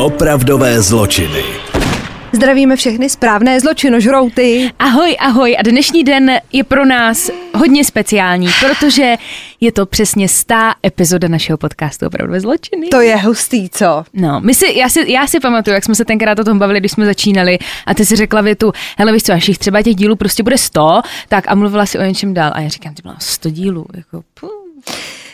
Opravdové zločiny. Zdravíme všechny správné zločinožrouty. Ahoj, ahoj. A dnešní den je pro nás hodně speciální, protože je to přesně stá epizoda našeho podcastu Opravdu zločiny. To je hustý, co? No, my si, já, si, já si pamatuju, jak jsme se tenkrát o tom bavili, když jsme začínali a ty si řekla větu, hele víš co, až jich třeba těch dílů prostě bude 100, tak a mluvila si o něčem dál. A já říkám, ty byla 100 dílů, jako pum.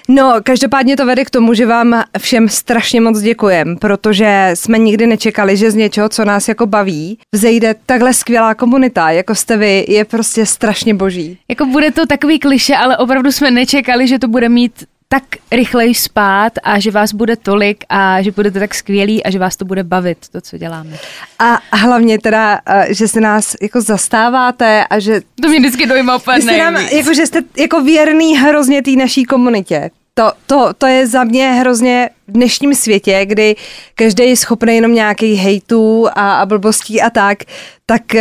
No, každopádně to vede k tomu, že vám všem strašně moc děkujem, protože jsme nikdy nečekali, že z něčeho, co nás jako baví, vzejde takhle skvělá komunita, jako jste vy, je prostě strašně boží. Jako bude to takový kliše, ale opravdu jsme nečekali, že to bude mít tak rychleji spát a že vás bude tolik a že budete tak skvělí a že vás to bude bavit, to, co děláme. A hlavně teda, eh, že se nás jako zastáváte a že... To mě vždycky dojma Že jste, nám, jako, že jste jako věrný hrozně té naší komunitě. To, to, to je za mě hrozně v dnešním světě, kdy každý je schopný jenom nějakých hejtů a, a blbostí a tak, tak uh,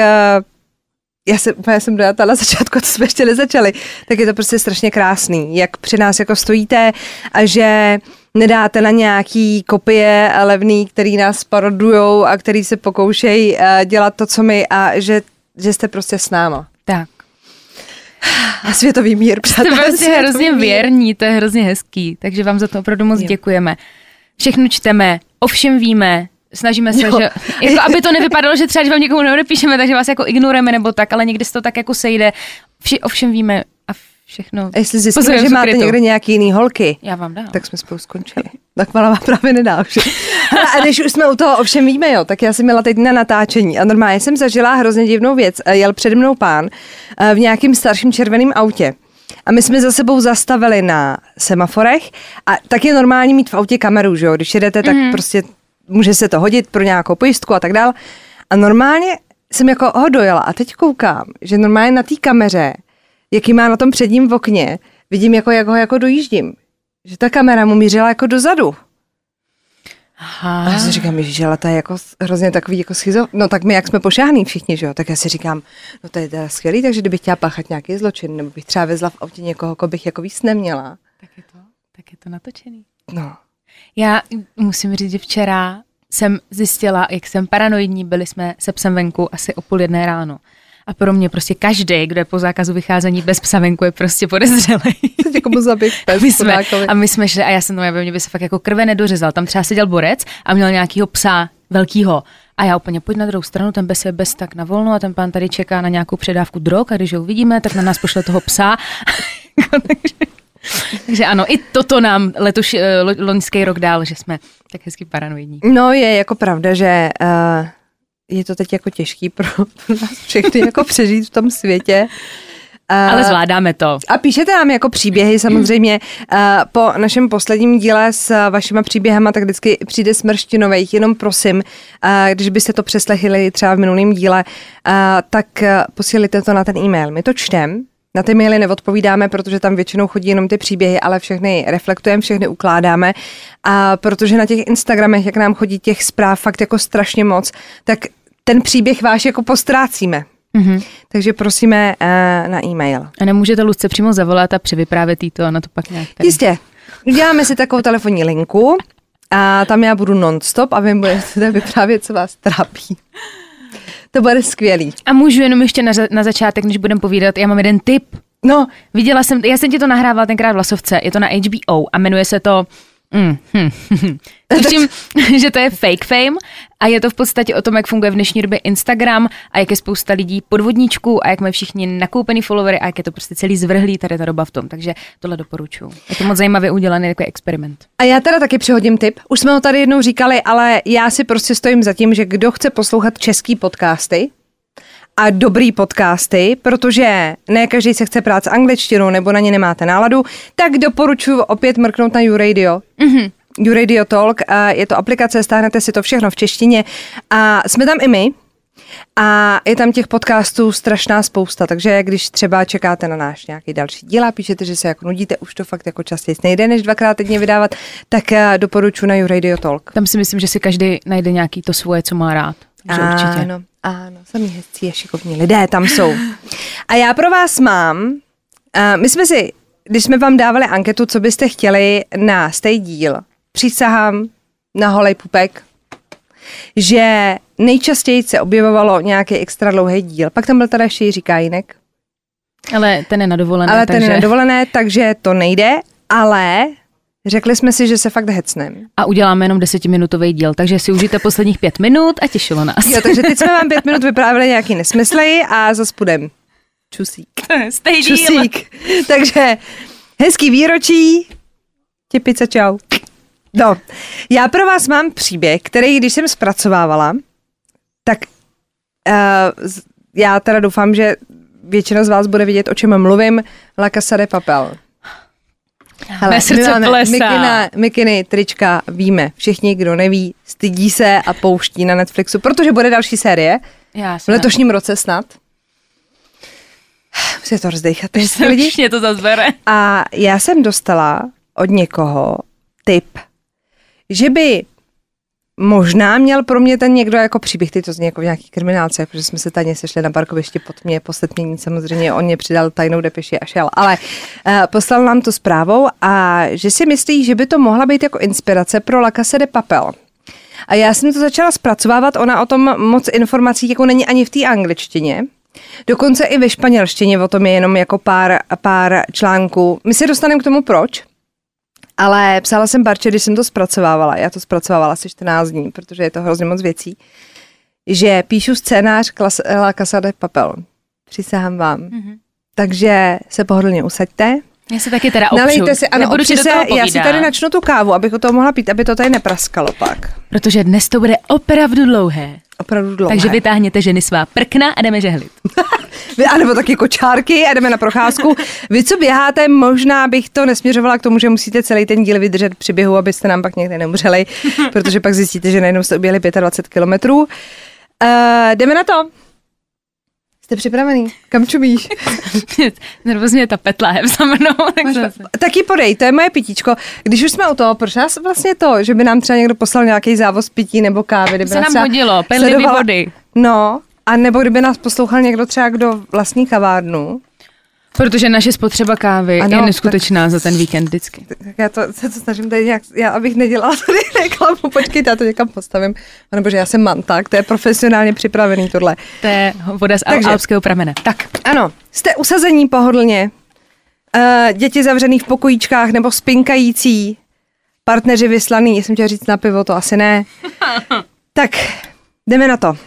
já jsem, já jsem dojata na začátku, to jsme ještě nezačali, tak je to prostě strašně krásný, jak při nás jako stojíte a že nedáte na nějaký kopie levný, který nás parodujou a který se pokoušejí uh, dělat to, co my a že, že jste prostě s náma. Tak. A světový mír, Jste přátelé. prostě světový hrozně mír. věrní, to je hrozně hezký, takže vám za to opravdu moc Jo. děkujeme. Všechno čteme, ovšem víme, snažíme se, Jo. že, jako aby to nevypadalo, že třeba, když vám někomu neodepíšeme, takže vás jako ignorujeme nebo tak, ale někdy se to tak jako sejde. Vši, ovšem víme a všechno. A jestli zjistíme, Pozorujeme že máte sukrytu. někde nějaký jiný holky, Já vám dám. tak jsme spolu skončili. Tak ona vám právě nedá už. Hele, A když už jsme u toho ovšem víme, jo, tak já jsem měla teď na natáčení a normálně jsem zažila hrozně divnou věc. Eh, Jel přede mnou pán eh, v nějakým starším červeném autě. A my jsme za sebou zastavili na semaforech a tak je normální mít v autě kameru, že jo? Když jedete, tak mm. prostě může se to hodit pro nějakou pojistku a tak dál. A normálně jsem jako ho dojela a teď koukám, že normálně na té kameře, jaký má na tom předním v okně, vidím, jako, jak ho jako dojíždím. Že ta kamera mu mířila jako dozadu. A já si říkám, že ale to je jako hrozně takový jako schizo. No tak my, jak jsme pošáhný všichni, že jo, tak já si říkám, no to je teda skvělý, takže kdybych chtěla páchat nějaký zločin, nebo bych třeba vezla v autě někoho, koho bych jako víc neměla. Tak je to, tak je to natočený. No. Já musím říct, že včera jsem zjistila, jak jsem paranoidní, byli jsme se psem venku asi o půl jedné ráno. A pro mě prostě každý, kdo je po zákazu vycházení bez psa venku, je prostě podezřelý. Někomu zabít pes, my jsme, a my jsme šli a já jsem to, mě by se fakt jako krve nedořezal. Tam třeba seděl borec a měl nějakýho psa velkýho. A já úplně pojď na druhou stranu, ten bez je bez tak na volno a ten pán tady čeká na nějakou předávku drog a když ho uvidíme, tak na nás pošle toho psa. takže, ano, i toto nám letoš, eh, lo- loňský rok dál, že jsme tak hezky paranoidní. No je jako pravda, že uh, je to teď jako těžký pro, nás všechny jako přežít v tom světě. Uh, Ale zvládáme to. A píšete nám jako příběhy samozřejmě. Uh, po našem posledním díle s vašima příběhama, tak vždycky přijde smrštinových. Jenom prosím, uh, když byste to přeslechli třeba v minulém díle, uh, tak posílíte to na ten e-mail. My to čtem, na ty maily neodpovídáme, protože tam většinou chodí jenom ty příběhy, ale všechny reflektujeme, všechny ukládáme. A protože na těch Instagramech, jak nám chodí těch zpráv fakt jako strašně moc, tak ten příběh váš jako postrácíme. Mhm. Takže prosíme uh, na e-mail. A nemůžete Lucce přímo zavolat a převyprávět jí to a na to pak nějak tady. Jistě. Uděláme si takovou telefonní linku a tam já budu non-stop a vy budete vyprávět, co vás trápí. To bude skvělý. A můžu jenom ještě na, za- na začátek, než budeme povídat, já mám jeden tip. No, Viděla jsem, já jsem ti to nahrávala tenkrát v Lasovce, je to na HBO a jmenuje se to Mm, hm, hm. Tuším, že to je fake fame a je to v podstatě o tom, jak funguje v dnešní době Instagram a jak je spousta lidí podvodníčků a jak mají všichni nakoupený followery a jak je to prostě celý zvrhlý tady ta doba v tom. Takže tohle doporučuju. Je to moc zajímavě udělaný takový experiment. a já teda taky přihodím tip. Už jsme ho tady jednou říkali, ale já si prostě stojím za tím, že kdo chce poslouchat český podcasty, a dobrý podcasty, protože ne každý se chce prát s angličtinou nebo na ně nemáte náladu, tak doporučuji opět mrknout na YouRadio. Mm-hmm. YouRadio Talk, a je to aplikace, stáhnete si to všechno v češtině a jsme tam i my, a je tam těch podcastů strašná spousta, takže když třeba čekáte na náš nějaký další díl a píšete, že se jako nudíte, už to fakt jako častěji nejde, než dvakrát týdně vydávat, tak doporučuji na YouRadio Talk. Tam si myslím, že si každý najde nějaký to svoje, co má rád. Takže určitě. Ano, ano, sami hezcí a šikovní lidé tam jsou. A já pro vás mám, uh, my jsme si, když jsme vám dávali anketu, co byste chtěli na stej díl, přísahám na holej pupek, že nejčastěji se objevovalo nějaký extra dlouhý díl. Pak tam byl teda ještě Jiří Kájinek, Ale ten je na dovolené, ale takže... ten je na dovolené, takže to nejde, ale řekli jsme si, že se fakt hecnem. A uděláme jenom desetiminutový díl, takže si užijte posledních pět minut a těšilo nás. Jo, takže teď jsme vám pět minut vyprávěli nějaký nesmysly a zas půjdem. Čusík. Stej Čusík. Takže hezký výročí. Těpice, čau. No, já pro vás mám příběh, který, když jsem zpracovávala, tak uh, já teda doufám, že většina z vás bude vidět, o čem mluvím. La Casa de Papel. Mé srdce plesá. mikina, mikiny, trička, víme. Všichni, kdo neví, stydí se a pouští na Netflixu, protože bude další série Já v letošním roce snad. Musíte to se lidi. Mě to zazvere. A já jsem dostala od někoho tip, že by možná měl pro mě ten někdo jako příběh, ty to zní jako v nějaký kriminálce, protože jsme se tady sešli na parkovišti pod mě, poslední samozřejmě on mě přidal tajnou depeši a šel, ale uh, poslal nám to zprávou a že si myslí, že by to mohla být jako inspirace pro La Casa de Papel. A já jsem to začala zpracovávat, ona o tom moc informací jako není ani v té angličtině. Dokonce i ve španělštině o tom je jenom jako pár, pár článků. My se dostaneme k tomu proč, ale psala jsem Barče, když jsem to zpracovávala. Já to zpracovávala asi 14 dní, protože je to hrozně moc věcí. Že píšu scénář klas, La Casa de Papel. Přísahám vám. Mm-hmm. Takže se pohodlně usaďte. Já se taky teda opřu. Nalejte si, ano, Nebudu opři se, já si tady načnu tu kávu, abych o toho mohla pít, aby to tady nepraskalo pak. Protože dnes to bude opravdu dlouhé. Opravdu dlouhé. Takže vytáhněte ženy svá prkna a jdeme žehlit. Vy, anebo taky kočárky a jdeme na procházku. Vy, co běháte, možná bych to nesměřovala k tomu, že musíte celý ten díl vydržet při běhu, abyste nám pak někde neumřeli, protože pak zjistíte, že najednou jste objeli 25 kilometrů. Uh, jdeme na to. Jste připravený? Kam čumíš? Nervozně je ta petla je za mnou. Tak. Taky podej, to je moje pitíčko. Když už jsme u toho, proč nás vlastně to, že by nám třeba někdo poslal nějaký závoz pití nebo kávy, kdyby se nám hodilo, penlivý vody. No, a nebo kdyby nás poslouchal někdo třeba, kdo vlastní kavárnu, Protože naše spotřeba kávy Ano, je neskutečná za ten víkend vždycky. Tak já to, se to snažím tady nějak, já abych nedělala tady reklamu, počkejte, já to někam postavím. Pane bože, já jsem manták, to je profesionálně připravený tohle. To je voda z Takže. alpského pramene. Tak, Ano, jste usazení pohodlně, uh, děti zavřený v pokojíčkách nebo spinkající, partneři vyslaný, jsem chtěla říct na pivo, to asi ne. tak, jdeme na to.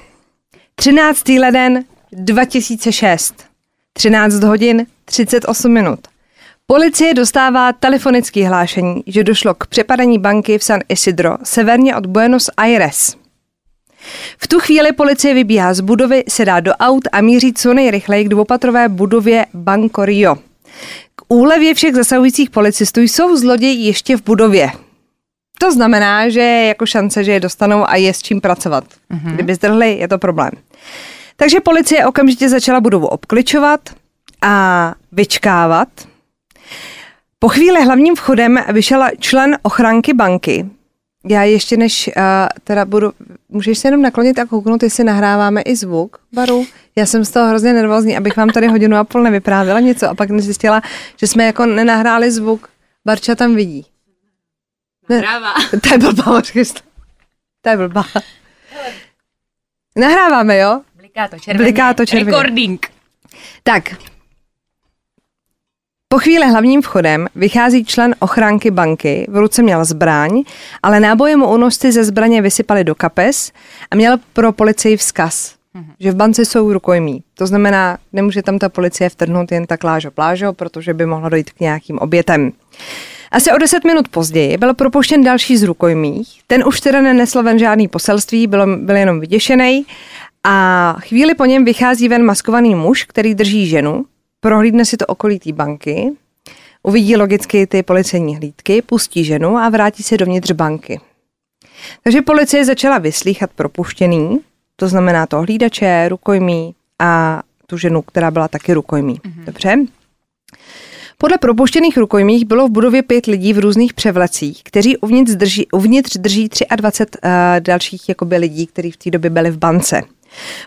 13. leden 2006, 13 hodin 38 minut. Policie dostává telefonické hlášení, že došlo k přepadení banky v San Isidro, severně od Buenos Aires. V tu chvíli policie vybíhá z budovy, sedá do aut a míří co nejrychleji k dvoupatrové budově Banco Rio. K úlevě všech zasahujících policistů jsou zloději ještě v budově. To znamená, že je jako šance, že je dostanou a je s čím pracovat. Mm-hmm. Kdyby zdrhli, je to problém. Takže policie okamžitě začala budovu obkličovat a vyčkávat. Po chvíli hlavním vchodem vyšel člen ochranky banky. Já ještě než uh, teda budu, můžeš se jenom naklonit a kouknout, jestli nahráváme i zvuk, Baru. Já jsem z toho hrozně nervózní, abych vám tady hodinu a půl nevyprávěla něco a pak zjistila, že jsme jako nenahráli zvuk. Barča tam vidí. Nahrává. To je blbá. To je blbá. Nahráváme, jo? Bliká to červeně. Bliká to červeně. Recording. Tak. Po chvíli hlavním vchodem vychází člen ochránky banky, v ruce měl zbraň, ale náboje mu únosci ze zbraně vysypali do kapes a měl pro policii vzkaz, že v bance jsou rukojmí. To znamená, nemůže tam ta policie vtrhnout jen tak lážo plážo, protože by mohlo dojít k nějakým obětem. Asi o deset minut později byl propuštěn další z rukojmích. Ten už teda nenesl ven žádný poselství, byl, byl jenom vyděšený. A chvíli po něm vychází ven maskovaný muž, který drží ženu, prohlídne si to okolí té banky, uvidí logicky ty policejní hlídky, pustí ženu a vrátí se dovnitř banky. Takže policie začala vyslýchat propuštěný, to znamená to hlídače, rukojmí a tu ženu, která byla taky rukojmí. Mm-hmm. Dobře? Podle propuštěných rukojmích bylo v budově pět lidí v různých převlecích, kteří uvnitř drží, uvnitř drží 23 uh, dalších jakoby, lidí, kteří v té době byli v bance.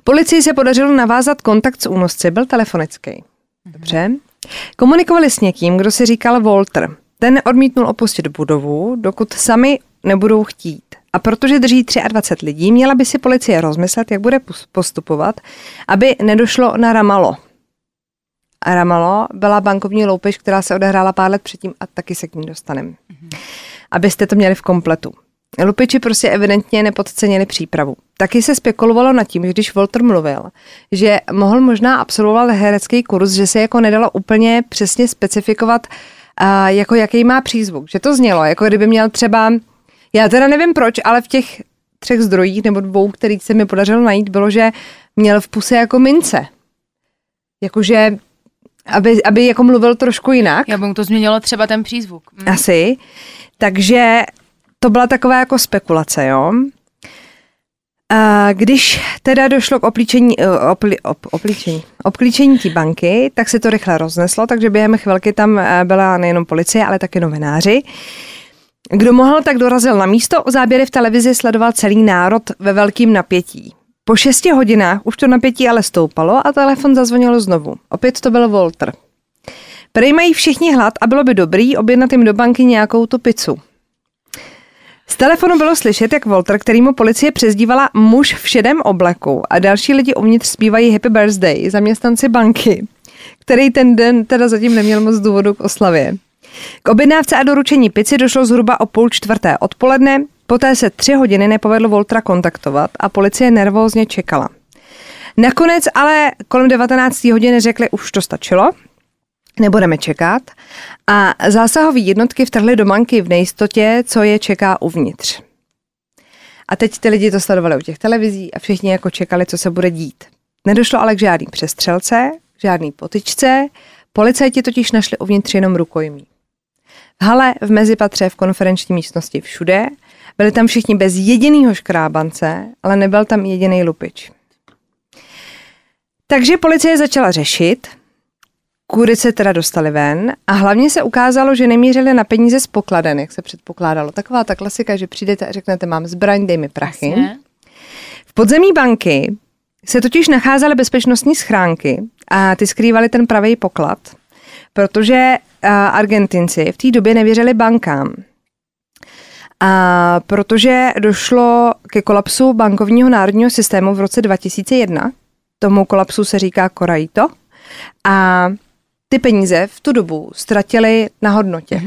Policii se podařilo navázat kontakt s únosci, byl telefonický. Dobře. Komunikovali s někým, kdo si říkal Walter. Ten odmítnul opustit budovu, dokud sami nebudou chtít. A protože drží 23 lidí, měla by si policie rozmyslet, jak bude postupovat, aby nedošlo na Ramalo. A Ramalo byla bankovní loupež, která se odehrála pár let předtím a taky se k ní dostaneme. Mm-hmm. Abyste to měli v kompletu. Lupiči prostě evidentně nepodcenili přípravu. Taky se spekulovalo nad tím, že když Walter mluvil, že mohl možná absolvovat herecký kurz, že se jako nedalo úplně přesně specifikovat, uh, jako jaký má přízvuk. Že to znělo, jako kdyby měl třeba, já teda nevím proč, ale v těch třech zdrojích nebo dvou, kterých se mi podařilo najít, bylo, že měl v puse jako mince. Jakože, aby, aby jako mluvil trošku jinak. Já bych to změnilo třeba ten přízvuk. Mm. Asi. Takže to byla taková jako spekulace, jo. Když teda došlo k oplíčení, eh, opli, op, oplíčení, obklíčení té banky, tak se to rychle rozneslo, takže během chvilky tam eh, byla nejenom policie, ale také novináři. Kdo mohl, tak dorazil na místo. Záběry v televizi sledoval celý národ ve velkým napětí. Po šesti hodinách už to napětí ale stoupalo a telefon zazvonil znovu. Opět to byl Walter. Prej mají všichni hlad a bylo by dobrý objednat jim do banky nějakou tu pizzu. Z telefonu bylo slyšet, jak Walter, který mu policie přezdívala muž v šedém obleku a další lidi uvnitř zpívají Happy Birthday, zaměstnanci banky, který ten den teda zatím neměl moc důvodu k oslavě. K objednávce a doručení pici došlo zhruba o půl čtvrté odpoledne, poté se tři hodiny nepovedlo Voltra kontaktovat a policie nervózně čekala. Nakonec ale kolem 19. hodiny řekli, už to stačilo, nebudeme čekat. A zásahové jednotky vtrhly do banky v nejistotě, co je čeká uvnitř. A teď ty lidi to sledovali u těch televizí a všichni jako čekali, co se bude dít. Nedošlo ale k žádný přestřelce, žádný potyčce, policajti totiž našli uvnitř jenom rukojmí. V hale, v mezipatře, v konferenční místnosti, všude. Byli tam všichni bez jediného škrábance, ale nebyl tam jediný lupič. Takže policie začala řešit, Kury se teda dostali ven a hlavně se ukázalo, že nemířili na peníze z pokladen, jak se předpokládalo. Taková ta klasika, že přijdete a řeknete, mám zbraň, dej mi prachy. Jasně. V podzemí banky se totiž nacházely bezpečnostní schránky a ty skrývaly ten pravý poklad, protože Argentinci v té době nevěřili bankám. A protože došlo ke kolapsu bankovního národního systému v roce 2001, tomu kolapsu se říká Koraito, a ty peníze v tu dobu ztratili na hodnotě.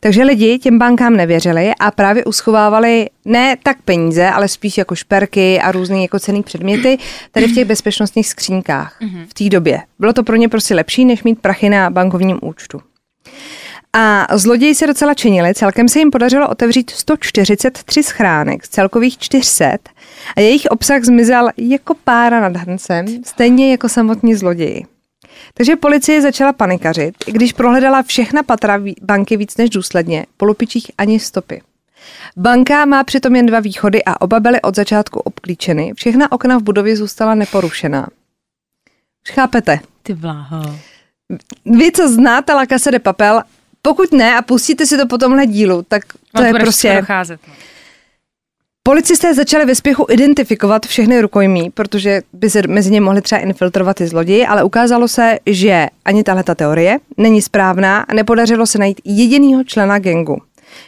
Takže lidi těm bankám nevěřili a právě uschovávali ne tak peníze, ale spíš jako šperky a různé jako cený předměty tady v těch bezpečnostních skřínkách v té době. Bylo to pro ně prostě lepší, než mít prachy na bankovním účtu. A zloději se docela činili, celkem se jim podařilo otevřít 143 schránek z celkových 400 a jejich obsah zmizel jako pára nad hrncem, stejně jako samotní zloději. Takže policie začala panikařit, když prohledala všechna patra banky víc než důsledně, po lupičích ani stopy. Banka má přitom jen dva východy a oba byly od začátku obklíčeny. Všechna okna v budově zůstala neporušená. Chápete? Ty vláho. Vy, co znáte La Casa de Papel, pokud ne a pustíte si to po tomhle dílu, tak to Mám je prostě... Procházet. Policisté začali ve spěchu identifikovat všechny rukojmí, protože by se mezi ně mohli třeba infiltrovat i zloději, ale ukázalo se, že ani tahle ta teorie není správná a nepodařilo se najít jedinýho člena gengu.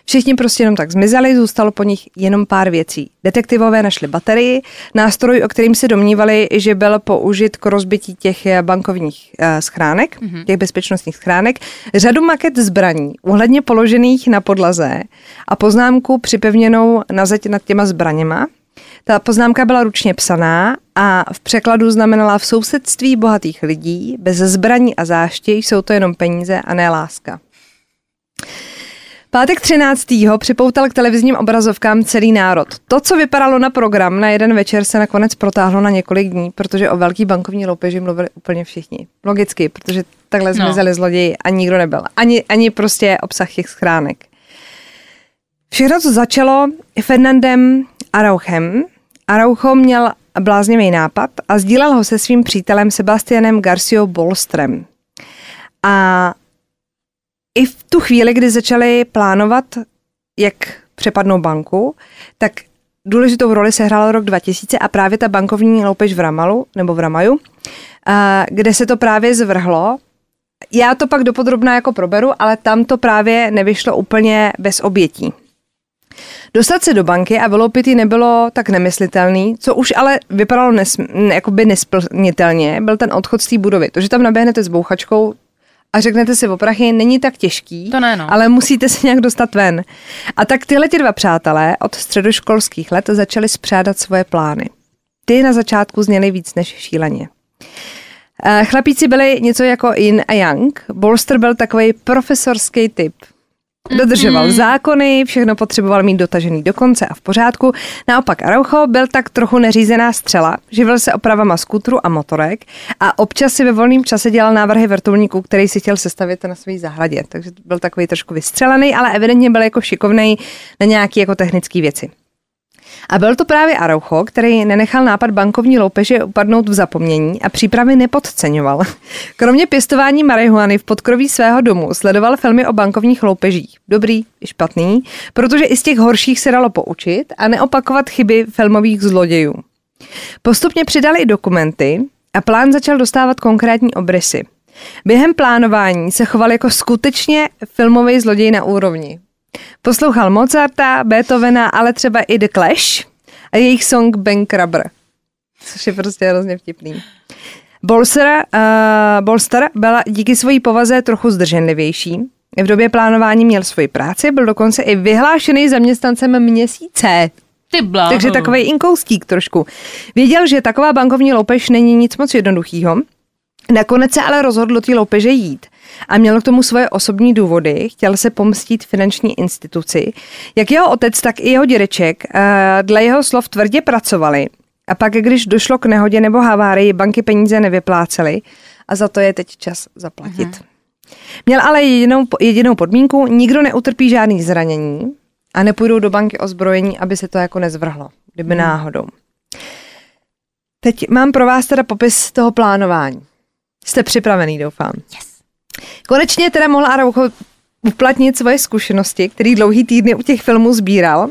Všichni prostě jenom tak zmizeli, zůstalo po nich jenom pár věcí. Detektivové našli baterii, nástroj, o kterým se domnívali, že byl použit k rozbití těch eh, bankovních uh, schránek, mm-hmm. těch bezpečnostních schránek, řadu maket zbraní, uhledně položených na podlaze a poznámku připevněnou na zeď nad těma zbraněma. Ta poznámka byla ručně psaná a v překladu znamenala v sousedství bohatých lidí, bez zbraní a záště jsou to jenom peníze a ne láska. Pátek 13. připoutal k televizním obrazovkám celý národ. To, co vypadalo na program na jeden večer, se nakonec protáhlo na několik dní, protože o velký bankovní loupeži mluvili úplně všichni. Logicky, protože takhle no. zmizeli zloději a nikdo nebyl. Ani, ani prostě obsah těch schránek. Všechno to začalo Fernandem Arauchem. Araucho měl bláznivý nápad a sdílel ho se svým přítelem Sebastianem Garcio Bolstrem. A i v tu chvíli, kdy začali plánovat, jak přepadnou banku, tak důležitou roli se hrál rok 2000 a právě ta bankovní loupež v Ramalu, nebo v Ramaju, kde se to právě zvrhlo. Já to pak dopodrobná jako proberu, ale tam to právě nevyšlo úplně bez obětí. Dostat se do banky a vyloupit ji nebylo tak nemyslitelný, co už ale vypadalo nesm- jakoby nesplnitelně, byl ten odchod z té budovy. To, že tam naběhnete s bouchačkou a řeknete si o prachy, není tak těžký, To ne, no. ale musíte se nějak dostat ven. A tak tyhle ti dva přátelé od středoškolských let začali spřádat svoje plány. Ty na začátku zněly víc než šíleně. Eh, Chlapíci byli něco jako Yin a Yang. Bolster byl takový profesorský typ. Dodržoval mm-hmm. zákony, všechno potřeboval mít dotažený do konce a v pořádku. Naopak Araujo byl tak trochu neřízená střela, živil se opravama skutru a motorek a občas si ve volném čase dělal návrhy vrtulníků, který si chtěl sestavit na své zahradě. Takže byl takový trošku vystřelený, ale evidentně byl jako šikovný na nějaké jako technické věci. A byl to právě Araujo, který nenechal nápad bankovní loupeže upadnout v zapomnění a přípravy nepodceňoval. Kromě pěstování marihuany v podkroví svého domu sledoval filmy o bankovních loupežích. Dobrý i špatný, protože i z těch horších se dalo poučit a neopakovat chyby filmových zlodějů. Postupně přidali i dokumenty a plán začal dostávat konkrétní obrysy. Během plánování se choval jako skutečně filmový zloděj na úrovni. Poslouchal Mozarta, Beethovena, ale třeba i The Clash a jejich song Bankrubber, což je prostě hrozně vtipný. Bolster, uh, Bolster byla díky své povaze trochu zdrženlivější. V době plánování měl svoji práci, byl dokonce i vyhlášený zaměstnancem měsíce. Ty bláho. Takže takový inkoustík trošku. Věděl, že taková bankovní loupež není nic moc jednoduchýho. Nakonec se ale rozhodl do té loupeže jít a měl k tomu svoje osobní důvody. Chtěl se pomstít finanční instituci. Jak jeho otec, tak i jeho dědeček eh, dle jeho slov tvrdě pracovali. A pak, když došlo k nehodě nebo havárii, banky peníze nevyplácely a za to je teď čas zaplatit. Mhm. Měl ale jedinou, jedinou podmínku, nikdo neutrpí žádný zranění a nepůjdou do banky ozbrojení, aby se to jako nezvrhlo, kdyby náhodou. Teď mám pro vás teda popis toho plánování. Jste připravený, doufám. Yes. Konečně teda mohl Araujo uplatnit svoje zkušenosti, který dlouhý týdny u těch filmů sbíral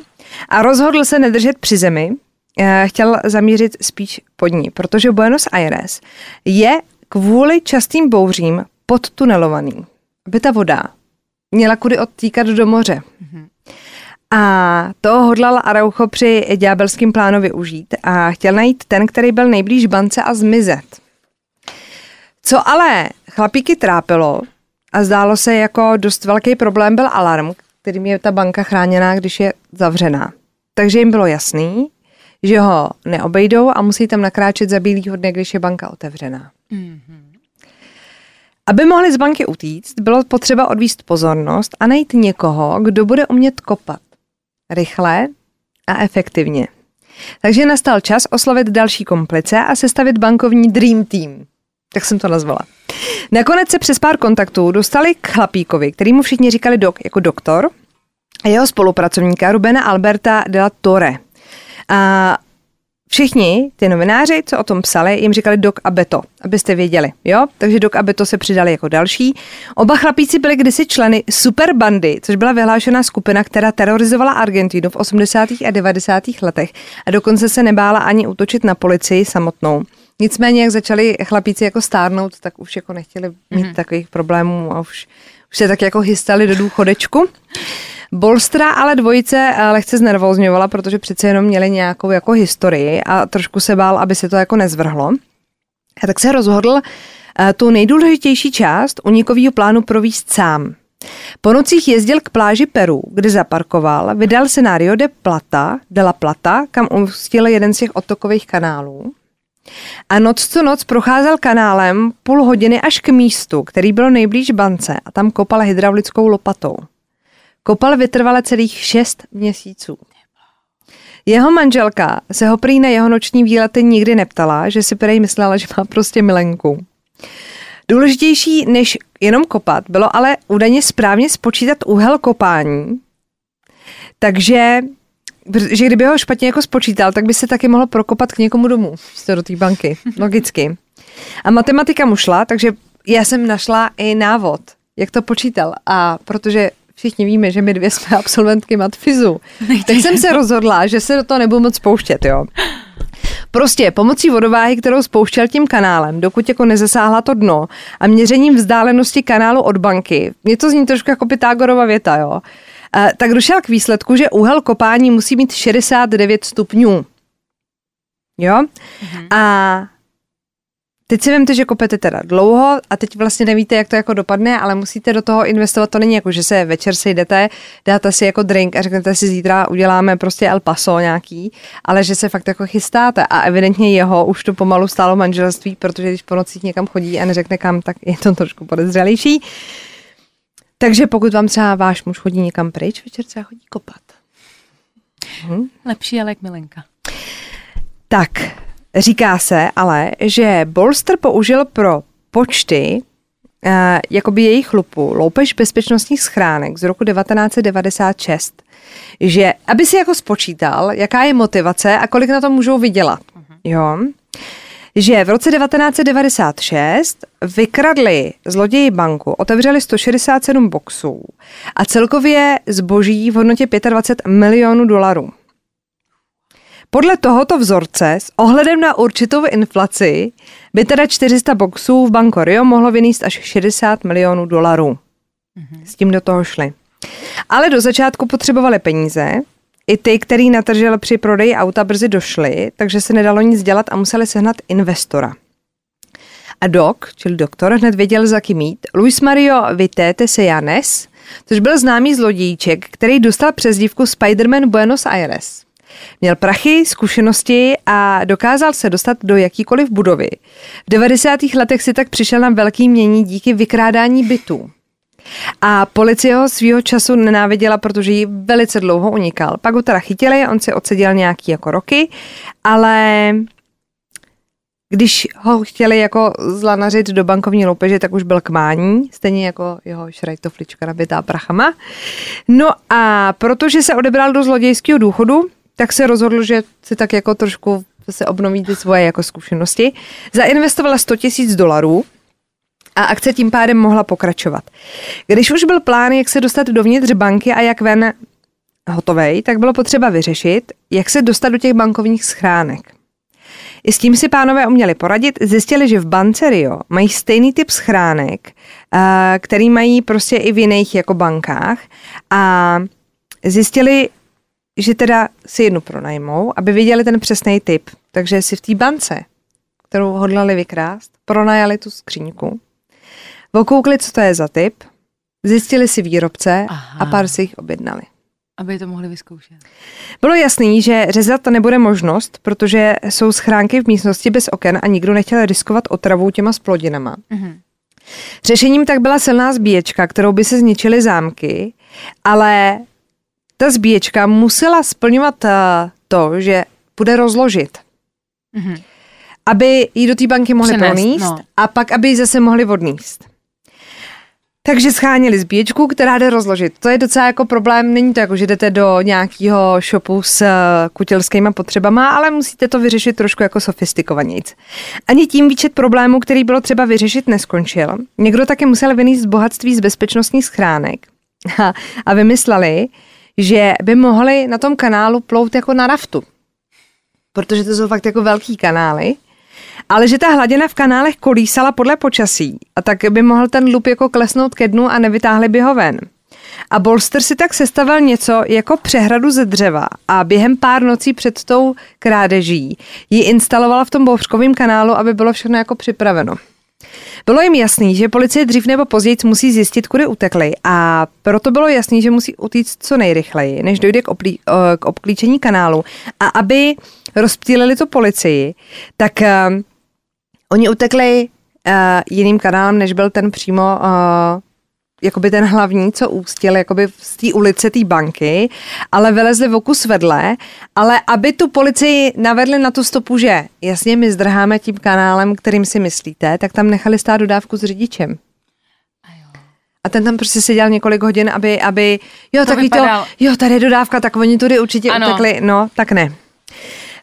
a rozhodl se nedržet při zemi. Eh, Chtěl zamířit spíš pod ní, protože Buenos Aires je kvůli častým bouřím podtunelovaný, aby ta voda měla kudy odtíkat do moře. A to hodlal Araujo při ďábelském plánu využít a chtěl najít ten, který byl nejblíž bance a zmizet. Co ale chlapíky trápilo a zdálo se jako dost velký problém byl alarm, kterým je ta banka chráněná, když je zavřená. Takže jim bylo jasný, že ho neobejdou a musí tam nakráčet za bílýho dne, když je banka otevřená. Aby mohli z banky utíct, bylo potřeba odvíst pozornost a najít někoho, kdo bude umět kopat. Rychle a efektivně. Takže nastal čas oslovit další komplice a sestavit bankovní Dream Team. Tak jsem to nazvala. Nakonec se přes pár kontaktů dostali k chlapíkovi, který mu všichni říkali dok jako doktor, a jeho spolupracovníka Rubena Alberta de la Torre. A všichni ty novináři, co o tom psali, jim říkali Dok a Beto, abyste věděli, jo? Takže Dok a Beto se přidali jako další. Oba chlapíci byli kdysi členy Superbandy, což byla vyhlášená skupina, která terorizovala Argentínu v 80. a 90. letech a dokonce se nebála ani útočit na policii samotnou. Nicméně, jak začali chlapíci jako stárnout, tak už jako nechtěli mít mm-hmm. takových problémů a už, už se tak jako chystali do důchodečku. Bolstra ale dvojice eh, lehce znervozňovala, protože přece jenom měli nějakou jako historii a trošku se bál, aby se to jako nezvrhlo. A tak se rozhodl eh, tu nejdůležitější část unikového plánu províst sám. Po nocích jezdil k pláži Peru, kde zaparkoval, vydal se na Rio de Plata, de la Plata, kam umstil jeden z těch otokových kanálů. A noc co noc procházel kanálem půl hodiny až k místu, který byl nejblíž bance a tam kopal hydraulickou lopatou. Kopal vytrvale celých šest měsíců. Jeho manželka se ho prý na jeho noční výlety nikdy neptala, že si prej myslela, že má prostě milenku. Důležitější než jenom kopat bylo ale údajně správně spočítat úhel kopání, takže že kdyby ho špatně jako spočítal, tak by se taky mohl prokopat k někomu domů, do té banky, logicky. A matematika mu šla, takže já jsem našla i návod, jak to počítal. A protože všichni víme, že my dvě jsme absolventky matfizu, tak jsem se rozhodla, že se do toho nebudu moc spouštět, jo. Prostě pomocí vodováhy, kterou spouštěl tím kanálem, dokud jako nezasáhla to dno a měřením vzdálenosti kanálu od banky, mě to zní trošku jako Pythagorova věta, jo. Eh, tak došel k výsledku, že úhel kopání musí mít 69 stupňů. Jo? Mm-hmm. A Teď si vemte, že kopete teda dlouho a teď vlastně nevíte, jak to jako dopadne, ale musíte do toho investovat. To není jako, že se večer sejdete, dáte si jako drink a řeknete si zítra uděláme prostě El Paso nějaký, ale že se fakt jako chystáte a evidentně jeho už to pomalu stálo manželství, protože když po nocích někam chodí a neřekne kam, tak je to trošku podezřelější. Takže pokud vám třeba váš muž chodí někam pryč, večer třeba chodí kopat. Hm? Lepší je jak milenka. Tak, Říká se ale, že Bolster použil pro počty uh, jakoby jejich lupu, loupež bezpečnostních schránek z roku 1996, že aby si jako spočítal, jaká je motivace a kolik na to můžou vydělat. Uh-huh. Jo? Že v roce 1996 vykradli zloději banku, otevřeli 167 boxů a celkově zboží v hodnotě 25 milionů dolarů. Podle tohoto vzorce s ohledem na určitou inflaci by teda 400 boxů v Banko Rio mohlo vynést až 60 milionů dolarů. Mm-hmm. S tím do toho šli. Ale do začátku potřebovali peníze, i ty, který natržel při prodeji auta, brzy došli, takže se nedalo nic dělat a museli sehnat investora. A dok, čili doktor, hned věděl, za kým mít. Luis Mario Vitete Sejanes, což byl známý zlodějíček, který dostal přezdívku Spider-Man Buenos Aires. Měl prachy, zkušenosti a dokázal se dostat do jakýkoliv budovy. V 90. letech si tak přišel na velký mění díky vykrádání bytů. A policie ho svýho času nenáviděla, protože ji velice dlouho unikal. Pak ho teda chytili, on si odseděl nějaký jako roky, ale když ho chtěli jako zlanařit do bankovní loupeže, tak už byl k mání, stejně jako jeho šrajtoflička nabitá prachama. No a protože se odebral do zlodějského důchodu, tak se rozhodl, že si tak jako trošku se obnoví ty svoje jako zkušenosti. Zainvestovala 100 tisíc dolarů a akce tím pádem mohla pokračovat. Když už byl plán, jak se dostat dovnitř banky a jak ven hotovej, tak bylo potřeba vyřešit, jak se dostat do těch bankovních schránek. I s tím si pánové uměli poradit, zjistili, že v bance Rio mají stejný typ schránek, který mají prostě i v jiných jako bankách a zjistili, že teda si jednu pronajmou, aby viděli ten přesný typ. Takže si v té bance, kterou hodlali vykrást, pronajali tu skříňku, okoukli, co to je za typ, zjistili si výrobce Aha. a pár si jich objednali. Aby to mohli vyzkoušet. Bylo jasný, že řezat to nebude možnost, protože jsou schránky v místnosti bez oken a nikdo nechtěl riskovat otravou těma splodinama. Mhm. Řešením tak byla silná zbíječka, kterou by se zničily zámky, ale ta zbíječka musela splňovat uh, to, že bude rozložit. Mm-hmm. Aby ji do té banky mohli Přenést, proníst no. a pak, aby ji zase mohli odníst. Takže schánili zbíječku, která jde rozložit. To je docela jako problém, není to jako, že jdete do nějakého shopu s uh, kutilskýma potřebama, ale musíte to vyřešit trošku jako sofistikovanějc. Ani tím výčet problémů, který bylo třeba vyřešit, neskončil. Někdo taky musel vyníst bohatství z bezpečnostních schránek a, a vymysleli, že by mohli na tom kanálu plout jako na raftu. Protože to jsou fakt jako velký kanály. Ale že ta hladina v kanálech kolísala podle počasí a tak by mohl ten lup jako klesnout ke dnu a nevytáhli by ho ven. A Bolster si tak sestavil něco jako přehradu ze dřeva a během pár nocí před tou krádeží ji instalovala v tom bouřkovém kanálu, aby bylo všechno jako připraveno. Bylo jim jasný, že policie dřív nebo později musí zjistit, kudy utekli a proto bylo jasný, že musí utíct co nejrychleji, než dojde k, oplí, k obklíčení kanálu. A aby rozptýlili tu policii, tak uh, oni utekli uh, jiným kanálem, než byl ten přímo uh, jakoby ten hlavní, co ústil jakoby z té ulice té banky, ale vylezli v oku vedle, ale aby tu policii navedli na tu stopu, že jasně my zdrháme tím kanálem, kterým si myslíte, tak tam nechali stát dodávku s řidičem. A ten tam prostě seděl několik hodin, aby, aby jo, to takový to, jo, tady je dodávka, tak oni tudy určitě ano. utekli, no, tak ne.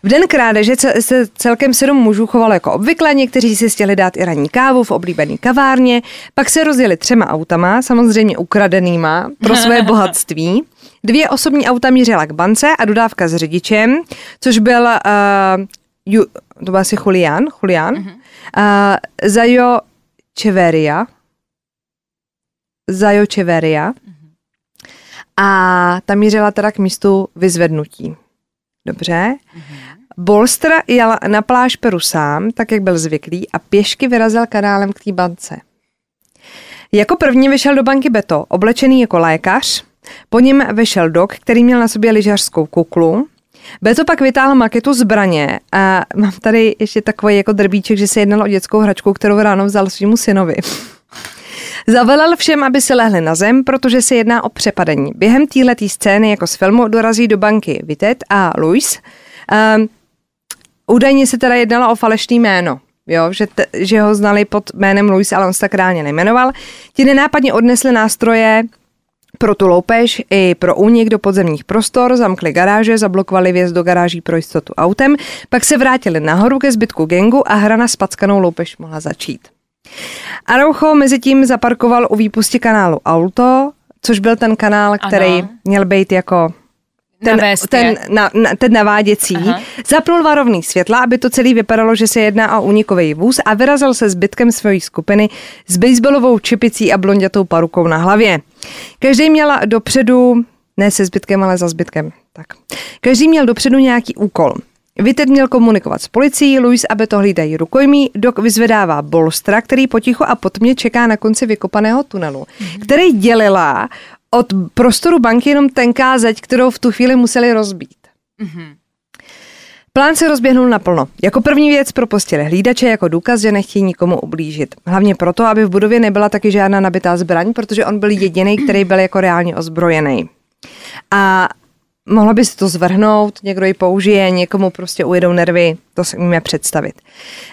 V den krádeže se celkem sedm mužů chovalo jako obvykle, někteří si chtěli dát i ranní kávu v oblíbené kavárně, pak se rozjeli třema autama, samozřejmě ukradenýma, pro své bohatství. Dvě osobní auta mířila k bance a dodávka s řidičem, což byl, uh, ju, to byl asi Julian, Julian, uh, Zajo Čeveria, Zajo Čeveria, a ta mířila teda k místu vyzvednutí. Dobře. Bolster jel na pláž Peru sám, tak jak byl zvyklý, a pěšky vyrazil kanálem k té bance. Jako první vyšel do banky Beto, oblečený jako lékař, po něm vyšel Dok, který měl na sobě lyžařskou kuklu. Beto pak vytáhl maketu zbraně a mám tady ještě takový jako drbíček, že se jednalo o dětskou hračku, kterou ráno vzal svýmu synovi. Zavelel všem, aby se lehli na zem, protože se jedná o přepadení. Během této scény jako z filmu dorazí do banky Vitet a Luis. Um, údajně se teda jednalo o falešný jméno. Jo, že, te, že ho znali pod jménem Luis, ale on se tak reálně nejmenoval. Ti nenápadně odnesli nástroje pro tu loupež i pro únik do podzemních prostor, zamkli garáže, zablokovali věc do garáží pro jistotu autem, pak se vrátili nahoru ke zbytku gengu a hra na spackanou loupež mohla začít. Araucho mezi tím zaparkoval u výpusti kanálu Auto, což byl ten kanál, který ano. měl být jako ten, ten, na, na, ten naváděcí, Aha. zapnul varovný světla, aby to celé vypadalo, že se jedná o unikový vůz a vyrazil se zbytkem své skupiny s baseballovou čepicí a blondětou parukou na hlavě. Každý měl dopředu, ne se zbytkem, ale za zbytkem. Tak. Každý měl dopředu nějaký úkol. Vitet měl komunikovat s policií, Luis aby to hlídají rukojmí, Dok vyzvedává bolstra, který potichu a potmě čeká na konci vykopaného tunelu, mm-hmm. který dělila od prostoru banky jenom tenká zeď, kterou v tu chvíli museli rozbít. Mm-hmm. Plán se rozběhnul naplno. Jako první věc propustili hlídače jako důkaz, že nechtějí nikomu ublížit. Hlavně proto, aby v budově nebyla taky žádná nabitá zbraň, protože on byl jediný, který byl jako reálně ozbrojený. A mohla by si to zvrhnout, někdo ji použije, někomu prostě ujedou nervy, to si umíme představit.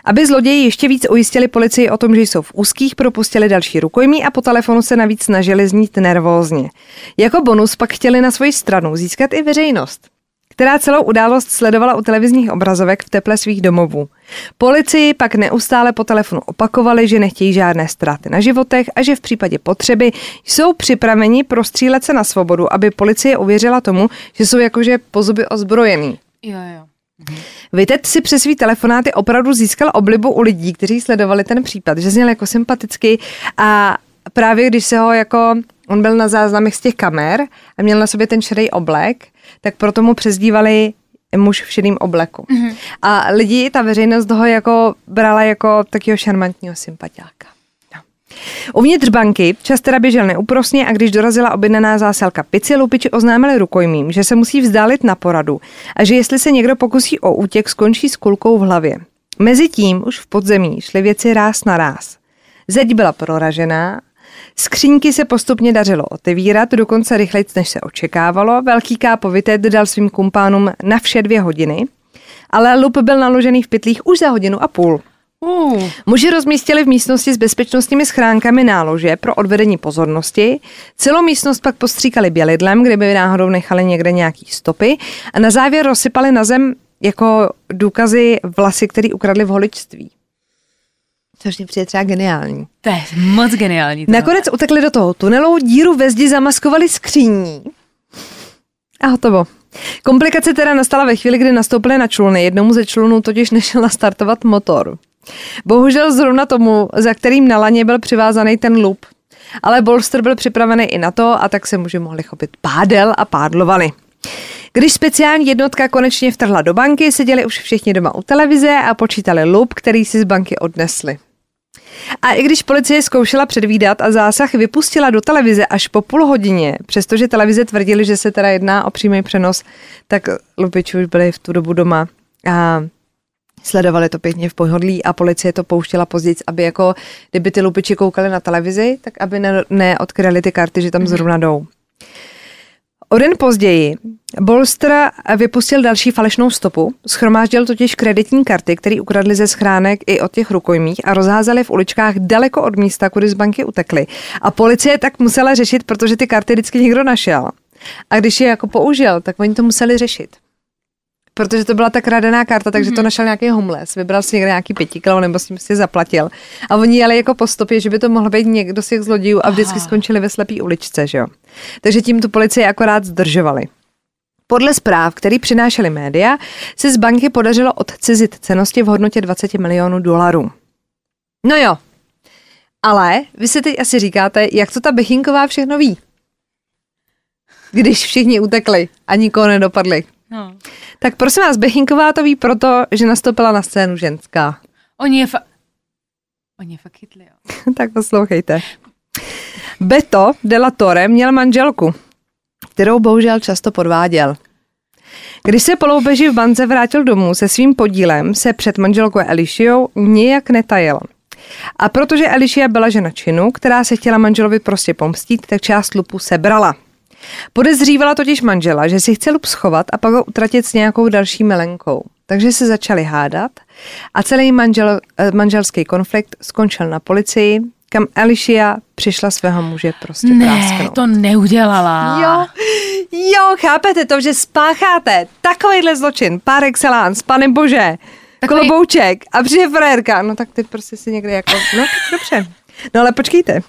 Aby zloději ještě víc ujistili policii o tom, že jsou v úzkých, propustili další rukojmí a po telefonu se navíc snažili znít nervózně. Jako bonus pak chtěli na svoji stranu získat i veřejnost která celou událost sledovala u televizních obrazovek v teple svých domovů. Policii pak neustále po telefonu opakovali, že nechtějí žádné ztráty na životech a že v případě potřeby jsou připraveni prostřílet se na svobodu, aby policie uvěřila tomu, že jsou jakože po zuby ozbrojený. Jo, jo. Mhm. Vitet si přes svý telefonáty opravdu získal oblibu u lidí, kteří sledovali ten případ, že zněl jako sympaticky a právě když se ho jako, on byl na záznamech z těch kamer a měl na sobě ten šedý oblek, tak proto mu přezdívali muž v šedém obleku. Mm-hmm. A lidi, ta veřejnost toho jako brala jako takového šarmantního sympatiáka. No. Uvnitř banky čas teda běžel neúprosně a když dorazila objednaná zásilka pici, lupiči oznámili rukojmím, že se musí vzdálit na poradu a že jestli se někdo pokusí o útěk, skončí s kulkou v hlavě. Mezitím už v podzemí šly věci ráz na ráz. Zeď byla proražená Skříňky se postupně dařilo otevírat, dokonce rychleji, než se očekávalo. Velký kápovitet dal svým kumpánům na vše dvě hodiny, ale lup byl naložený v pytlích už za hodinu a půl. Uh. Muži rozmístili v místnosti s bezpečnostními schránkami nálože pro odvedení pozornosti. Celou místnost pak postříkali bělidlem, kdyby náhodou nechali někde nějaký stopy a na závěr rozsypali na zem jako důkazy vlasy, které ukradli v holičství. Což mi přijde třeba geniální. To je moc geniální. Tohle. Nakonec utekli do toho tunelu, díru ve zdi zamaskovali skříní. A hotovo. Komplikace teda nastala ve chvíli, kdy nastoupili na čluny. Jednomu ze člunů totiž nešel nastartovat motor. Bohužel zrovna tomu, za kterým na laně byl přivázaný ten lup. Ale bolster byl připravený i na to a tak se muži mohli chopit pádel a pádlovali. Když speciální jednotka konečně vtrhla do banky, seděli už všichni doma u televize a počítali lup, který si z banky odnesli. A i když policie zkoušela předvídat a zásah vypustila do televize až po půl hodině, přestože televize tvrdili, že se teda jedná o přímý přenos, tak lupiči už byli v tu dobu doma a sledovali to pěkně v pohodlí a policie to pouštěla později, aby jako, kdyby ty lupiči koukali na televizi, tak aby ne, neodkryli ty karty, že tam mhm. zrovna jdou. O den později Bolster vypustil další falešnou stopu, schromáždil totiž kreditní karty, které ukradli ze schránek i od těch rukojmích a rozházeli v uličkách daleko od místa, kudy z banky utekli. A policie tak musela řešit, protože ty karty vždycky někdo našel. A když je jako použil, tak oni to museli řešit protože to byla ta kradená karta, takže mm-hmm. to mhm. našel nějaký homeless, vybral si někde nějaký pětikilo nebo s tím si zaplatil. A oni jeli jako po stopě, že by to mohl být někdo z těch zlodějů a vždycky Aha. skončili ve slepý uličce, že jo. Takže tím tu policii akorát zdržovali. Podle zpráv, který přinášely média, se z banky podařilo odcizit cenosti v hodnotě 20 milionů dolarů. No jo, ale vy si teď asi říkáte, jak to ta Bechinková všechno ví. když všichni utekli a nikoho nedopadli. No. Tak prosím vás, Bechinková to ví proto, že nastoupila na scénu ženská. Oni je fa- Oni je fakt chytli, jo. tak poslouchejte. Beto de la Torre měl manželku, kterou bohužel často podváděl. Když se po loupeži v bance vrátil domů se svým podílem, se před manželkou Elišiou nějak netajil. A protože Elišia byla žena činu, která se chtěla manželovi prostě pomstít, tak část lupu sebrala. Podezřívala totiž manžela, že si chce lup schovat a pak ho utratit s nějakou další milenkou. Takže se začali hádat a celý manžel, eh, manželský konflikt skončil na policii, kam Alicia přišla svého muže prostě Ne, prásknout. to neudělala. Jo, jo, chápete to, že spácháte takovýhle zločin, par excellence, pane bože, Takový- klobouček a přijde frérka, no tak ty prostě si někdy jako, no dobře. No ale počkejte,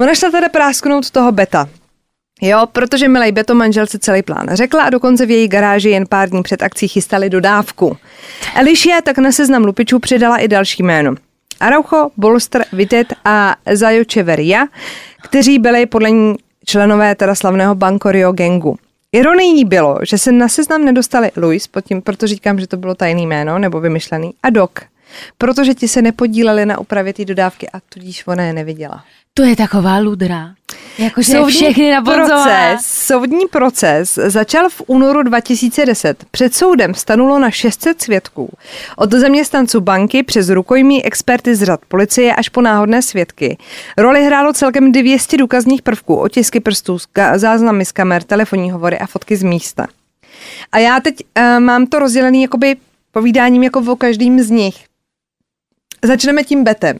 ona šla teda prásknout toho beta, Jo, protože milej Beto manželce celý plán řekla a dokonce v její garáži jen pár dní před akcí chystali dodávku. Elišia tak na seznam lupičů přidala i další jméno. Araujo, Bolster, Vitet a Zajočeveria, kteří byli podle ní členové teda slavného Bankorio gangu. Ironií bylo, že se na seznam nedostali Luis, pod tím, proto říkám, že to bylo tajný jméno nebo vymyšlený, a Doc, protože ti se nepodíleli na úpravě té dodávky a tudíž ona je neviděla. To je taková ludra. Jakože všechny na proces, soudní proces začal v únoru 2010. Před soudem stanulo na 600 svědků. Od zaměstnanců banky přes rukojmí experty z řad policie až po náhodné svědky. Roli hrálo celkem 200 důkazních prvků, otisky prstů, záznamy z kamer, telefonní hovory a fotky z místa. A já teď uh, mám to rozdělený jakoby povídáním jako o každým z nich. Začneme tím betem.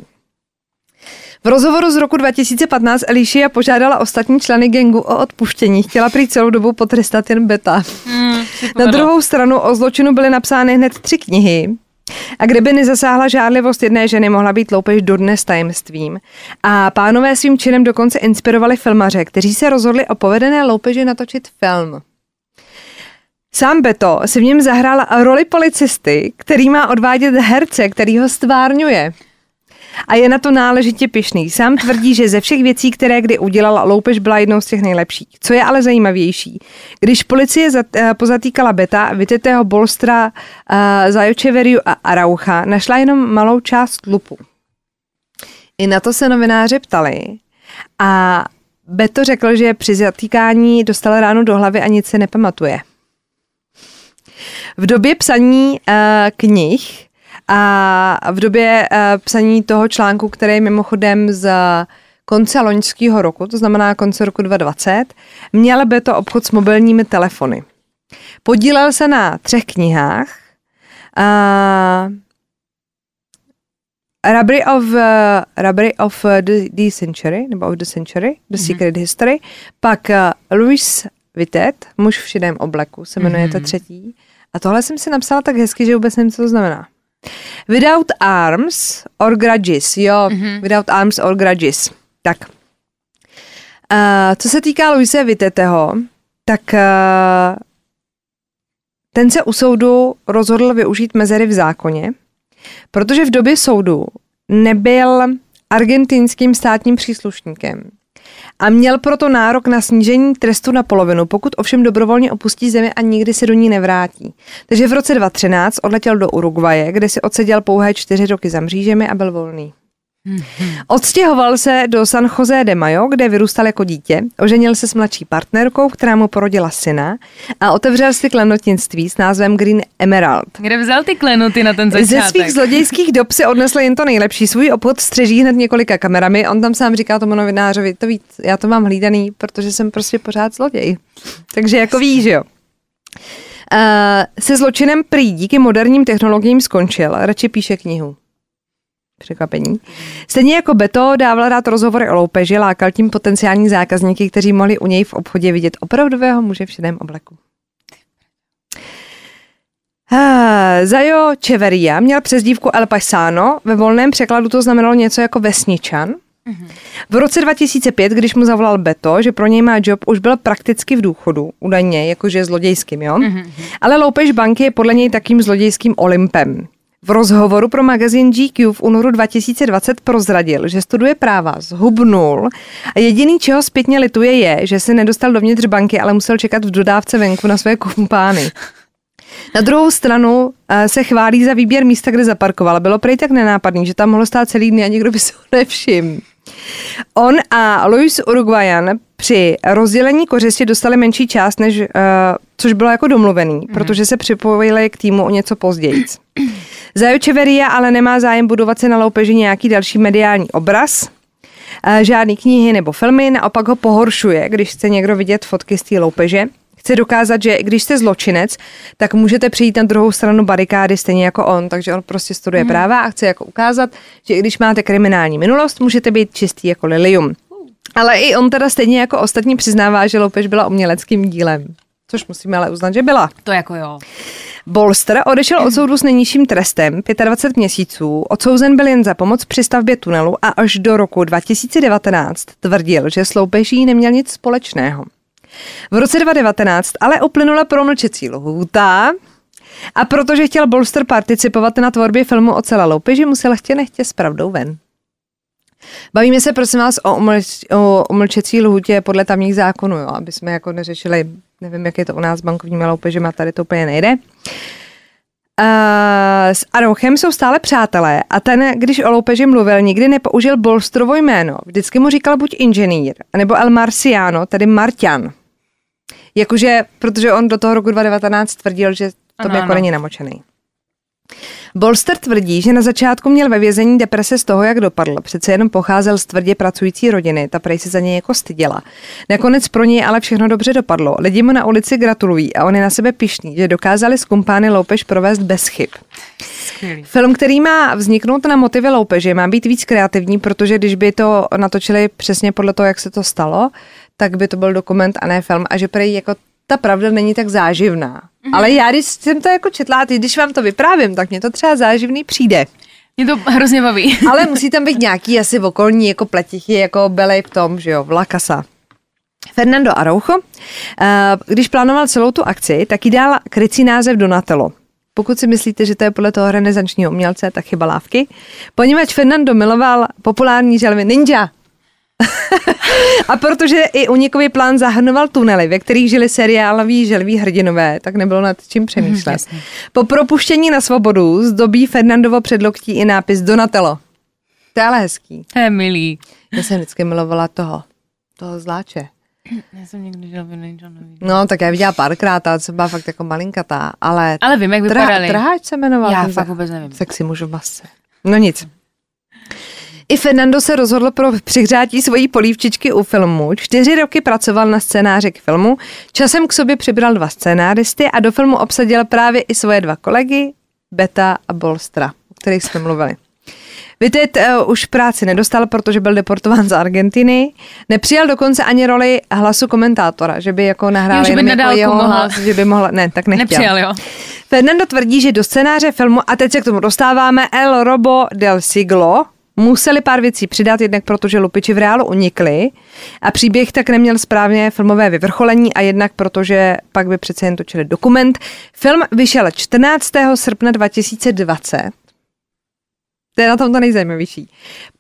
V rozhovoru z roku 2015 Alicia požádala ostatní členy gengu o odpuštění. Chtěla prý celou dobu potrestat jen beta. Hmm, Na druhou stranu o zločinu byly napsány hned tři knihy. A kdyby nezasáhla žádlivost jedné ženy, mohla být loupež dodnes tajemstvím. A pánové svým činem dokonce inspirovali filmaře, kteří se rozhodli o povedené loupeži natočit film. Sám Beto si v něm zahrál roli policisty, který má odvádět herce, který ho stvárňuje. A je na to náležitě pišný. Sám tvrdí, že ze všech věcí, které kdy udělala, loupež byla jednou z těch nejlepších. Co je ale zajímavější, když policie eh, pozatýkala Beta, vytetého Bolstra, uh, Zajočeveriu a Araucha, našla jenom malou část lupu. I na to se novináři ptali a Beto řekl, že při zatýkání dostal ránu do hlavy a nic se nepamatuje. V době psaní uh, knih a v době uh, psaní toho článku, který je mimochodem z konce loňského roku, to znamená konce roku 2020, měl by to obchod s mobilními telefony. Podílel se na třech knihách. Uh, Robbery of, uh, Robbery of uh, the, the Century, nebo of the Century, The mm-hmm. Secret History. Pak uh, Louis Vitet, muž v šedém obleku, se jmenuje mm-hmm. ta třetí. A tohle jsem si napsala tak hezky, že vůbec nevím, co to znamená. Without arms or grudges, jo, mm-hmm. without arms or grudges. Tak. Uh, co se týká Luise Viteteho, tak uh, ten se u soudu rozhodl využít mezery v zákoně, protože v době soudu nebyl argentinským státním příslušníkem a měl proto nárok na snížení trestu na polovinu, pokud ovšem dobrovolně opustí zemi a nikdy se do ní nevrátí. Takže v roce 2013 odletěl do Uruguaje, kde si odseděl pouhé čtyři roky za mřížemi a byl volný. Odstěhoval se do San José de Mayo, kde vyrůstal jako dítě, oženil se s mladší partnerkou, která mu porodila syna a otevřel si klenotnictví s názvem Green Emerald. Kde vzal ty klenoty na ten začátek? Ze svých zlodějských dob si odnesl jen to nejlepší. Svůj obchod střeží hned několika kamerami. On tam sám říká tomu novinářovi, to víc, já to mám hlídaný, protože jsem prostě pořád zloděj. Takže jako víš, jo. Uh, se zločinem prý díky moderním technologiím skončil, radši píše knihu. Překvapení. Stejně jako Beto dával rád rozhovory o loupeži, lákal tím potenciální zákazníky, kteří mohli u něj v obchodě vidět opravdového muže v šedém obleku. Ah, Zajo Čeveria měl přezdívku El Paisano, ve volném překladu to znamenalo něco jako vesničan. V roce 2005, když mu zavolal Beto, že pro něj má job, už byl prakticky v důchodu, údajně, jakože zlodějským, jo? Ale loupež banky je podle něj takým zlodějským olympem. V rozhovoru pro magazín GQ v únoru 2020 prozradil, že studuje práva, zhubnul a jediný, čeho zpětně lituje, je, že se nedostal dovnitř banky, ale musel čekat v dodávce venku na své kumpány. Na druhou stranu eh, se chválí za výběr místa, kde zaparkoval. Bylo prej tak nenápadný, že tam mohlo stát celý dny a nikdo by se ho nevšiml. On a Luis Uruguayan při rozdělení kořisti dostali menší část, než, uh, což bylo jako domluvený, mm-hmm. protože se připojili k týmu o něco později. Zajo Čeveria ale nemá zájem budovat se na loupeži nějaký další mediální obraz, uh, žádný knihy nebo filmy, naopak ho pohoršuje, když chce někdo vidět fotky z té loupeže. Chce dokázat, že když jste zločinec, tak můžete přijít na druhou stranu barikády stejně jako on, takže on prostě studuje mm. práva a chce jako ukázat, že i když máte kriminální minulost, můžete být čistý jako lilium. Ale i on teda stejně jako ostatní přiznává, že loupež byla uměleckým dílem. Což musíme ale uznat, že byla. To jako jo. Bolster odešel od soudu s nejnižším trestem 25 měsíců. Odsouzen byl jen za pomoc při stavbě tunelu a až do roku 2019 tvrdil, že s loupeží neměl nic společného. V roce 2019 ale uplynula promlčecí lhůta a protože chtěl Bolster participovat na tvorbě filmu o celé loupeži, musel chtě nechtě s pravdou ven. Bavíme se prosím vás o, umlč, o umlčecí lhůtě podle tamních zákonů, jo, aby jsme jako neřešili, nevím, jak je to u nás s bankovními loupežemi a tady to úplně nejde. Uh, s Arouchem jsou stále přátelé a ten, když o loupeži mluvil, nikdy nepoužil Bolstrovo jméno. Vždycky mu říkal buď inženýr, nebo El Marciano, tedy Martian. Jakože, protože on do toho roku 2019 tvrdil, že to ano, jako ano. není namočený. Bolster tvrdí, že na začátku měl ve vězení deprese z toho, jak dopadl. Přece jenom pocházel z tvrdě pracující rodiny, ta prej se za něj jako styděla. Nakonec pro něj ale všechno dobře dopadlo. Lidi mu na ulici gratulují a on je na sebe pišný, že dokázali z kumpány loupež provést bez chyb. Skvělý. Film, který má vzniknout na motivy loupeže, má být víc kreativní, protože když by to natočili přesně podle toho, jak se to stalo, tak by to byl dokument a ne film a že prej jako ta pravda není tak záživná. Mm-hmm. Ale já, když jsem to jako četla, ty, když vám to vyprávím, tak mě to třeba záživný přijde. Mě to hrozně baví. Ale musí tam být nějaký asi okolní jako pletichy, jako byly v tom, že jo, v La Casa. Fernando Araujo, eh, když plánoval celou tu akci, tak jí dal krycí název Donatello. Pokud si myslíte, že to je podle toho renesančního umělce, tak chyba lávky. Poněvadž Fernando miloval populární želvy Ninja, a protože i unikový plán zahrnoval tunely, ve kterých žili seriáloví želví hrdinové, tak nebylo nad čím přemýšlet. Mm, po propuštění na svobodu zdobí Fernandovo předloktí i nápis Donatello. To je ale hezký. To je milý. Já jsem vždycky milovala toho, toho zláče. Já jsem někdy želvy neviděla. No, tak já viděla párkrát, ale jsem byla fakt jako malinkatá, ale... Ale vím, jak vypadali. Trháč se jmenoval. Já fakt vůbec nevím. Sexy muž v masce. No nic. I Fernando se rozhodl pro přihřátí svojí polívčičky u filmu. Čtyři roky pracoval na scénáři k filmu, časem k sobě přibral dva scénáristy a do filmu obsadil právě i svoje dva kolegy, Beta a Bolstra, o kterých jsme mluvili. Vitet uh, už práci nedostal, protože byl deportován z Argentiny. Nepřijal dokonce ani roli hlasu komentátora, že by jako nahrál jo, že by jako jeho mohla. hlas, že by mohla, ne, tak nechtěl. Nepřijal, jo. Fernando tvrdí, že do scénáře filmu, a teď se k tomu dostáváme, El Robo del Siglo, Museli pár věcí přidat, jednak protože lupiči v reálu unikli a příběh tak neměl správně filmové vyvrcholení a jednak protože pak by přece jen točili dokument. Film vyšel 14. srpna 2020. To je na tom to nejzajímavější.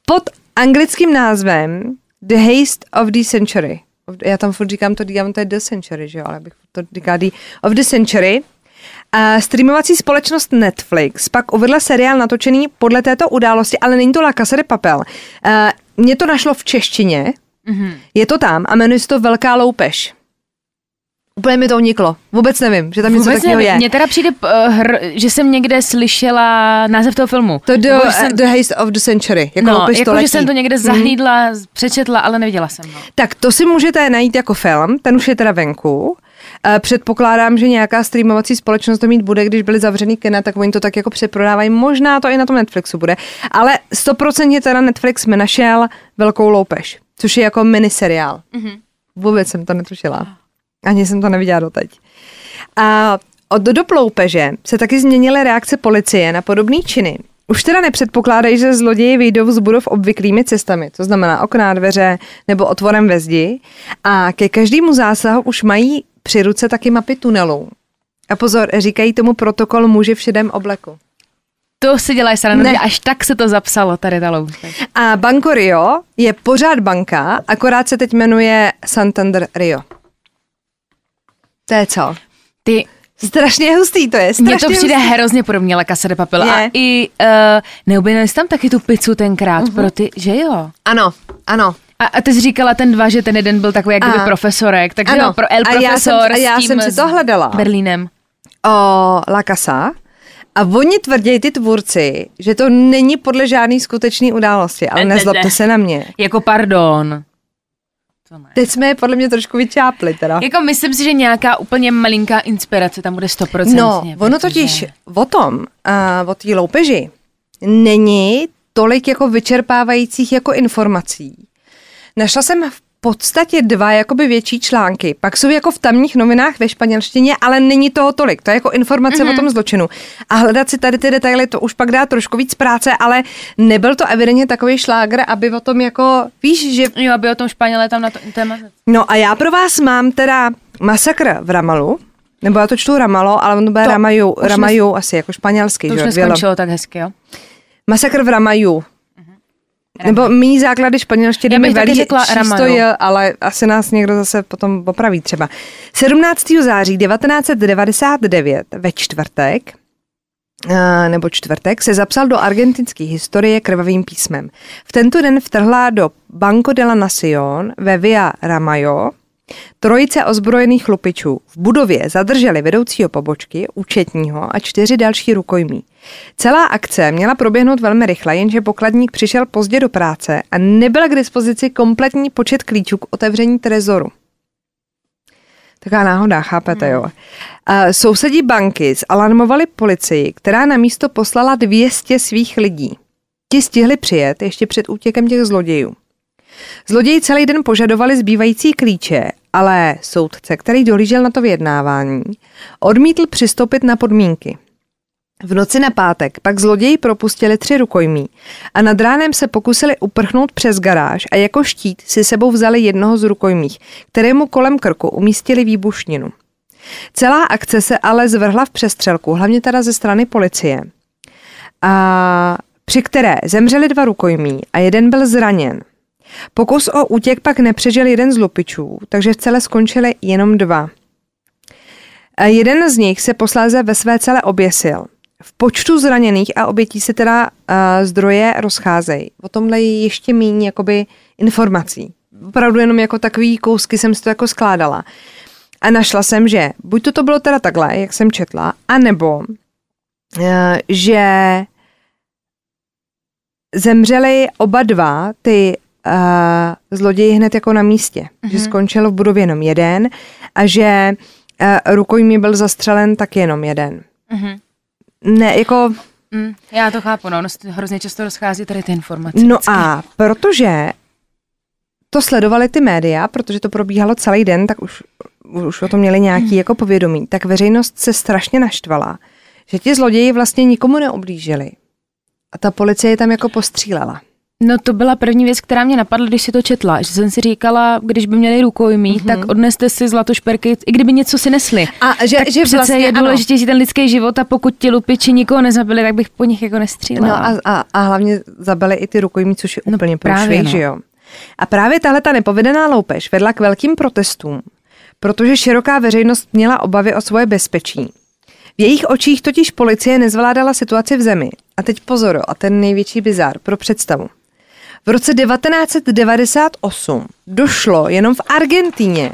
Pod anglickým názvem The Haste of the Century. Já tam furt říkám to, říkám, to je The Century, že jo, ale bych to říkal The of the Century a streamovací společnost Netflix pak uvedla seriál natočený podle této události, ale není to La Casa de Papel. Uh, mě to našlo v češtině, mm-hmm. je to tam a jmenuje se to Velká loupež. Úplně mi to uniklo. Vůbec nevím, že tam něco takového je. Mně teda přijde, uh, hr, že jsem někde slyšela název toho filmu. To the, uh, jsem, the Haste of the Century. Jako no, jako že jsem to někde mhm. zahlídla, mm. přečetla, ale neviděla jsem ho. Tak to si můžete najít jako film, ten už je teda venku. Eh, předpokládám, že nějaká streamovací společnost to mít bude, když byly zavřený kina, tak oni to tak jako přeprodávají. Možná to i na tom Netflixu bude. Ale stoprocentně teda Netflix mi našel Velkou loupež, což je jako miniseriál. Mm-hmm. Vůbec jsem to netušila. Ani jsem to neviděla doteď. A od do ploupeže se taky změnily reakce policie na podobné činy. Už teda nepředpokládají, že zloději vyjdou z budov obvyklými cestami, to znamená okná, dveře nebo otvorem ve zdi. A ke každému zásahu už mají při ruce taky mapy tunelů. A pozor, říkají tomu protokol muži v šedém obleku. To si dělají srandu, Ne. až tak se to zapsalo, tady ta. A Banco Rio je pořád banka, akorát se teď jmenuje Santander Rio. To je co? Ty, Strašně hustý to je, strašně mně to přijde hustý. hrozně podobně La Casa de Papel. Je. A i, uh, neobjednali jsi tam taky tu pizzu tenkrát uh-huh. pro ty, že jo? Ano, ano. A, a ty jsi říkala ten dva, že ten jeden byl takový jak kdyby A- profesorek, takže ano. jo, pro El A já jsem- Profesor a já s tím jsem si to hledala. Berlínem. O La Casa. A oni tvrdí, ty tvůrci, že to není podle žádné skutečné události, ale Ne, ne, nezlobte ne. se na mě. Jako pardon. To ne. Teď jsme je podle mě trošku vyčápli teda. Jako myslím si, že nějaká úplně malinká inspirace tam bude stoprocentně. No, ono protože- totiž o tom, uh, o té loupeži, není tolik jako vyčerpávajících jako informací. Našla jsem v podstatě dva jakoby větší články. Pak jsou jako v tamních novinách ve španělštině, ale není toho tolik. To je jako informace mm-hmm. o tom zločinu. A hledat si tady ty detaily, to už pak dá trošku víc práce, ale nebyl to evidentně takový šlágr, aby o tom jako, víš, že Jo, aby o tom Španělé tam na to téma. No a já pro vás mám teda masakr v Ramalu, nebo já to čtu Ramalo, ale on to bude To Ramaju, Ramaju asi jako španělsky, To že už neskončilo tak hezky, jo? Masakr v Ramaju. Nebo mý základy španělštiny mi velí řekla čísto Ramaju. je, ale asi nás někdo zase potom popraví třeba. 17. září 1999 ve čtvrtek eh, nebo čtvrtek se zapsal do argentinské historie krvavým písmem. V tento den vtrhla do Banco de la Nación ve Via Ramayo trojice ozbrojených lupičů. V budově zadrželi vedoucího pobočky, účetního a čtyři další rukojmí. Celá akce měla proběhnout velmi rychle, jenže pokladník přišel pozdě do práce a nebyl k dispozici kompletní počet klíčů k otevření trezoru. Taková náhoda, chápete, jo. A sousedí banky zalarmovali policii, která na místo poslala 200 svých lidí. Ti stihli přijet ještě před útěkem těch zlodějů. Zloději celý den požadovali zbývající klíče, ale soudce, který dohlížel na to vyjednávání, odmítl přistoupit na podmínky. V noci na pátek pak zloději propustili tři rukojmí a nad ránem se pokusili uprchnout přes garáž a jako štít si sebou vzali jednoho z rukojmích, kterému kolem krku umístili výbušninu. Celá akce se ale zvrhla v přestřelku, hlavně teda ze strany policie, a při které zemřeli dva rukojmí a jeden byl zraněn. Pokus o útěk pak nepřežil jeden z lupičů, takže v celé skončili jenom dva. A jeden z nich se posléze ve své celé oběsil. V počtu zraněných a obětí se teda uh, zdroje rozcházejí. O tomhle je ještě méně jakoby informací. Opravdu jenom jako takový kousky jsem si to jako skládala. A našla jsem, že buď to, to bylo teda takhle, jak jsem četla, anebo uh, že zemřeli oba dva ty uh, zloději hned jako na místě. Mm-hmm. Že skončil v budově jenom jeden a že uh, rukojmí byl zastřelen tak jenom jeden. Mhm. Ne, jako, Mm, já to chápu, no, hrozně často rozchází tady ty informace. no vždycky. a protože to sledovali ty média, protože to probíhalo celý den, tak už, už o tom měli nějaký jako povědomí, tak veřejnost se strašně naštvala, že ti zloději vlastně nikomu neoblížili. A ta policie je tam jako postřílela. No to byla první věc, která mě napadla, když si to četla, že jsem si říkala, když by měli rukojmí, mm-hmm. tak odneste si zlatošperky, i kdyby něco si nesli. A že, tak že přece vlastně, je důležitější ten lidský život a pokud ti lupiči nikoho nezabili, tak bych po nich jako nestřílela. No a, a, a hlavně zabili i ty rukojmí, což je No úplně právě, průšvih, no. že jo. A právě tahle ta nepovedená loupež vedla k velkým protestům, protože široká veřejnost měla obavy o svoje bezpečí. V jejich očích totiž policie nezvládala situaci v zemi. A teď pozor, a ten největší bizár pro představu. V roce 1998 došlo jenom v Argentíně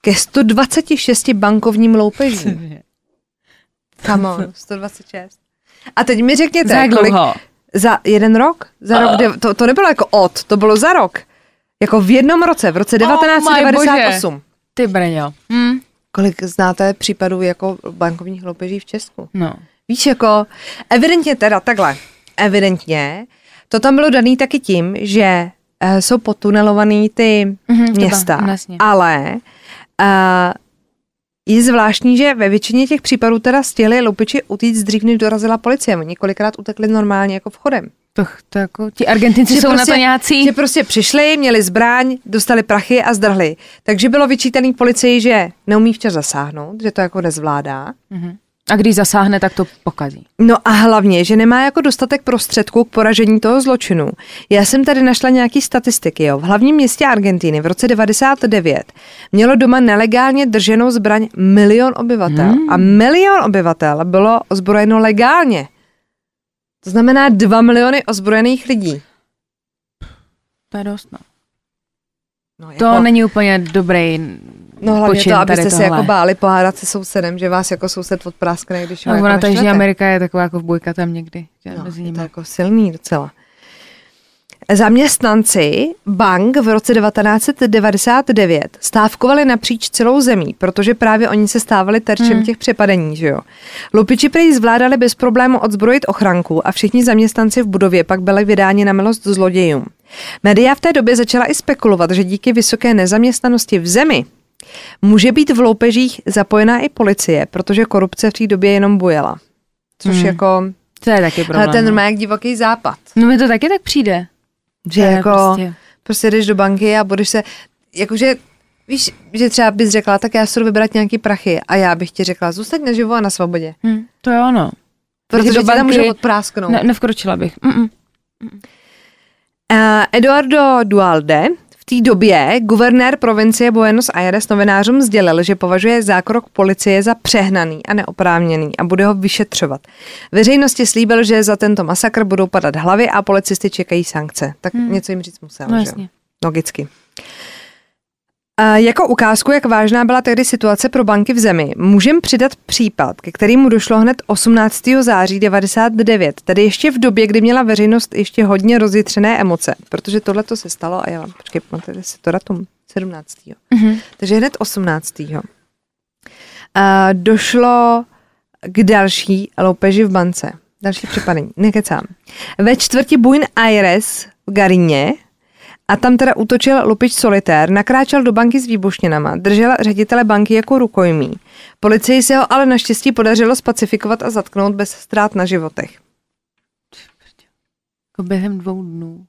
ke 126 bankovním loupežím. Come on, 126. A teď mi řekněte, Za jak kolik, dlouho? za jeden rok? Za rok, de, to, to nebylo jako od, to bylo za rok. Jako v jednom roce, v roce Oh my 1998. Ty brňo. Hm? Kolik znáte případů jako bankovních loupeží v Česku? No. Víš, jako evidentně teda takhle, evidentně, to tam bylo daný taky tím, že uh, jsou potunelovaný ty Mhm, mm-hmm, to města, ba- jasně. ale uh, je zvláštní, že ve většině těch případů teda stihli lupiči utíct dřív, než dorazila policie. Oni kolikrát utekli normálně jako vchodem. To, to jako, ti Argentinci jsou na to nějací. Že prostě přišli, měli zbraň, dostali prachy a zdrhli. Takže bylo vyčítaný policii, že neumí včas zasáhnout, že to jako nezvládá. Mhm. A když zasáhne, tak to pokazí. No a hlavně, že nemá jako dostatek prostředků k poražení toho zločinu. Já jsem tady našla nějaký statistiky. Jo. V hlavním městě Argentíny v roce 99 mělo doma nelegálně drženou zbraň milion obyvatel. Hmm. A milion obyvatel bylo ozbrojeno legálně. To znamená 2 miliony ozbrojených lidí. To je dost, no. No, jako, To není úplně dobrý no hlavně počin to, abyste se jako báli pohádat se sousedem, že vás jako soused odpráskne, když ho No, jako ona ta Jižní. Amerika je taková jako v bojka tam někdy. No, mezi je to jako silný docela. Zaměstnanci bank v roce 1999 stávkovali napříč celou zemí, protože právě oni se stávali terčem hmm. těch přepadení, že jo. Lupiči prej zvládali bez problému odzbrojit ochranku a všichni zaměstnanci v budově pak byli vydáni na milost zlodějům. Média v té době začala i spekulovat, že díky vysoké nezaměstnanosti v zemi může být v loupežích zapojená i policie, protože korupce v té době jenom bujela. Což Hmm. jako... To je taky problém. Ale ten no. normálně jak divoký západ. no mi to taky tak přijde. Že To jako prostě. prostě- jdeš do banky a budeš se, jakože víš, že třeba bys řekla, tak já si jdu vybrat nějaký prachy a já bych ti řekla, zůstaň naživo a na svobodě. Hm, to je ono. Protože do ti tam banky- může odprásknout. Ne, nevkročila bych. Mm-mm. Uh, Eduardo Dualde té době guvernér provincie Buenos Aires novinářům sdělil, že považuje zákrok policie za přehnaný a neoprávněný a bude ho vyšetřovat. Veřejnosti slíbil, že za tento masakr budou padat hlavy a policisty čekají sankce. Tak hmm. něco jim říct musel, No že? jasně. Logicky. A jako ukázku, jak vážná byla tehdy situace pro banky v zemi, můžeme přidat případ, ke kterému došlo hned 18. září 99, tedy ještě v době, kdy měla veřejnost ještě hodně rozjitřené emoce, protože tohle to se stalo a já vám, počkej, pamatujete si to datum? 17. Mhm. Takže hned 18. A došlo k další loupeži v bance. Další přepadení, nekecám. Ve čtvrti Buenos Aires v Garíně a tam teda útočil lupič solitér, nakráčel do banky s výbušninama, držel ředitele banky jako rukojmí. Policii se ho ale naštěstí podařilo spacifikovat a zatknout bez ztrát na životech. Jako během dvou dnů.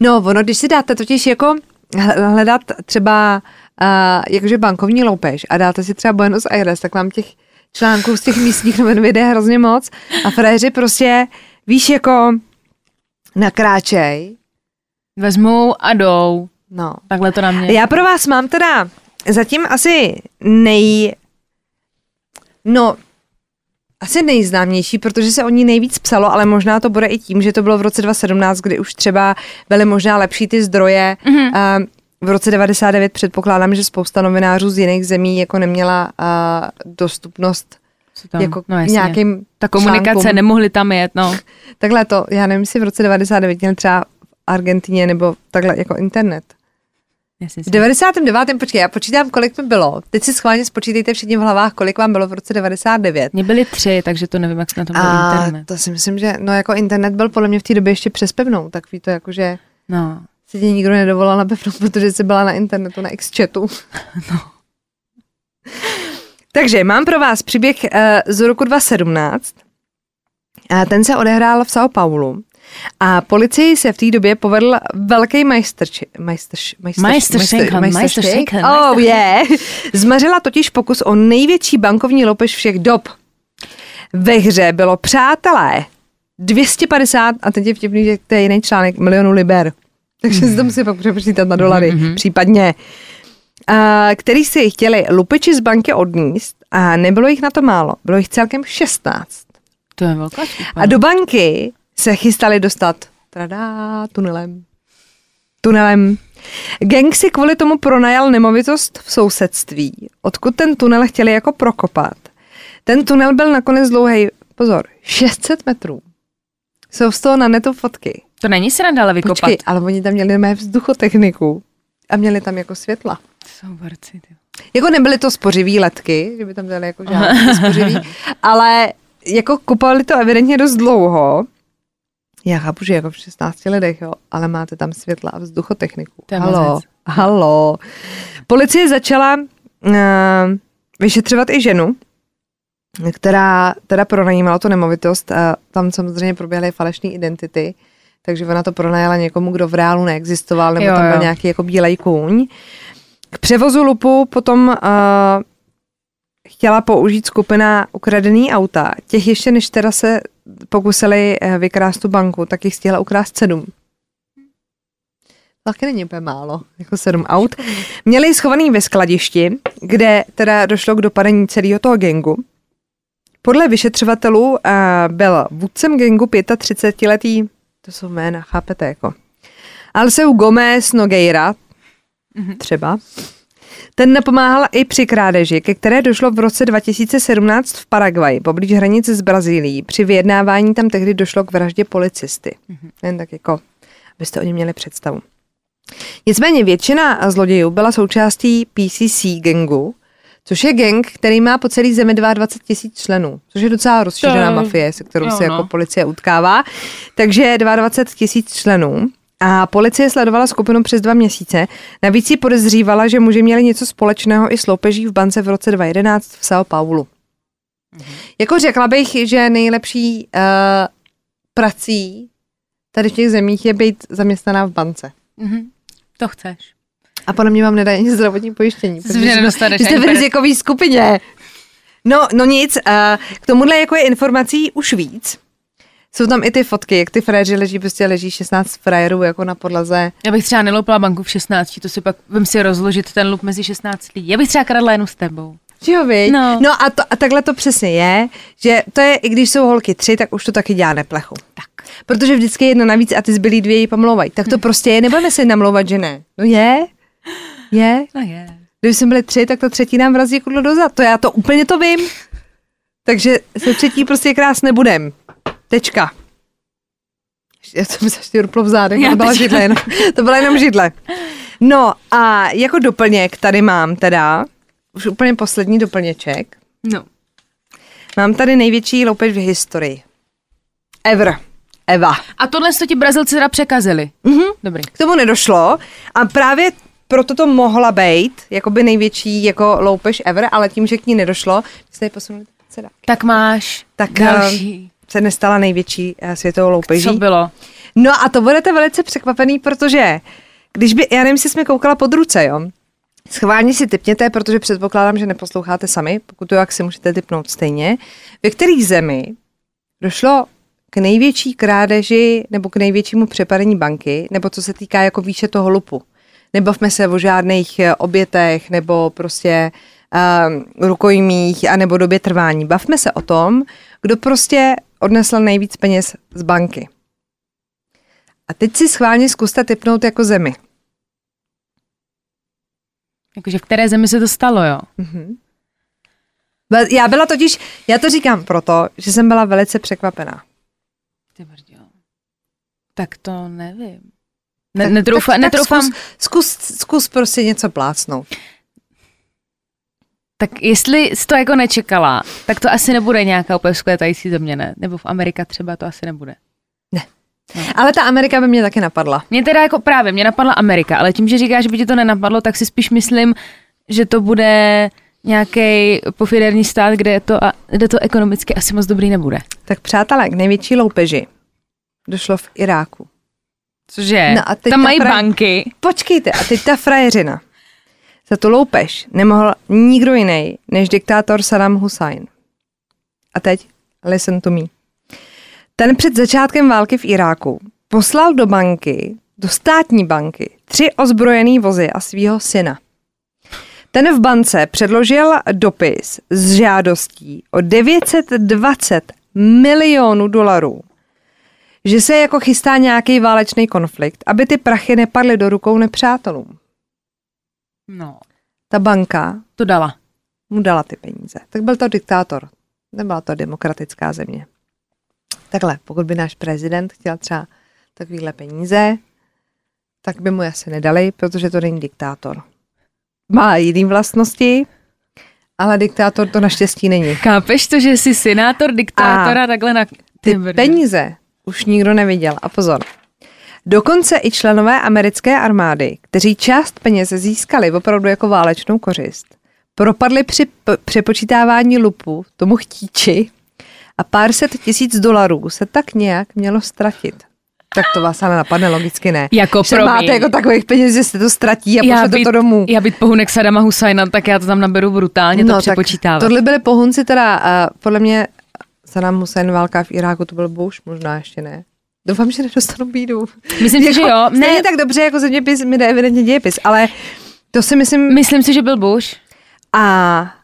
No, ono, když si dáte totiž jako hl- hledat třeba uh, jakože bankovní loupež a dáte si třeba Buenos Aires, tak vám těch článků z těch místních novin vyjde hrozně moc a fréři prostě, víš, jako nakráčej, Vezmou a jdou. no. Takhle to na mě. Já pro vás mám teda zatím asi nej... No, asi nejznámější, protože se o ní nejvíc psalo, ale možná to bude i tím, že to bylo v roce 2017, kdy už třeba byly možná lepší ty zdroje. Mhm. A v roce 99 předpokládám, že spousta novinářů z jiných zemí jako neměla a, dostupnost tam? jako no, jasně. nějakým Ta komunikace, článkům. nemohli tam jet, no. Takhle to, já nevím, jestli v roce 99 měl třeba Argentině nebo takhle jako internet. Jasně, V 99. počkej, já počítám, kolik mi bylo. Teď si schválně spočítejte všichni v hlavách, kolik vám bylo v roce 99. Mě byly tři, takže to nevím, jak se na tom byl A internet. to si myslím, že no jako internet byl podle mě v té době ještě přes pevnou, tak ví to jako, že No. si tě nikdo nedovolal na pevnou, protože jsi byla na internetu, na X-chatu. No. Takže mám pro vás příběh uh, z roku 2017. A ten se odehrál v São Paulo. A policii se v té době povedl velký Majsterschenken, Oh yeah. Zmařila totiž pokus o největší bankovní loupež všech dob. Ve hře bylo přátelé 250, a teď je vtipný, že to je jiný článek, milionů liber. Takže si to musí pak přepočítat na dolary, Mhm. případně. A, který si chtěli lupiči z banky odníst a nebylo jich na to málo. Bylo jich celkem 16. To je velká. A do banky se chystali dostat tradá, tunelem. Tunelem. Gang si kvůli tomu pronajal nemovitost v sousedství, odkud ten tunel chtěli jako prokopat. Ten tunel byl nakonec dlouhý, pozor, 600 metrů. Jsou z toho na netu fotky. To není se nadále vykopat. Počkej, ale oni tam měli mé vzduchotechniku a měli tam jako světla. Jsou borci, ty. Jako nebyly to spořivý letky, že by tam dali jako žádné spořivý, ale jako kupovali to evidentně dost dlouho. Já chápu, že jako v 16 lidech, jo, ale máte tam světla a vzduchotechniku. To halo, halo. Policie začala uh, vyšetřovat i ženu, která teda pronajímala tu nemovitost. A tam samozřejmě proběhly falešné identity, takže ona to pronajala někomu, kdo v reálu neexistoval, nebo Jo, tam byl jo. nějaký jako bílej kůň. K převozu lupu potom uh, chtěla použít skupina ukradený auta. Těch ještě než teda se pokusili eh, vykrást tu banku, tak jich stihla ukrást sedm. Taky není úplně málo, jako sedm aut. Měli schovaný ve skladišti, kde teda došlo k dopadení celého toho gengu. Podle vyšetřovatelů uh, byl vůdcem gengu 35-letý, to jsou jména, chápete, jako. Alceu Gomez Nogueira, třeba. Ten napomáhal i při krádeži, ke které došlo v roce 2017 v Paraguaji, poblíž hranice s Brazílií. Při vyjednávání tam tehdy došlo k vraždě policisty. Jen tak jako, abyste o něm měli představu. Nicméně většina zlodějů byla součástí PCC gangu, což je gang, který má po celé zemi 22 tisíc členů, což je docela rozšířená To mafie, se kterou jo, se no. jako policie utkává. Takže 22 tisíc členů. A policie sledovala skupinu přes dva měsíce. Navíc ji podezřívala, že muži měli něco společného i s loupeží v bance v roce 2011 v São Paulo. Jako řekla bych, že nejlepší uh, prací tady v těch zemích je být zaměstnaná v bance. Mhm. To chceš. A podle mě vám nedají ani zdravotní pojištění. Myslím, že nedostaneš Jste v rizikové skupině. No, no nic, uh, k tomuhle jako je informací už víc. Jsou tam i ty fotky, jak ty frajeři leží, prostě leží 16 frajerů jako na podlaze. Já bych třeba neloupila banku v 16, to si pak vím si rozložit ten lup mezi 16 lidí. Já bych třeba kradla jenom s tebou. Jo, viď? No. no a, to, a takhle to přesně je, že to je, i když jsou holky tři, tak už to taky dělá neplechu. Tak. Protože vždycky je jedna navíc a ty zbylí dvě ji pomlouvají. Tak to prostě je, nebudeme si namlouvat, že ne. No je, je. No je. Kdyby jsme byli tři, tak to třetí nám vrazí kudlo dozad. To já to úplně to vím. Takže se třetí prostě krás nebudem. Tečka. Já jsem mi zaště ruplo v zádech, Já to byla židle, jenom, to byla jenom židle. No a jako doplněk tady mám teda, už úplně poslední doplněček, No. mám tady největší loupež v historii. Ever. Eva. A tohle to ti Brazilci teda překazili. Mhm. Dobrý. K tomu nedošlo a právě proto to mohla být jakoby největší jako loupež ever, ale tím, že k ní nedošlo, jsme ji posunuli. Tak máš Tak další. Se nestala největší eh, světovou loupeží. Co bylo? No a to budete velice překvapený, protože když by, já nevím, jestli jsme koukala pod ruce, jo? Schválně si typněte, protože předpokládám, že neposloucháte sami, pokud to jak si můžete typnout stejně. Ve kterých zemi došlo k největší krádeži nebo k největšímu přepadení banky, nebo co se týká jako výše toho lupu. Nebavme se o žádných eh, obětech nebo prostě um, rukojmích a nebo době trvání. Bavme se o tom, kdo prostě odnesl nejvíc peněz z banky. A teď si schválně zkuste typnout jako zemi. Jakože v které zemi se to stalo, jo? Be- Já byla totiž, já to říkám proto, že jsem byla velice překvapená. Ty brďo. Tak to nevím. Ne, netroufa, tak, netroufám. Tak zkus, zkus, zkus prostě něco plácnout. Tak jestli jsi to jako nečekala, tak to asi nebude nějaká úplně vzkvétající země, ne? Nebo v Amerika třeba to asi nebude. Ale ta Amerika by mě taky napadla. Mě teda jako právě, mě napadla Amerika, ale tím, že říkáš, že by ti to nenapadlo, tak si spíš myslím, že to bude nějaký pofiderní stát, kde, je to, a, kde to ekonomicky asi moc dobrý nebude. Tak přátelé, k největší loupeži došlo v Iráku. Cože? No a teď Tam ta mají fra- banky. Počkejte, a teď ta frajeřina. Za tu loupež nemohl nikdo jiný než diktátor Saddam Hussein. A teď listen to me. Ten před začátkem války v Iráku poslal do banky, do státní banky, tři ozbrojený vozy a svého syna. Ten v bance předložil dopis s žádostí o 920 milionů dolarů, že se jako chystá nějaký válečný konflikt, aby ty prachy nepadly do rukou nepřátelům. No, Ta banka to dala. mu dala ty peníze. Tak byl to diktátor. Nebyla to demokratická země. Takhle, pokud by náš prezident chtěl třeba takovýhle peníze, tak by mu asi nedali, protože to není diktátor. Má jiný vlastnosti, ale diktátor to naštěstí není. Chápeš to, že jsi senátor, diktátora, takhle na... Ty peníze už nikdo neviděl. A pozor, dokonce i členové americké armády, kteří část peněz získali opravdu jako válečnou kořist, propadli při p- přepočítávání lupu tomu chtíči a pár set tisíc dolarů se tak nějak mělo ztratit. Tak to vás ale napadne, logicky ne. Jako že promiň. máte jako takových peněz, že se to ztratí a pošlete být, to domů. já být pohunek Sadama Husajna, tak já to tam naberu brutálně, to přepočítávat. No, tohle byly pohunci teda, uh, podle mě Saddam Hussein válka v Iráku, to byl Bush, možná ještě ne. Doufám, že nedostanu bídu. Myslím si, že jo. Ne. Ne, tak dobře jako zeměpis, mi jde evidentně dějepis, ale to si myslím... myslím si, že byl Bush. A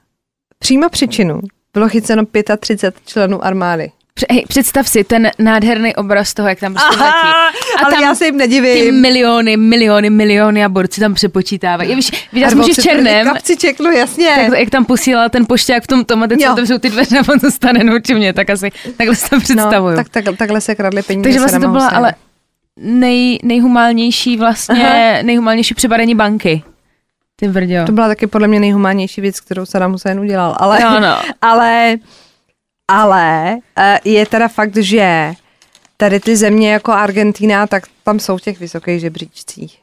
přímo příčinu bylo chyceno 35 členů armády. Hej, představ si ten nádherný obraz toho, jak tam prostě letí. ale tam já se jim ty nedivím. miliony, miliony, miliony a borci tam přepočítávají. Víš, viděla jsem že v černém, Kapciček, no jasně. tak, jak tam posílal ten pošťák v tom tomate, Jo. co otevřou ty dveře a on zůstane nuči mě, tak asi takhle si to představuju. No, tak, tak, takhle se kradly peníze. Takže vlastně to byla ale nej, nejhumálnější vlastně, Aha. nejhumálnější přebadení banky. Ty brďo. To byla taky podle mě nejhumánější věc, kterou Saddam Hussein udělal. Ale, No, no. ale, ale eh, je teda fakt, že tady ty země jako Argentina, tak tam jsou v těch vysokých žebříčcích.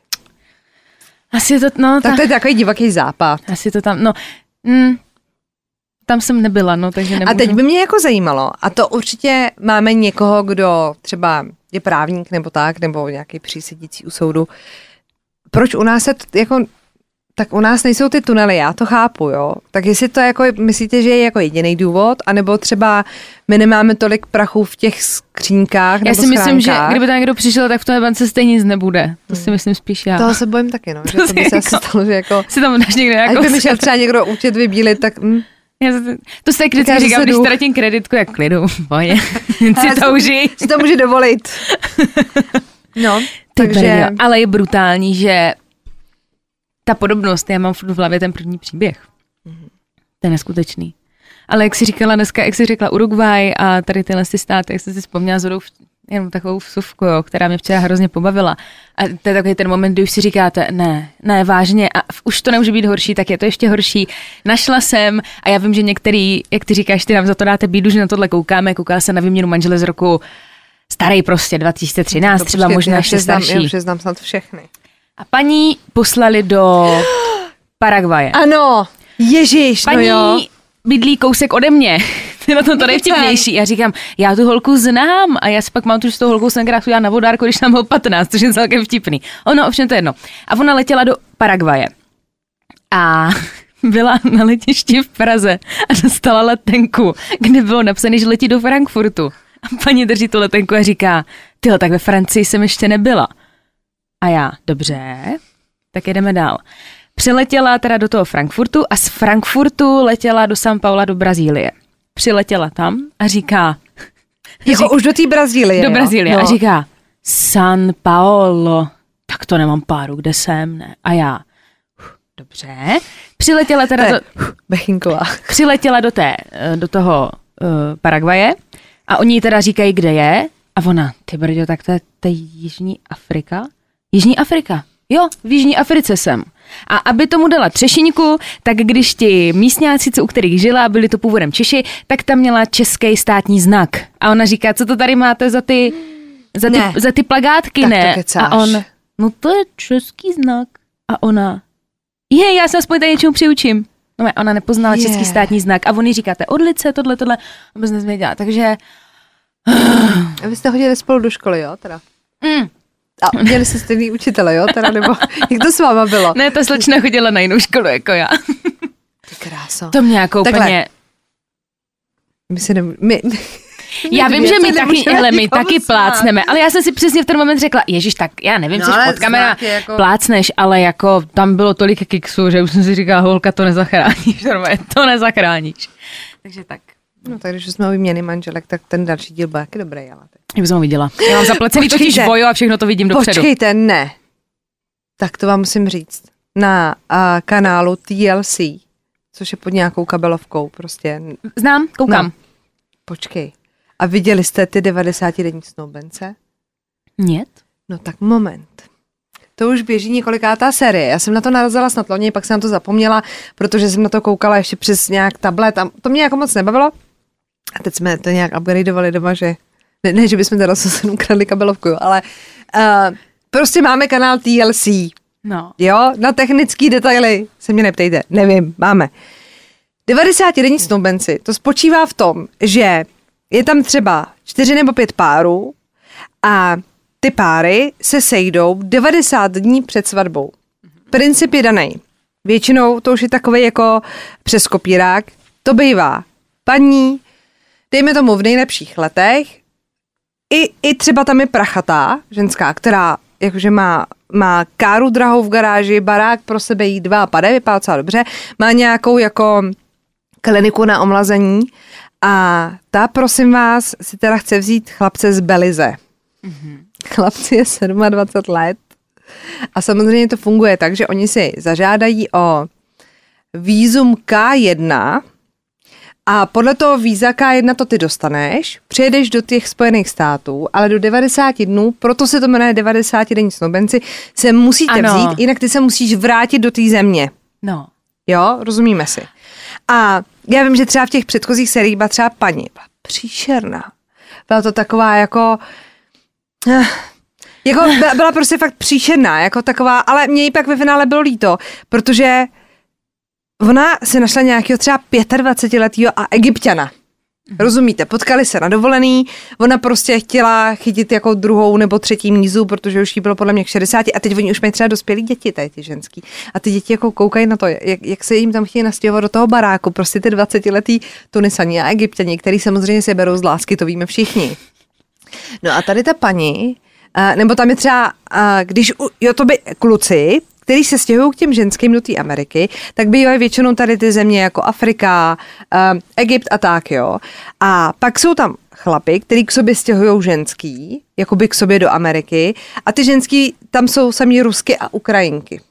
Asi to, no, Tak ta, to je takový divoký západ. asi to tam, no, mm, tam jsem nebyla, no, takže nemůžu. A teď by mě jako zajímalo, a to určitě máme někoho, kdo třeba je právník nebo tak, nebo nějaký přísedící u soudu. Proč u nás se t- jako tak u nás nejsou ty tunely, já to chápu, jo. Tak jestli to jako, myslíte, že je jako jediný důvod, anebo třeba my nemáme tolik prachu v těch skřínkách Já nebo si myslím, že kdyby tam někdo přišel, tak v té bance stejně nic nebude. To si myslím spíš já. Toho se bojím taky, no. Že To to by si se asi jako- stalo, že jako... si tam dáš někde jako... by mi šel třeba někdo účet vybílit, tak... Hm. Já se- to se vždycky říkám, když jdu. ztratím kreditku, jak klidu, boje. si to užij. Si to může dovolit. No, Ty takže... brďo, ale je brutální, že ta podobnost, já mám v hlavě ten první příběh. To je neskutečný. Ale jak jsi říkala dneska, jak jsi řekla Uruguay a tady tyhle ty státy, jak jsi si vzpomněla zhodou jenom takovou vsuvku, jo, která mě včera hrozně pobavila. A to je takový ten moment, kdy už si říkáte, ne, ne, vážně, a už to nemůže být horší, tak je to ještě horší. Našla jsem a já vím, že některý, jak ty říkáš, ty nám za to dáte bídu, že na tohle koukáme, koukala se na výměnu manžele z roku starý prostě 2013, To třeba počkejte, možná ještě starší. Já přiznám snad všechny. A paní poslali do Paraguaje. Ano, Ježíš, Paní no jo. bydlí kousek ode mě. To je na tom to nejvtipnější. Já říkám, já tu holku znám a já si pak mám tu, že s tou holkou jsem krát na vodárku, když nám bylo 15, což je celkem vtipný. Ono, ovšem to je jedno. A ona letěla do Paraguaje. A byla na letišti v Praze a dostala letenku, kde bylo napsané, že letí do Frankfurtu. A paní drží tu letenku a říká, tyhle, tak ve Francii jsem ještě nebyla. A já, dobře, tak jedeme dál. Přiletěla teda do toho Frankfurtu a z Frankfurtu letěla do São Paula do Brazílie. Přiletěla tam a říká, Jako řík- už do té Brazílie, do? Brazílie no. a říká, San Paolo, tak to nemám páru, kde jsem, ne? A já, "Uf, dobře. Přiletěla teda To do, Bechinková. přiletěla do, té, eh, do toho uh, Paraguaje a oni teda říkají, kde je a ona, ty brďo, tak to je, to je Jižní Afrika? Jižní Afrika, jo, v Jižní Africe jsem. A aby tomu dala třešinku, tak když ti místňáci, co u kterých žila, byli to původem Češi, tak tam měla český státní znak. A ona říká, co to tady máte za ty, za ty, Ne. za ty plagátky, Tak to ne? kecáš. A on, no to je český znak. A ona, je, já se aspoň tady něčemu přiučím. No, ona nepoznala Je. český státní znak a on jí říkáte odlice, tohle, tohle, vůbec nezvěděla. Takže, A vy jste hodili spolu do školy, jo, teda? mm, A měli jste stejný učitele, jo, teda, nebo jak to s váma bylo? ne, ta slečna chodila na jinou školu jako já. Ty kráso. To mě jako Takhle. úplně... My si nemů- my, Já vím, že my taky, hele, my taky plácneme, ale já jsem si přesně v ten moment řekla, ježiš, tak já nevím, No, no, ale což pod kamera znak je jako- plácneš, ale jako tam bylo tolik kiksů, že už jsem si říkala, holka, to nezachráníš, normálně, to nezachráníš. Takže tak. no tak když jsme o výměny manželek, tak ten další díl byl jaký dobrý, ale teď. Já bych ho viděla. Já mám zaplacený totiž Počkejte. vojo a všechno to vidím dopředu. Počkejte, ne. Tak to vám musím říct. Na uh, kanálu TLC, což je pod nějakou kabelovkou, prostě. Znám, koukám. No. Počkej. A viděli jste ty 90 denní snoubence? Нет. No tak moment. To už běží několikátá série. Já jsem na to narazila snad loni, pak jsem na to zapomněla, protože jsem na to koukala ještě přes nějak tablet a to mě jako moc nebavilo. A teď jsme to nějak upgradeovali doma, že ne, ne že bychom teda zase ukradli kabelovku, ale uh, prostě máme kanál TLC, No. jo, na technické detaily se mě neptejte, nevím, máme. 90 denní snoubenci, to spočívá v tom, že je tam třeba čtyři nebo pět párů a ty páry se sejdou 90 dní před svatbou. Princip je daný. Většinou to už je takový jako přes kopírák. To bývá paní, dejme tomu v nejlepších letech, i, i třeba tam je prachatá ženská, která jakože má, má káru drahou v garáži, barák pro sebe jí dva a pade, vypadá docela dobře, má nějakou jako kliniku na omlazení. A ta, prosím vás, si teda chce vzít chlapce z Belize. Mm-hmm. Chlapci je 27 let. A samozřejmě to funguje tak, že oni si zažádají o výzum K1 a podle toho víza K1 to ty dostaneš, přijedeš do těch Spojených států, ale do 90 dnů, proto se to jmenuje 90 denní snoubenci, se musíte Ano. vzít, jinak ty se musíš vrátit do té země. No. Jo, rozumíme si. A já vím, že třeba v těch předchozích seriích byla třeba paní, byla příšerná. Byla to taková jako... eh, Jako byla, byla prostě fakt příšerná, jako taková, ale mě jí pak ve finále bylo líto, protože ona si našla nějakého třeba 25-letého a egyptiana. Rozumíte, potkali se na dovolený, ona prostě chtěla chytit jako druhou nebo třetí mízu, protože už jí bylo podle mě k 60 a teď oni už mají třeba dospělí děti, tady ty ženský. A ty děti jako koukají na to, jak, jak se jim tam chtějí nastěhovat do toho baráku, prostě ty 20-letý Tunisani a Egyptěni, který samozřejmě se berou z lásky, to víme všichni. No a tady ta paní, a, nebo tam je třeba, a, když jo, to by kluci, který se stěhují k těm ženským do té Ameriky, tak bývají většinou tady ty země jako Afrika, a, Egypt a tak, jo. A pak jsou tam chlapy, který k sobě stěhují ženský, jakoby k sobě do Ameriky, a ty ženský tam jsou sami Rusky a Ukrajinky.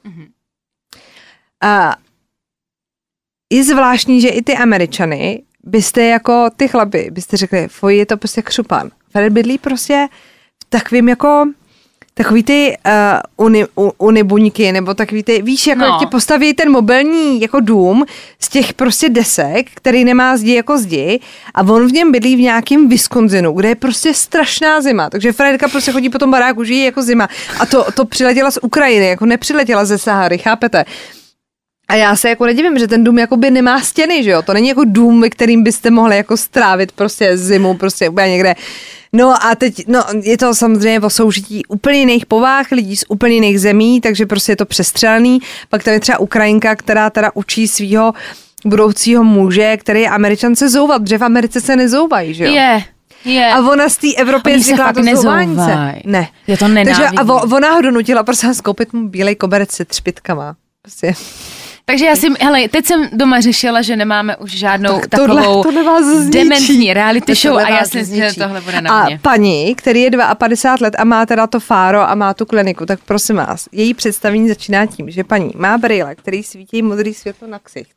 A je zvláštní, že i ty Američany byste jako ty chlapy, byste řekli, fuj, je to prostě křupan. Fred bydlí prostě v takovým jako takový ty uh, uni, u, unibuňky, nebo takový ty, víš, jako No. jak ti postaví ten mobilní jako dům z těch prostě desek, který nemá zdi jako zdi a on v něm bydlí v nějakém Wisconsinu, kde je prostě strašná zima, takže Fredka prostě chodí po tom baráku, žije jako zima a to, to přiletěla z Ukrajiny, jako nepřiletěla ze Sahary, chápete? A já se jako nedivím, že ten dům jakoby nemá stěny, že jo? To není jako dům, ve kterým byste mohli jako strávit prostě zimu, prostě úplně někde. No a teď, no je to samozřejmě o soužití úplně jiných povách, lidí z úplně jiných zemí, takže prostě je to přestřelený. Pak tam je třeba Ukrajinka, která teda učí svého budoucího muže, který je američan se zouvat, protože v Americe se nezouvají, že jo? Je, je. A ona z té Evropy je Oni zvyklá fakt to nezouvají. Ne. Já to Takže nenávidím. a vo- ona ho donutila prostě skoupit mu bílej koberec se třpitkama. Prostě. Takže já si, hele, teď jsem doma řešila, že nemáme už žádnou Tak tohle- takovou tohle vás zničí. dementní reality show a já si že tohle bude na A mě. paní, který je 52 let a má teda to fáro a má tu kliniku, tak prosím vás, její představení začíná tím, že paní má brýle, který svítí modrý světlo na ksicht.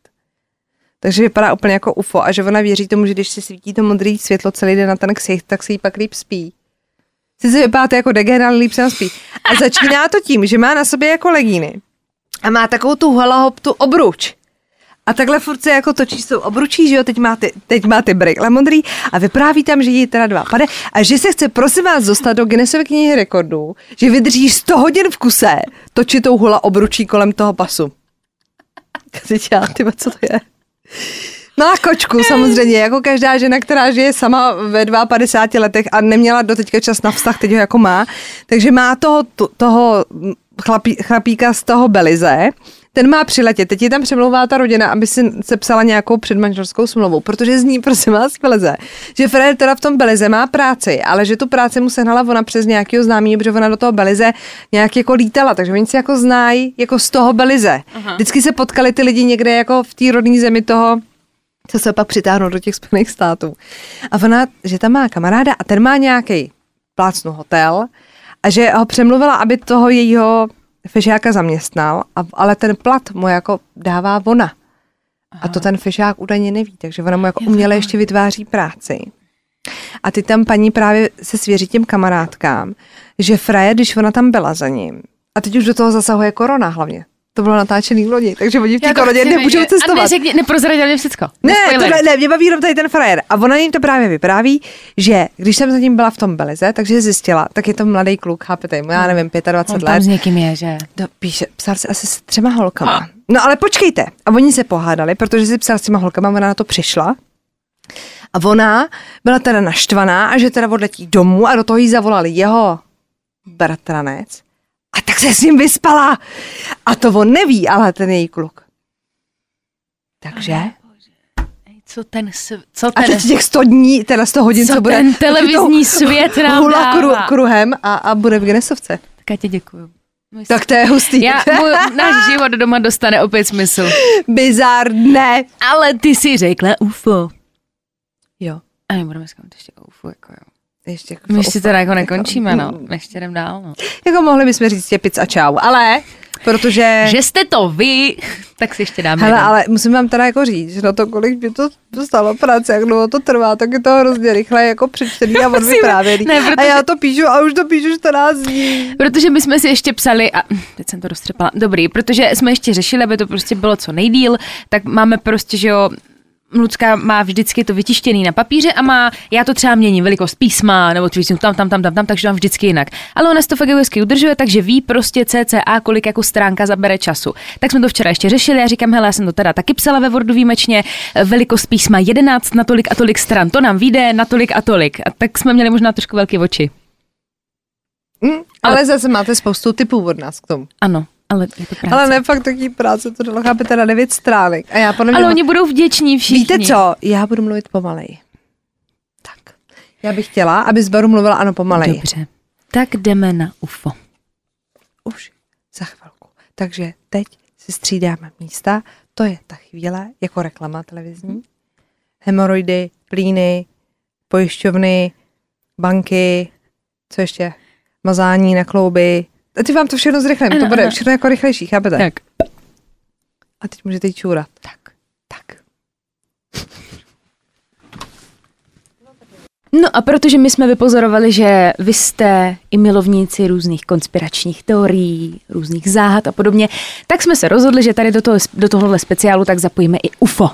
Takže vypadá úplně jako UFO a že ona věří tomu, že když se svítí to modré světlo celý den na ten ksicht, tak se jí pak líp spí. Sice vypadáte jako degen, ale líp se spí. A začíná to tím, že má na sobě jako legíny a má takovou tu halahop, obruč. A takhle furt se jako točí s tou obručí, že jo, teď máte, teď máte brýle modrý a vypráví tam, že jí teda dva pade a že se chce prosím vás dostat do Guinnessovy knihy rekordů, že vydrží 100 hodin v kuse točit tou hula obručí kolem toho pasu. Teď já, tyba, co to je? Má kočku samozřejmě, jako každá žena, která žije sama ve 52 letech a neměla doteďka čas na vztah, teď ho jako má. Takže má toho, toho chlapí, chlapíka z toho Belize, ten má přiletět. Teď je tam přemlouvá ta rodina, aby si se psala nějakou předmanželskou smlouvu, protože zní, prosím vás, z Belize, že Fred teda v tom Belize má práci, ale že tu práci mu sehnala ona přes nějakého známý, protože ona do toho Belize nějak jako lítala, takže oni si jako znají jako z toho Belize. Vždycky se potkali ty lidi někde jako v té rodné zemi toho co se pak přitáhnou do těch Spojených států. A ona, že tam má kamaráda a ten má nějaký plácnu hotel a že ho přemluvila, aby toho jejího fešáka zaměstnal, a, ale ten plat mu jako dává ona. A to ten fešák údajně neví, takže ona mu jako uměle ještě vytváří práci. A ty tam paní právě se svěří těm kamarádkám, že Freje, když ona tam byla za ním, a teď už do toho zasahuje korona hlavně. To bylo natáčený v loni, takže oni v té koroně nemůžou. A cestovat. neřekni, neprozradil mě všecko. Ne, tohle, ne, mě baví jenom tady ten frajer. A ona jim to právě vypráví, že když jsem zatím byla v tom Belize, takže zjistila, tak je to mladý kluk, chápete, mu, já nevím, 25 On tam let. s někým je, že? No, píše, psal se asi s třema holkama. No ale počkejte. A oni se pohádali, protože si psal s těma holkama, ona na to přišla. A ona byla teda naštvaná a že teda odletí domů a do toho jí zavolali jeho bratranec a tak se s ním vyspala. A to on neví, ale ten její kluk. Takže? Co ten, co A ten, teď těch 100 dní, teda 100 hodin, Co co, bude. ten televizní svět nám hula kru, kruhem a, a bude v Genesovce. tak já ti děkuju. Tak to je hustý. Já, můj, náš život doma dostane opět smysl. Bizarné. Ale ty si řekla UFO. Jo. A my budeme zkoumat ještě UFO, jako jo. Ještě jako My ještě teda jako Jako- nekončíme, no. My ještě jdem dál, no. Jako mohli bychom říct těpic a čau, ale protože... Že jste to vy, tak si ještě dáme Hele, ale musím vám teda jako říct, že na to, kolik by to stalo práce, jak dlouho to trvá, tak je to hrozně rychle jako přečtený a odvyprávěný. Ne, A protože- já to píšu a už to píšu 14 dní. Protože my jsme si ještě psali, a teď jsem to roztřepala, dobrý, protože jsme ještě řešili, aby to prostě bylo co nejdíl, tak máme prostě, že jo, Lucka má vždycky to vytištěný na papíře a má, já to třeba měním velikost písma, nebo třeba tam, tam, tam, tam, tam, takže mám vždycky jinak. Ale ona si to fakt hezky udržuje, takže ví prostě cca, kolik jako stránka zabere času. Tak jsme to včera ještě řešili, já říkám, hele, já jsem to teda taky psala ve Wordu výjimečně, velikost písma 11 na tolik a tolik stran, to nám vyjde na tolik a tolik. A tak jsme měli možná trošku velké oči. Hm, ale zase máte spoustu typů od nás k tomu. Ano, ale je to práce. Ale ne fakt taký práce, to dalo chápete na 9 stránek. A já podle mě... Ale oni budou vděční všichni. Víte co? Já budu mluvit pomalej. Tak. Já bych chtěla, aby z baru mluvila ano pomalej. Dobře. Tak jdeme na UFO. Už za chvilku. Takže teď si střídáme místa. To je ta chvíle, jako reklama televizní. Hemoroidy, plíny, pojišťovny, banky, co ještě? Mazání na klouby. A ty vám to všechno zrychlím, to bude ano. všechno jako rychlejší, chápete? Tak. A teď můžete jít čůrat. Tak. Tak. No a protože my jsme vypozorovali, že vy jste i milovníci různých konspiračních teorií, různých záhad a podobně, tak jsme se rozhodli, že tady do, toho, do tohohle speciálu tak zapojíme i UFO.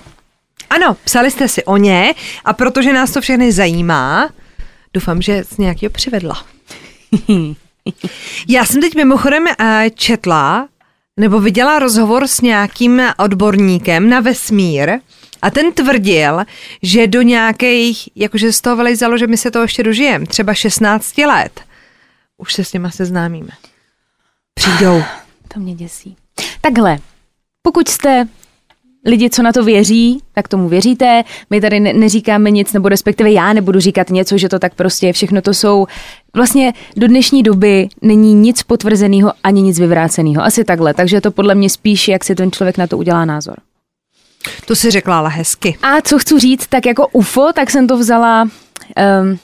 Ano, psali jste si o ně a protože nás to všechny zajímá, doufám, že z nějakého přivedla. Já jsem teď mimochodem eh, četla nebo viděla rozhovor s nějakým odborníkem na vesmír a ten tvrdil, že do nějakých, jakože z toho vylejzalo, že my se to ještě dožijeme, třeba 16 let, už se s nima seznámíme. Přijdou. To mě děsí. Takhle, pokud jste lidi, co na to věří, tak tomu věříte. My tady ne- neříkáme nic, nebo respektive já nebudu říkat něco, že to tak prostě je. Všechno to jsou, vlastně do dnešní doby není nic potvrzeného ani nic vyvráceného. Asi takhle, takže je to podle mě spíš, jak si ten člověk na to udělá názor. To si řekla ale hezky. A co chci říct, tak jako UFO, tak jsem to vzala, um,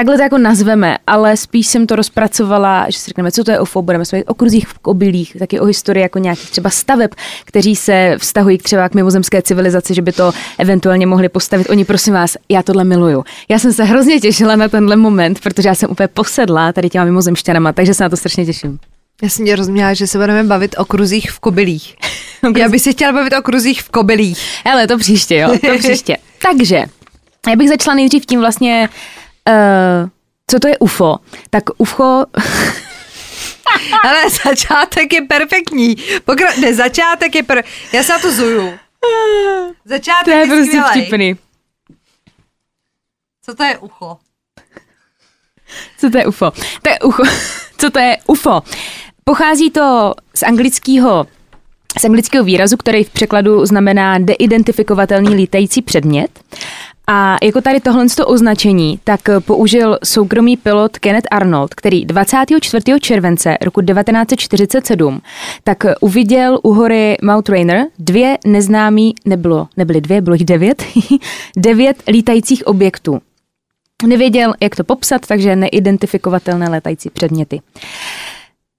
takhle to jako nazveme, ale spíš jsem to rozpracovala, že si řekneme, co to je UFO, budeme se o kruzích v kobylích, taky o historii jako nějakých třeba staveb, kteří se vztahují k třeba k mimozemské civilizaci, že by to eventuálně mohli postavit. Oni, prosím vás, já tohle miluju. Já jsem se hrozně těšila na tenhle moment, protože já jsem úplně posedla tady těma mimozemšťanama, takže se na to strašně těším. Já jsem tě rozuměla, že se budeme bavit o kruzích v kobylích. Já bych se chtěla bavit o kruzích v kobylích. Hele, to příště, jo, to příště. Takže, já bych začala nejdřív tím vlastně, uh, co to je UFO. Tak UFO, Ale začátek je perfektní. Pokra- ne, začátek je per... Já se na to zuju. Začátek to je prostě skvělej. vtipný. Co to je ucho? Co to je UFO? To je UFO. Co to je UFO? Pochází to z anglického z anglického výrazu, který v překladu znamená neidentifikovatelný lítající předmět. A jako tady tohle to označení, tak použil soukromý pilot Kenneth Arnold, který 24. července roku 1947 tak uviděl u hory Mount Rainer dvě neznámý, nebylo, nebyly dvě, bylo jich devět, devět lítajících objektů. Nevěděl, jak to popsat, takže neidentifikovatelné létající předměty.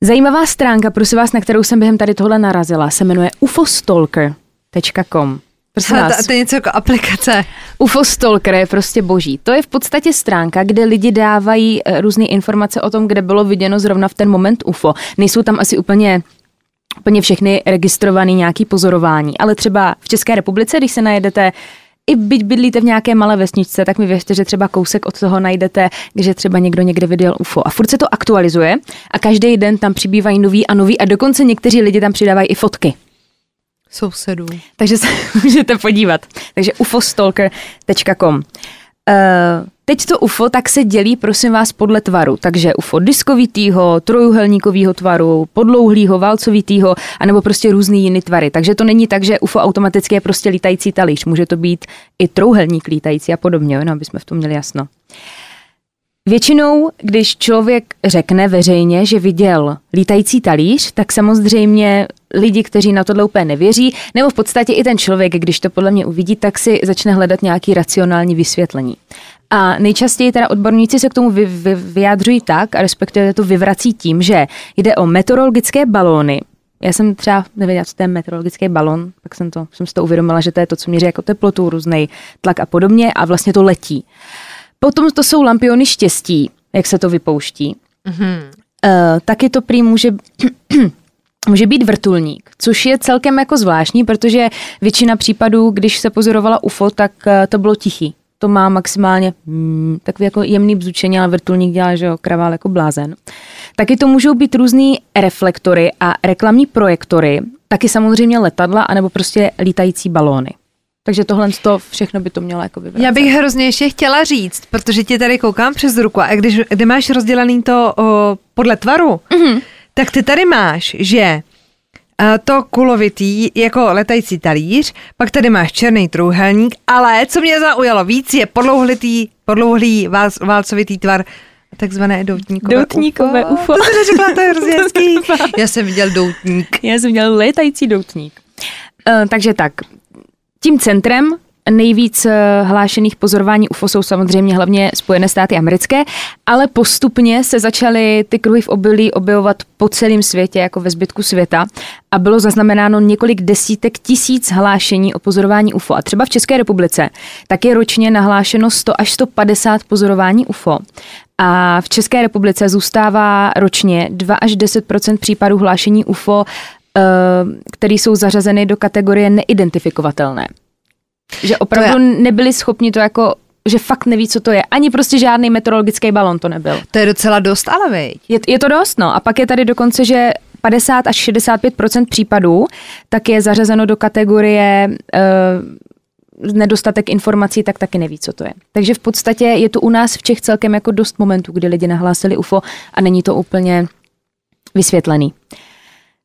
Zajímavá stránka, prosím vás, na kterou jsem během tady tohle narazila, se jmenuje ufostalker.com. Prosím vás, to, to je něco jako aplikace. UFO Stalker je prostě boží. To je v podstatě stránka, kde lidi dávají eh, různé informace o tom, kde bylo viděno zrovna v ten moment UFO. Nejsou tam asi úplně úplně všechny registrované nějaký pozorování, ale třeba v České republice, když se najedete i byť bydlíte v nějaké malé vesničce, tak mi věřte, že třeba kousek od toho najdete, že třeba někdo někde viděl UFO. A furt se to aktualizuje a každý den tam přibývají noví a noví a dokonce někteří lidi tam přidávají i fotky. Sousedů. Takže se můžete podívat. Takže ufostalker.com. Uh, Teď to UFO tak se dělí, prosím vás, podle tvaru. Takže UFO diskovitýho, trojuhelníkového tvaru, podlouhlýho, válcovitýho, anebo prostě různý jiný tvary. Takže to není tak, že UFO automaticky je prostě lítající talíř. Může to být i trouhelník lítající a podobně, no, aby jsme v tom měli jasno. Většinou, když člověk řekne veřejně, že viděl lítající talíř, tak samozřejmě lidi, kteří na tohle úplně nevěří, nebo v podstatě i ten člověk, když to podle mě uvidí, tak si začne hledat nějaký racionální vysvětlení. A nejčastěji teda odborníci se k tomu vy, vy, vyjádřují tak, a respektive to vyvrací tím, že jde o meteorologické balóny, já jsem třeba nevěděla, co to je meteorologický balon, pak jsem, to, jsem si to uvědomila, že to je to, co měří jako teplotu, různý tlak a podobně a vlastně to letí. Potom to jsou lampiony štěstí, jak se to vypouští. Mm-hmm. Uh, taky to prý může, může být vrtulník, což je celkem jako zvláštní, protože většina případů, když se pozorovala UFO, tak uh, to bylo tichý. To má maximálně hmm, takový jako jemný bzučení, ale vrtulník dělá, že jo, kravál jako blázen. Taky to můžou být různý reflektory a reklamní projektory, taky samozřejmě letadla, anebo prostě lítající balóny. Takže tohle to všechno by to mělo jako vyvracet. Já bych hrozně ještě chtěla říct, protože ti tady koukám přes ruku a když kde máš rozdělený to o, podle tvaru, mm-hmm. Tak ty tady máš, že to kulovitý jako letající talíř, pak tady máš černý trůhelník, ale co mě zaujalo víc je podlouhlitý, podlouhlý vál, válcovitý tvar, takzvané doutníkové, doutníkové UFO. UFO. To jsem neřekla, to je hrozně hezký. Já jsem viděl doutník. Já jsem viděl létající doutník. Uh, takže tak, tím centrem nejvíc eh, hlášených pozorování UFO jsou samozřejmě hlavně Spojené státy americké, ale postupně se začaly ty kruhy v obilí objevovat po celém světě, jako ve zbytku světa a bylo zaznamenáno několik desítek tisíc hlášení o pozorování UFO. A třeba v České republice tak je ročně nahlášeno 100 až 150 pozorování UFO. A v České republice zůstává ročně 2 až 10% případů hlášení UFO Eh, které jsou zařazeny do kategorie neidentifikovatelné. Že opravdu je... nebyli schopni to jako že fakt neví, co to je. Ani prostě žádný meteorologický balon to nebyl. To je docela dost, ale vej. Je, je to dost, no. A pak je tady dokonce, že 50 až 65% případů tak je zařazeno do kategorie uh, nedostatek informací, tak taky neví, co to je. Takže v podstatě je to u nás v Čech celkem jako dost momentů, kdy lidi nahlásili UFO a není to úplně vysvětlený.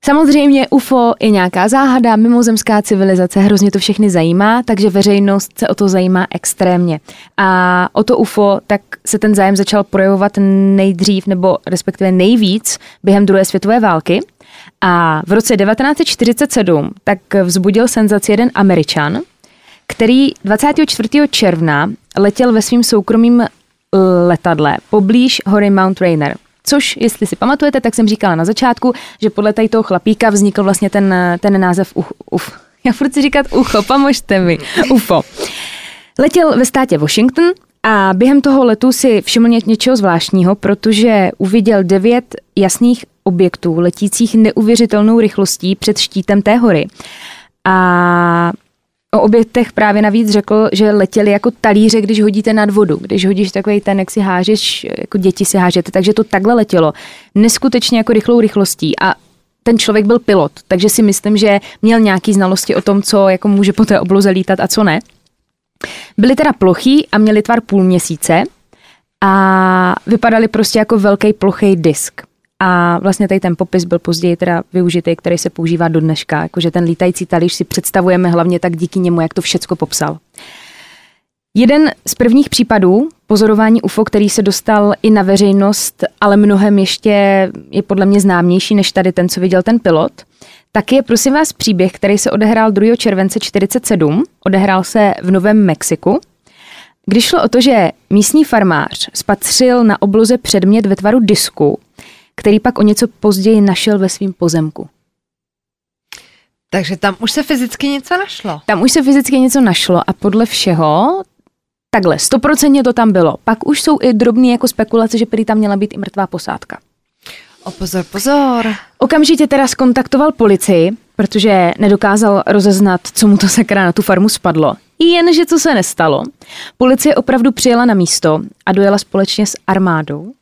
Samozřejmě UFO je nějaká záhada, mimozemská civilizace, hrozně to všechny zajímá, takže veřejnost se o to zajímá extrémně. A o to UFO, tak se ten zájem začal projevovat nejdřív, nebo respektive nejvíc během druhé světové války. A v roce 1947 tak vzbudil senzaci jeden Američan, který 24. června letěl ve svým soukromým letadle poblíž hory Mount Rainier. Což, jestli si pamatujete, tak jsem říkala na začátku, že podle tady toho chlapíka vznikl vlastně ten, ten název uf, uf. Já furt si říkat ucho, pomožte mi. UFO. Letěl ve státě Washington a během toho letu si všiml něčeho zvláštního, protože uviděl devět jasných objektů letících neuvěřitelnou rychlostí před štítem té hory. A o obětech právě navíc řekl, že letěli jako talíře, když hodíte nad vodu. Když hodíš takový ten, jak si hážeš, jako děti si hážete, takže to takhle letělo. Neskutečně jako rychlou rychlostí a ten člověk byl pilot, takže si myslím, že měl nějaký znalosti o tom, co jako může po té obloze lítat a co ne. Byli teda plochý a měli tvar půl měsíce a vypadali prostě jako velký plochý disk. A vlastně tady ten popis byl později teda využitý, který se používá do dneška. Jakože ten lítající talíř si představujeme hlavně tak díky němu, jak to všecko popsal. Jeden z prvních případů pozorování UFO, který se dostal i na veřejnost, ale mnohem ještě je podle mě známější než tady ten, co viděl ten pilot, tak je prosím vás příběh, který se odehrál 2. července 47, odehrál se v Novém Mexiku, když šlo o to, že místní farmář spatřil na obloze předmět ve tvaru disku, který pak o něco později našel ve svém pozemku. Takže tam už se fyzicky něco našlo. Tam už se fyzicky něco našlo a podle všeho takhle, stoprocentně to tam bylo. Pak už jsou i drobné jako spekulace, že prý tam měla být i mrtvá posádka. O pozor, pozor. Okamžitě teda skontaktoval policii, protože nedokázal rozeznat, co mu to sakra na tu farmu spadlo. Jenže co se nestalo. Policie opravdu přijela na místo a dojela společně s armádou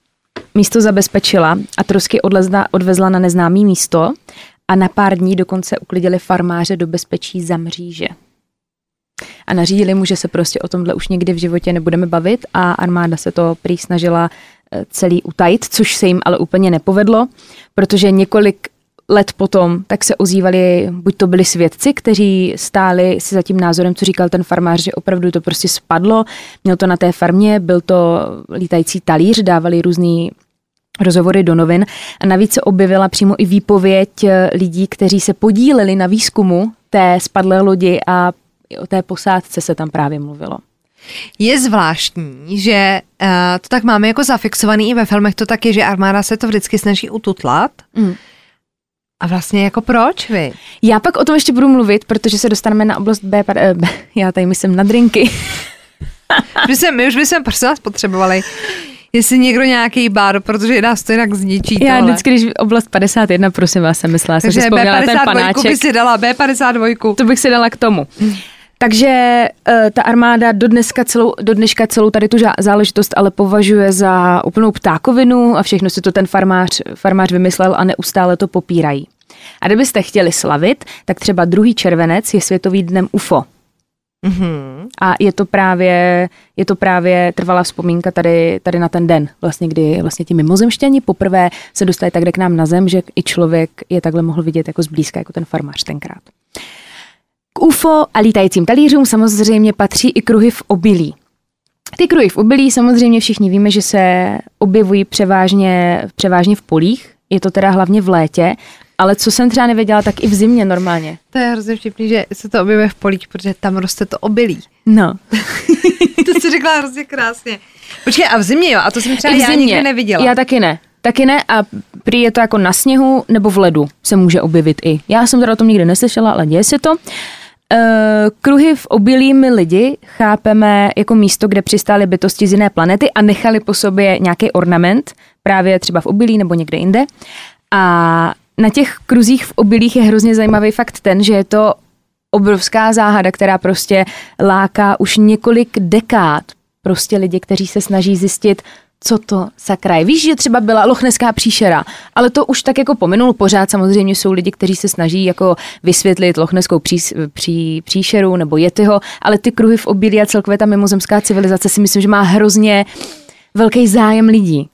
místo zabezpečila a trosky odlezla, odvezla na neznámý místo a na pár dní dokonce uklidili farmáře do bezpečí za mříže. a nařídili mu, že se prostě o tomhle už nikdy v životě nebudeme bavit a armáda se to prý snažila eh, celý utajit, což se jim ale úplně nepovedlo, protože několik let potom, tak se ozývali, buď to byli svědci, kteří stáli si za tím názorem, co říkal ten farmář, že opravdu to prostě spadlo. Měl to na té farmě, byl to lítající talíř, dávali různý rozhovory do novin. A navíc se objevila přímo i výpověď eh, lidí, kteří se podíleli na výzkumu té spadlé lodi a o té posádce se tam právě mluvilo. Je zvláštní, že uh, to tak máme jako zafixovaný i ve filmech, to tak je, že armáda se to vždycky snaží ututlat. Mm. A vlastně jako proč vy? Já pak o tom ještě budu mluvit, protože se dostaneme na oblast B, eh, B já tady myslím na drinky. my, jsme, my už bychom prostě nás potřebovali jestli někdo nějaký bar, protože nás to jinak zničí. Já tohle. vždycky, když oblast 51, prosím vás, jsem myslela, jsem si vzpomněla ten panáček. by si dala, B52. To bych si dala k tomu. Takže uh, ta armáda do, dneska celou, do dneška celou tady tu záležitost ale považuje za úplnou ptákovinu a všechno si to ten farmář, farmář vymyslel a neustále to popírají. A kdybyste chtěli slavit, tak třeba druhý červenec je Světový dnem UFO. Mm-hmm. A je to právě, je to právě trvalá vzpomínka tady, tady na ten den, vlastně, kdy vlastně ti mimozemštěni poprvé se dostali tak k nám na zem, že i člověk je takhle mohl vidět jako zblízka, jako ten farmář tenkrát. K UFO a lítajícím talířům samozřejmě patří i kruhy v obilí. Ty kruhy v obilí samozřejmě všichni víme, že se objevují převážně, převážně v polích, je to teda hlavně v létě, ale co jsem třeba nevěděla, tak i v zimě normálně. To je hrozně vtipný, že se to objevuje v polích, protože tam roste to obilí. No. to jsi řekla hrozně krásně. Počkej, a v zimě jo, a to jsem třeba I v zimě. já nikdy neviděla. Já taky ne. Taky ne a prý je to jako na sněhu nebo v ledu se může objevit i. Já jsem teda o tom nikdy neslyšela, ale děje se to. Uh, kruhy v obilí my lidi chápeme jako místo, kde přistály bytosti z jiné planety a nechali po sobě nějaký ornament, právě třeba v obilí nebo někde jinde. A na těch kruzích v obilích je hrozně zajímavý fakt ten, že je to obrovská záhada, která prostě láká už několik dekád prostě lidi, kteří se snaží zjistit, co to sakra je. Víš, že třeba byla lochneská příšera, ale to už tak jako pominul pořád. Samozřejmě jsou lidi, kteří se snaží jako vysvětlit lochneskou pří, pří, příšeru nebo jetyho, ale ty kruhy v obilí a celkově ta mimozemská civilizace si myslím, že má hrozně velký zájem lidí.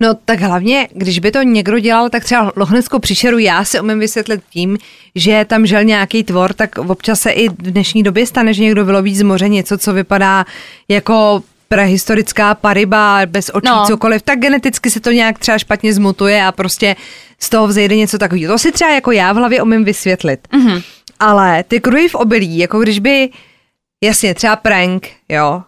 No tak hlavně, když by to někdo dělal, tak třeba lochneskou příšeru já si umím vysvětlit tím, že tam žil nějaký tvor, tak občas se i v dnešní době stane, že někdo vyloví z moře něco, co vypadá jako prehistorická pariba bez očí, no. cokoliv, tak geneticky se to nějak třeba špatně zmutuje a prostě z toho vzejde něco takového. To si třeba jako já v hlavě umím vysvětlit. Mm-hmm. Ale ty kruhy v obilí, jako když by, jasně, třeba prank, jo,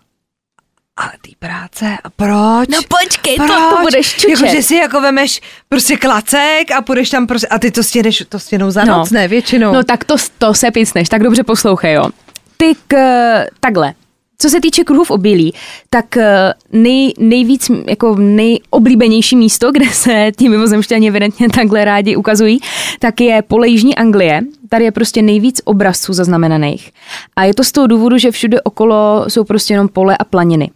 ale ty práce, a proč? No počkej, proč? To, to budeš čučet. Jako, že si jako vemeš prostě klacek a půjdeš tam prostě, a ty to stěneš, to stěnou za no. noc, ne, většinou. No tak to, to se pícneš, tak dobře poslouchej, jo. Ty k, takhle, co se týče kruhů v obilí, tak eh, nej, nejvíc, jako nejoblíbenější místo, kde se ti mimozemšťani evidentně takhle rádi ukazují, tak je pole Jižní Anglie. Tady je prostě nejvíc obrazců zaznamenaných. A je to z toho důvodu, že všude okolo jsou prostě jenom pole a planiny.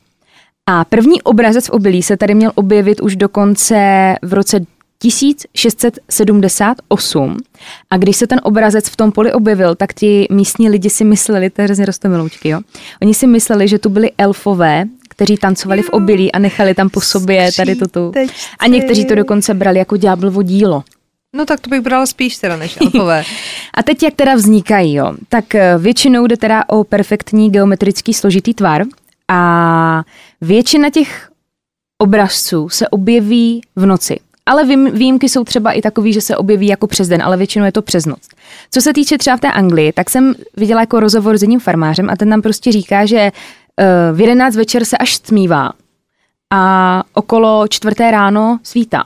A první obrazec v obilí se tady měl objevit už dokonce v roce 1678 a když se ten obrazec v tom poli objevil, tak ti místní lidi si mysleli, to je hrozně rostomiloučky, jo. Oni si mysleli, že tu byli elfové, kteří tancovali v obilí a nechali tam po sobě tady toto. A někteří to dokonce brali jako ďáblovo dílo. No tak to bych brala spíš teda než elfové. a teď jak teda vznikají, jo? Tak eh, většinou jde teda o perfektní geometrický složitý tvar a většina těch obrazců se objeví v noci. Ale výjimky jsou třeba i takový, že se objeví jako přes den, ale většinou je to přes noc. Co se týče třeba v té Anglii, tak jsem viděla jako rozhovor s jedním farmářem a ten nám prostě říká, že uh, v 11 večer se až stmívá a okolo čtvrté ráno svítá.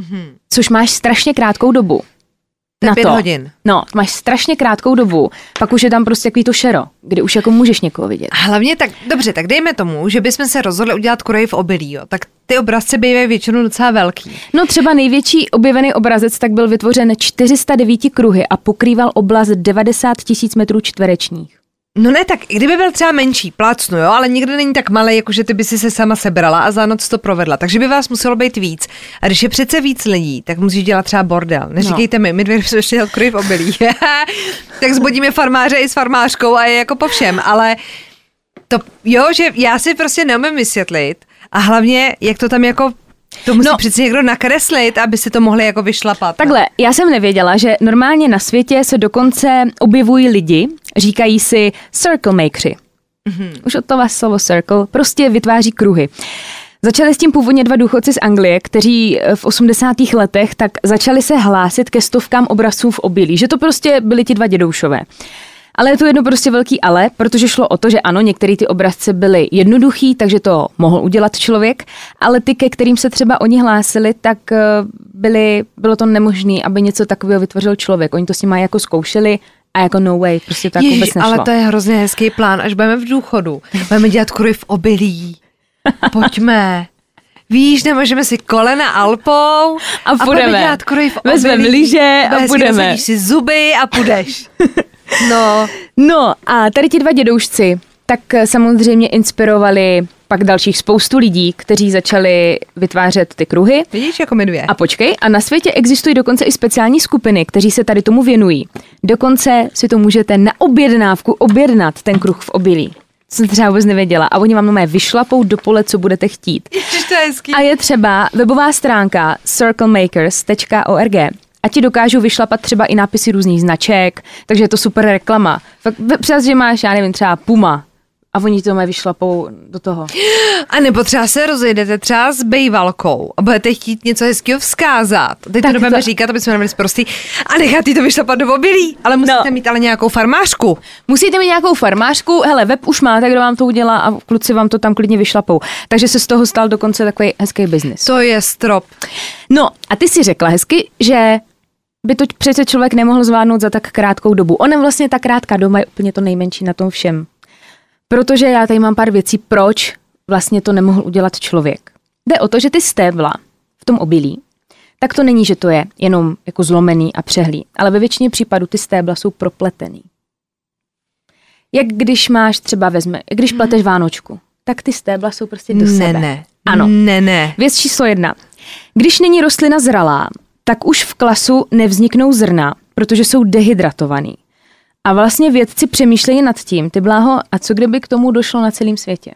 Mm-hmm. Což máš strašně krátkou dobu na pět to. hodin. No, máš strašně krátkou dobu, pak už je tam prostě takový to šero, kdy už jako můžeš někoho vidět. A hlavně tak, dobře, tak dejme tomu, že bychom se rozhodli udělat kurej v obilí, jo. tak ty obrazce bývají většinou docela velký. No třeba největší objevený obrazec tak byl vytvořen 409 kruhy a pokrýval oblast 90 tisíc metrů čtverečních. No ne, tak kdyby byl třeba menší, plácnu, jo, ale nikdy není tak malý, jako že ty by si se sama sebrala a za noc to provedla. Takže by vás muselo být víc. A když je přece víc lidí, tak musíš dělat třeba bordel. Neříkejte no. mi, my dvě jsme ještě dělat v obilí. tak zbudíme farmáře i s farmářkou a je jako po všem, ale to, jo, že já si prostě neumím vysvětlit a hlavně, jak to tam jako to musí no, přeci někdo nakreslit, aby si to mohli jako vyšlapat. Takhle, ne? já jsem nevěděla, že normálně na světě se dokonce objevují lidi, říkají si circle makeři. Mm-hmm. Už od toho slovo circle, prostě vytváří kruhy. Začali s tím původně dva důchodci z Anglie, kteří v 80. letech tak začali se hlásit ke stovkám obrazců v obilí, že to prostě byli ti dva dědoušové. Ale je to jedno prostě velký ale, protože šlo o to, že ano, některé ty obrazce byly jednoduchý, takže to mohl udělat člověk, ale ty, ke kterým se třeba oni hlásili, tak eh, byly, bylo to nemožné, aby něco takového vytvořil člověk. Oni to s nimi jako zkoušeli, a jako no way, prostě to jako vůbec nešlo. ale to je hrozně hezký plán, až budeme v důchodu. Budeme dělat kruhy v obilí. Pojďme. Víš, nemůžeme si kolena alpou a, a budeme dělat kruhy v obilí. Vezmeme liže a budeme. si zuby a půjdeš. No. No a tady ti dva dědoušci tak eh, samozřejmě inspirovali pak dalších spoustu lidí, kteří začali vytvářet ty kruhy. Vidíš, jako my dvě. A počkej, a na světě existují dokonce i speciální skupiny, kteří se tady tomu věnují. Dokonce si to můžete na objednávku objednat, ten kruh v obilí. To jsem třeba vůbec nevěděla. A oni vám normálně vyšlapou do pole, co budete chtít. Ježiš, to je hezký. A je třeba webová stránka circlemakers.org a ti dokážou vyšlapat třeba i nápisy různých značek, takže je to super reklama. Fakt, přes, že máš, já nevím, třeba Puma, a oni to mají vyšlapou do toho. A nebo třeba se rozejdete třeba s bejvalkou a budete chtít něco hezkého vzkázat. Teď tak to nebudeme to... říkat, aby jsme nebyli prostý a nechat to vyšlapat do obilí. Ale musíte no. mít ale nějakou farmářku. Musíte mít nějakou farmářku. Hele, web už máte, kdo vám to udělá a kluci vám to tam klidně vyšlapou. Takže se z toho stal dokonce takový hezký biznis. To je strop. No a ty si řekla hezky, že by to přece člověk nemohl zvládnout za tak krátkou dobu. Ona vlastně ta krátká doba je úplně to nejmenší na tom všem. Protože já tady mám pár věcí, proč vlastně to nemohl udělat člověk. Jde o to, že ty stébla v tom obilí, tak to není, že to je jenom jako zlomený a přehlý, ale ve většině případů ty stébla jsou propletený. Jak když máš třeba vezme, když mhm. pleteš Vánočku, tak ty stébla jsou prostě do ne, sebe. Ne, Ano. Ne, ne. Věc číslo jedna. Když není rostlina zralá, tak už v klasu nevzniknou zrna, protože jsou dehydratovaný. A vlastně vědci přemýšlejí nad tím, ty bláho, a co kdyby k tomu došlo na celém světě?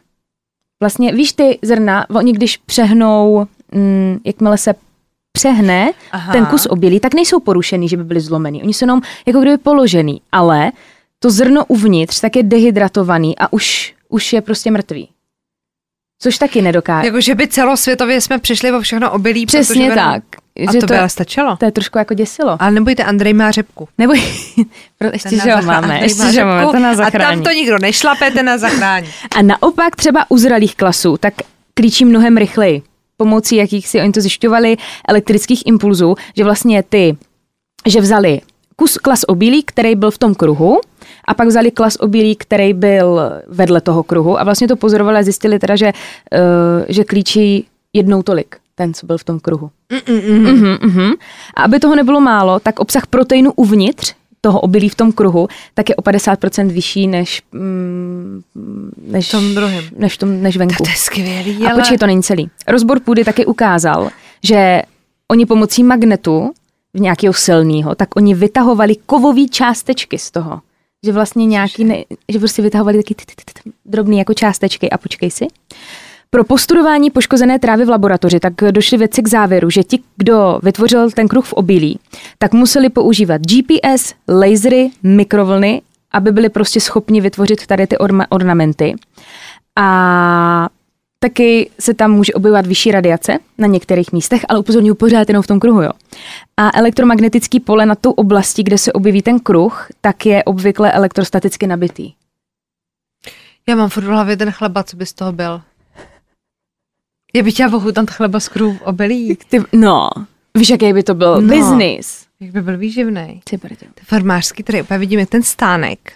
Vlastně, víš, ty zrna, oni když přehnou, mm, jakmile se přehne Aha. ten kus obilí, tak nejsou porušený, že by byly zlomený. Oni jsou jenom jako kdyby položený, ale to zrno uvnitř tak je dehydratovaný a už, už je prostě mrtvý. Což taky nedokáže. Jako, že by celosvětově jsme přišli o všechno obilí. Přesně tak. A že to, to by stačilo. To je trošku jako děsilo. Ale nebojte, Andrej má řepku. Neboj, ještě, že ho máme, ještě, že máme, to nás zachrání. A tam to nikdo nešlape, ten nás zachrání. A naopak třeba u zralých klasů, tak klíčí mnohem rychleji. Pomocí jakých si oni to zjišťovali, elektrických impulzů, že vlastně ty, že vzali kus klas obilí, který byl v tom kruhu, a pak vzali klas obilí, který byl vedle toho kruhu a vlastně to pozorovali a zjistili teda, že, uh, že klíčí jednou tolik ten, co byl v tom kruhu. Mm-mm. Mm-hmm, mm-hmm. A aby toho nebylo málo, tak obsah proteinu uvnitř toho obilí v tom kruhu, tak je o 50% vyšší než, mm, než, tom druhém. než, tom, než venku. To je skvělý, ale... A počkej, to není celý. Rozbor půdy taky ukázal, že oni pomocí magnetu v nějakého silného, tak oni vytahovali kovové částečky z toho. Že vlastně nějaký, ne, že prostě vytahovali taky drobné jako částečky a počkej si. Pro postudování poškozené trávy v laboratoři tak došli vědci k závěru, že ti, kdo vytvořil ten kruh v obilí, tak museli používat GPS, lasery, mikrovlny, aby byli prostě schopni vytvořit tady ty ornamenty. A Taky se tam může objevovat vyšší radiace na některých místech, ale upozorňuji pořád jenom v tom kruhu. Jo. A elektromagnetický pole na tu oblasti, kde se objeví ten kruh, tak je obvykle elektrostaticky nabitý. Já mám furt v hlavě ten chleba, co by z toho byl. Já bych chtěla tam chleba z kruh obilí. Ty, no, víš, jaký by to byl no. business. Jak by byl výživný. Ty farmářský, tady úplně vidíme ten stánek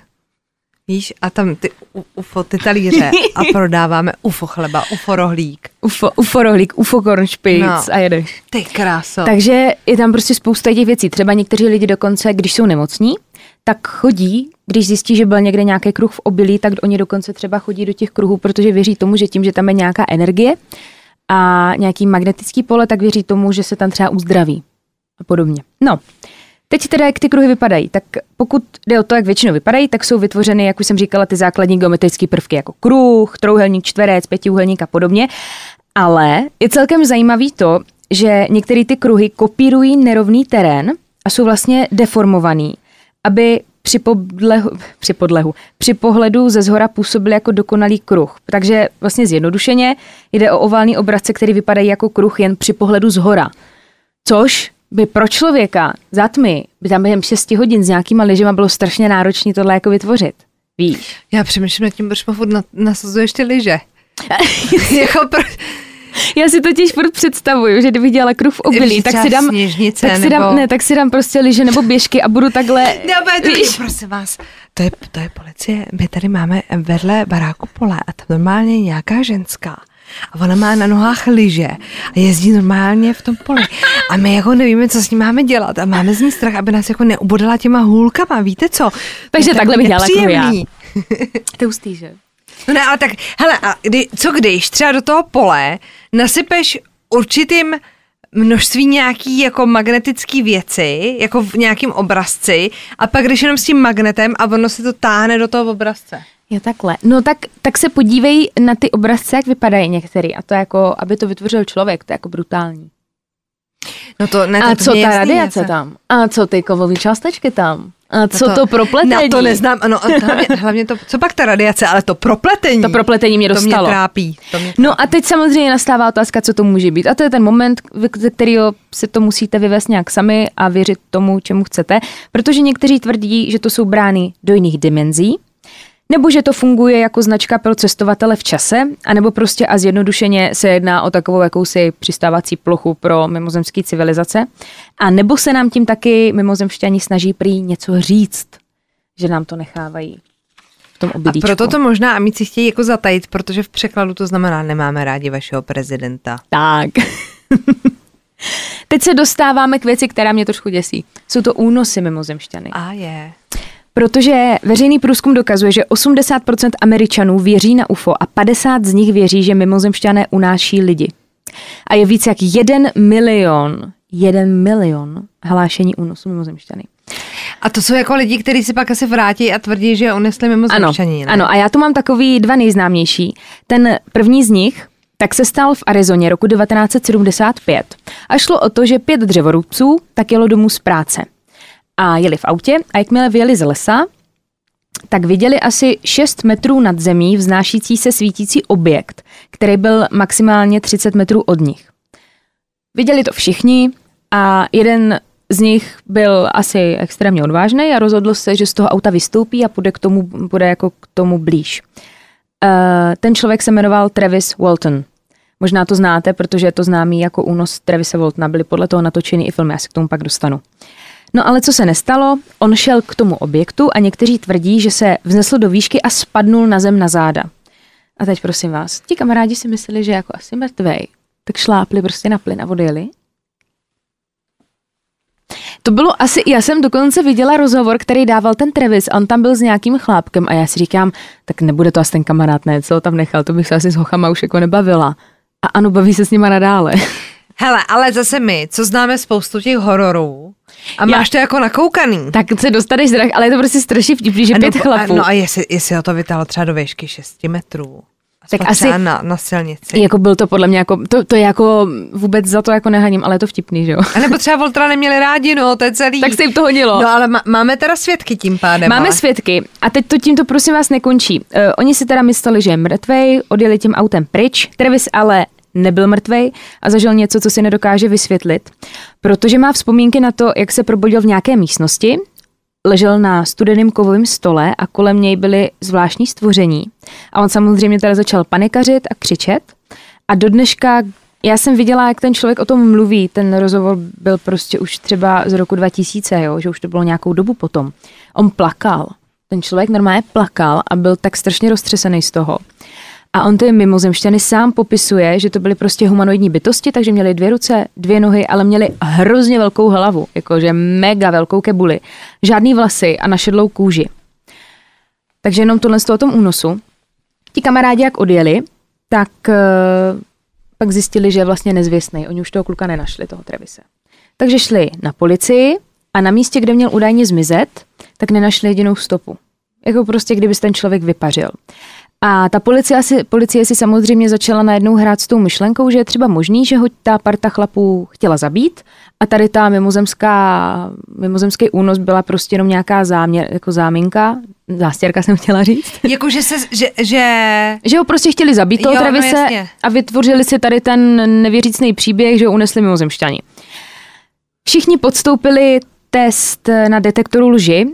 Víš, a tam ty UFO, ty talíře a prodáváme UFO chleba, UFO rohlík. UFO, UFO rohlík, UFO kornšpic no, a jedeš. Ty kráso. Takže je tam prostě spousta těch věcí. Třeba někteří lidi dokonce, když jsou nemocní, tak chodí, když zjistí, že byl někde nějaký kruh v obilí, tak oni dokonce třeba chodí do těch kruhů, protože věří tomu, že tím, že tam je nějaká energie a nějaký magnetický pole, tak věří tomu, že se tam třeba uzdraví a podobně. No, Teď teda, jak ty kruhy vypadají, tak pokud jde o to, jak většinou vypadají, tak jsou vytvořeny, jak už jsem říkala, ty základní geometrické prvky, jako kruh, trouhelník, čtverec, pětiúhelník a podobně. Ale je celkem zajímavý to, že některé ty kruhy kopírují nerovný terén a jsou vlastně deformovaný, aby při, podlehu, při podlehu, při pohledu ze zhora působily jako dokonalý kruh. Takže vlastně zjednodušeně jde o oválný obrazce, který vypadají jako kruh jen při pohledu z hora. Což by pro člověka za tmy, by tam během 6 hodin s nějakýma lyžema bylo strašně náročné tohle jako vytvořit. Víš? Já přemýšlím nad tím, proč furt nasazuješ ty lyže. jako pro... Já si totiž furt představuju, že kdybych dělala kruh v obilí, tak si dám, sněžnice, tak si dám, nebo... ne, tak si dám prostě lyže nebo běžky a budu takhle... Ne, to víš, prosím vás, to je, to je policie. My tady máme vedle baráku pole a tam normálně nějaká ženská a ona má na nohách lyže a jezdí normálně v tom poli. A my jako nevíme, co s ní máme dělat a máme z ní strach, aby nás jako neubodala těma hůlkama, víte co? Takže to takhle bych dělala jako já. To je hustý, že? No ne, ale tak, hele, a kdy, co když třeba do toho pole nasypeš určitým množství nějaký jako magnetický věci, jako v nějakým obrazci a pak když jenom s tím magnetem a ono se to táhne do toho obrazce. Jo, takhle. No tak, tak se podívej na ty obrazce, jak vypadají některý. A to jako, aby to vytvořil člověk, to je jako brutální. No to ne, A to co ta radiace tam? A co ty kovové částečky tam? A co No to, propletení? Na to neznám, ano, hlavně, hlavně to, co pak ta radiace, ale to propletení. To propletení mě to mě dostalo. trápí. To mě No a teď samozřejmě nastává otázka, co to může být. A to je ten moment, ze kterého si to musíte vyvést nějak sami a věřit tomu, čemu chcete. Protože někteří tvrdí, že to jsou brány do jiných dimenzí, nebo že to funguje jako značka pro cestovatele v čase, anebo prostě a zjednodušeně se jedná o takovou jakousi přistávací plochu pro mimozemské civilizace. A nebo se nám tím taky mimozemšťani snaží prý něco říct, že nám to nechávají v tom A obydíčku. proto to možná amici chtějí jako zatajit, protože v překladu to znamená nemáme rádi vašeho prezidenta. Tak. Teď se dostáváme k věci, která mě trošku děsí. Jsou to únosy mimozemšťany. A je. Protože veřejný průzkum dokazuje, že 80% Američanů věří na UFO a 50 z nich věří, že mimozemšťané unáší lidi. A je víc jak jeden milion, jeden milion hlášení únosu mimozemšťany. A to jsou jako lidi, kteří si pak asi vrátí a tvrdí, že unesli mimo Ano, ano, a já tu mám takový dva nejznámější. Ten první z nich, tak se stal v Arizoně roku 1975 a šlo o to, že pět dřevorubců tak jelo domů z práce. A jeli v autě a jakmile vyjeli z lesa, tak viděli asi 6 metrů nad zemí vznášící se svítící objekt, který byl maximálně 30 metrů od nich. Viděli to všichni a jeden z nich byl asi extrémně odvážný a rozhodl se, že z toho auta vystoupí a půjde, k tomu, půjde jako k tomu blíž. Uh, ten člověk se jmenoval Travis Walton. Možná to znáte, protože je to známý jako únos Travise Waltona. Byly podle toho natočeny i filmy, já se k tomu pak dostanu. No ale co se nestalo, on šel k tomu objektu a někteří tvrdí, že se vznesl do výšky a spadnul na zem na záda. A teď prosím vás, ti kamarádi si mysleli, že jako asi mrtvej, tak šlápli prostě na plyn a odjeli. To bylo asi, já jsem dokonce viděla rozhovor, který dával ten Travis on tam byl s nějakým chlápkem a já si říkám, tak nebude to asi ten kamarád, ne, co ho tam nechal, to bych se asi s hochama už jako nebavila. A ano, baví se s nima nadále. Hele, ale zase my, co známe spoustu těch hororů a máš to jako nakoukaný. tak se dostaneš zrak, ale je to prostě strašně vtipný, že A pět no, chlapů. A, no a jestli, jestli ho to vytáhlo třeba do výšky 6 metrů. Tak asi- na, na silnici. Jako byl to podle mě jako, to, to je jako vůbec za to jako nehaním, ale je to vtipný, že jo? A nebo třeba Voltra neměli rádi, no, to je celý. tak se jim to hodilo. No ale má, máme teda svědky tím pádem. Máme ale. svědky a teď to tímto prosím vás nekončí. Uh, oni si teda mysleli, že je mrtvej, odjeli tím autem pryč, Travis ale nebyl mrtvej a zažil něco, co si nedokáže vysvětlit, protože má vzpomínky na to, jak se probudil v nějaké místnosti, ležel na studeném kovovém stole a kolem něj byly zvláštní stvoření. A on samozřejmě teda začal panikařit a křičet. A do dneška, já jsem viděla, jak ten člověk o tom mluví, ten rozhovor byl prostě už třeba z roku 2000, jo, že už to bylo nějakou dobu potom. On plakal. Ten člověk normálně plakal a byl tak strašně roztřesený z toho. A on ty mimozemšťany sám popisuje, že to byly prostě humanoidní bytosti, takže měli dvě ruce, dvě nohy, ale měli hrozně velkou hlavu, jakože mega velkou kebuli, žádný vlasy a našedlou kůži. Takže jenom tohle z toho tom únosu. Ti kamarádi, jak odjeli, tak uh, pak zjistili, že je vlastně nezvěstný. Oni už toho kluka nenašli, toho Trevise. Takže šli na policii a na místě, kde měl údajně zmizet, tak nenašli jedinou stopu. Jako prostě, kdyby ten člověk vypařil. A ta policie si, policie si samozřejmě začala najednou hrát s tou myšlenkou, že je třeba možný, že ho ta parta chlapů chtěla zabít a tady ta mimozemská, mimozemský únos byla prostě jenom nějaká záměr, jako záminka, zástěrka jsem chtěla říct. Jako, že se, že, že... že ho prostě chtěli zabít toho Jo, no Travise jasně. a vytvořili si tady ten nevěřícný příběh, že ho unesli mimozemšťani. Všichni podstoupili test na detektoru lži,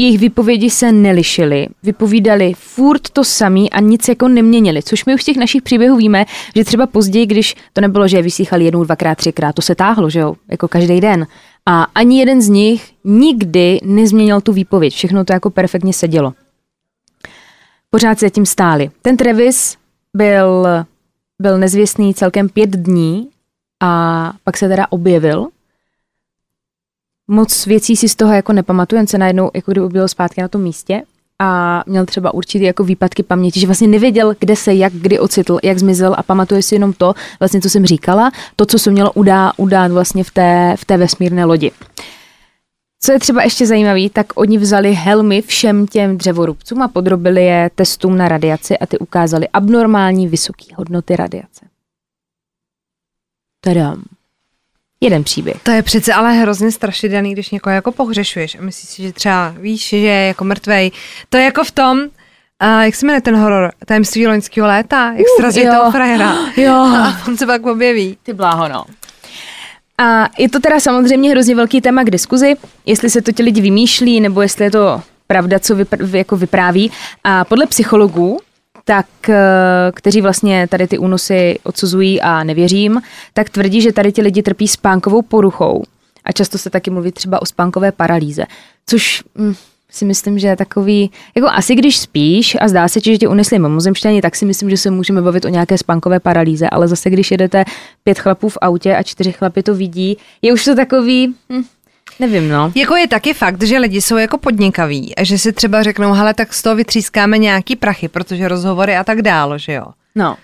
jejich výpovědi se nelišily, vypovídali furt to samý a nic jako neměnili, což my už z těch našich příběhů víme, že třeba později, když to nebylo, že je vysíchali jednou, dvakrát, třikrát, to se táhlo, že jo, jako každý den. A ani jeden z nich nikdy nezměnil tu výpověď, všechno to jako perfektně sedělo. Pořád se tím stáli. Ten Travis byl, byl nezvěstný celkem pět dní a pak se teda objevil moc věcí si z toho jako nepamatuju, jen se najednou jako kdyby byl zpátky na tom místě a měl třeba určitý jako výpadky paměti, že vlastně nevěděl, kde se, jak, kdy ocitl, jak zmizel a pamatuje si jenom to, vlastně co jsem říkala, to, co se mělo udá, udát vlastně v té, v té vesmírné lodi. Co je třeba ještě zajímavé, tak oni vzali helmy všem těm dřevorubcům a podrobili je testům na radiaci a ty ukázali abnormální vysoké hodnoty radiace. Tadam. Jeden příběh. To je přece ale hrozně strašidelný, když někoho jako pohřešuješ a myslíš si, že třeba víš, že je jako mrtvej. To je jako v tom, a jak se jmenuje ten horor? Tajemství loňského léta? Jak srazí jo. toho frajera? Jo. A on se pak objeví. Ty bláho, no. A je to teda samozřejmě hrozně velký téma k diskuzi, jestli se to ti lidi vymýšlí, nebo jestli je to pravda, co vypr- jako vypráví. A podle psychologů, tak, eh, kteří vlastně tady ty únosy odsuzují a nevěřím, tak tvrdí, že tady ti lidi trpí spánkovou poruchou. A často se taky mluví třeba o spánkové paralýze, což hm, si myslím, že je takový, jako asi když spíš a zdá se že tě unesli mimozemšťani, tak si myslím, že se můžeme bavit o nějaké spánkové paralýze, ale zase když jedete pět chlapů v autě a čtyři chlapy to vidí, je už to takový, hm, nevím no. Jako je taky fakt, že lidi jsou jako podnikaví a že si třeba řeknou, hele, tak z toho vytřískáme nějaký prachy, protože rozhovory a tak dále, že jo. No.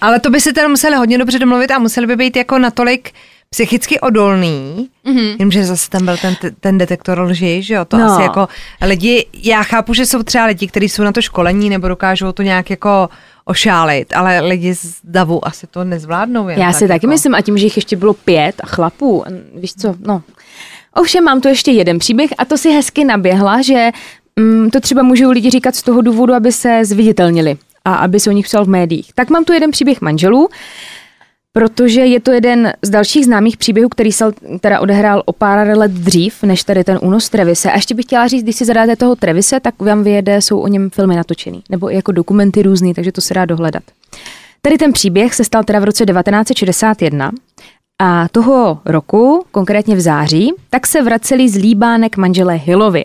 Ale to by si teda museli hodně dobře domluvit a museli by být jako natolik psychicky odolný, mm-hmm. jenomže zase tam byl ten, ten detektor lži, že jo, to No. asi jako lidi, já chápu, že jsou třeba lidi, kteří jsou na to školení nebo dokážou to nějak jako ošálit, ale lidi z davu asi to nezvládnou. Jen Já tak si taky jako. myslím, a tím, že jich ještě bylo pět a chlapů, víš co, no. Ovšem mám tu ještě jeden příběh a to si hezky naběhla, že mm, to třeba můžou lidi říkat z toho důvodu, aby se zviditelnili a aby se o nich psal v médiích. Tak mám tu jeden příběh manželů, protože je to jeden z dalších známých příběhů, který se teda odehrál o pár let dřív, než tady ten únos Trevise. A ještě bych chtěla říct, když si zadáte toho Trevise, tak vám vyjede, jsou o něm filmy natočený, nebo jako dokumenty různý, takže to se dá dohledat. Tady ten příběh se stal teda v roce 1961 a toho roku, konkrétně v září, tak se vraceli z Líbánek manželé Hillovi.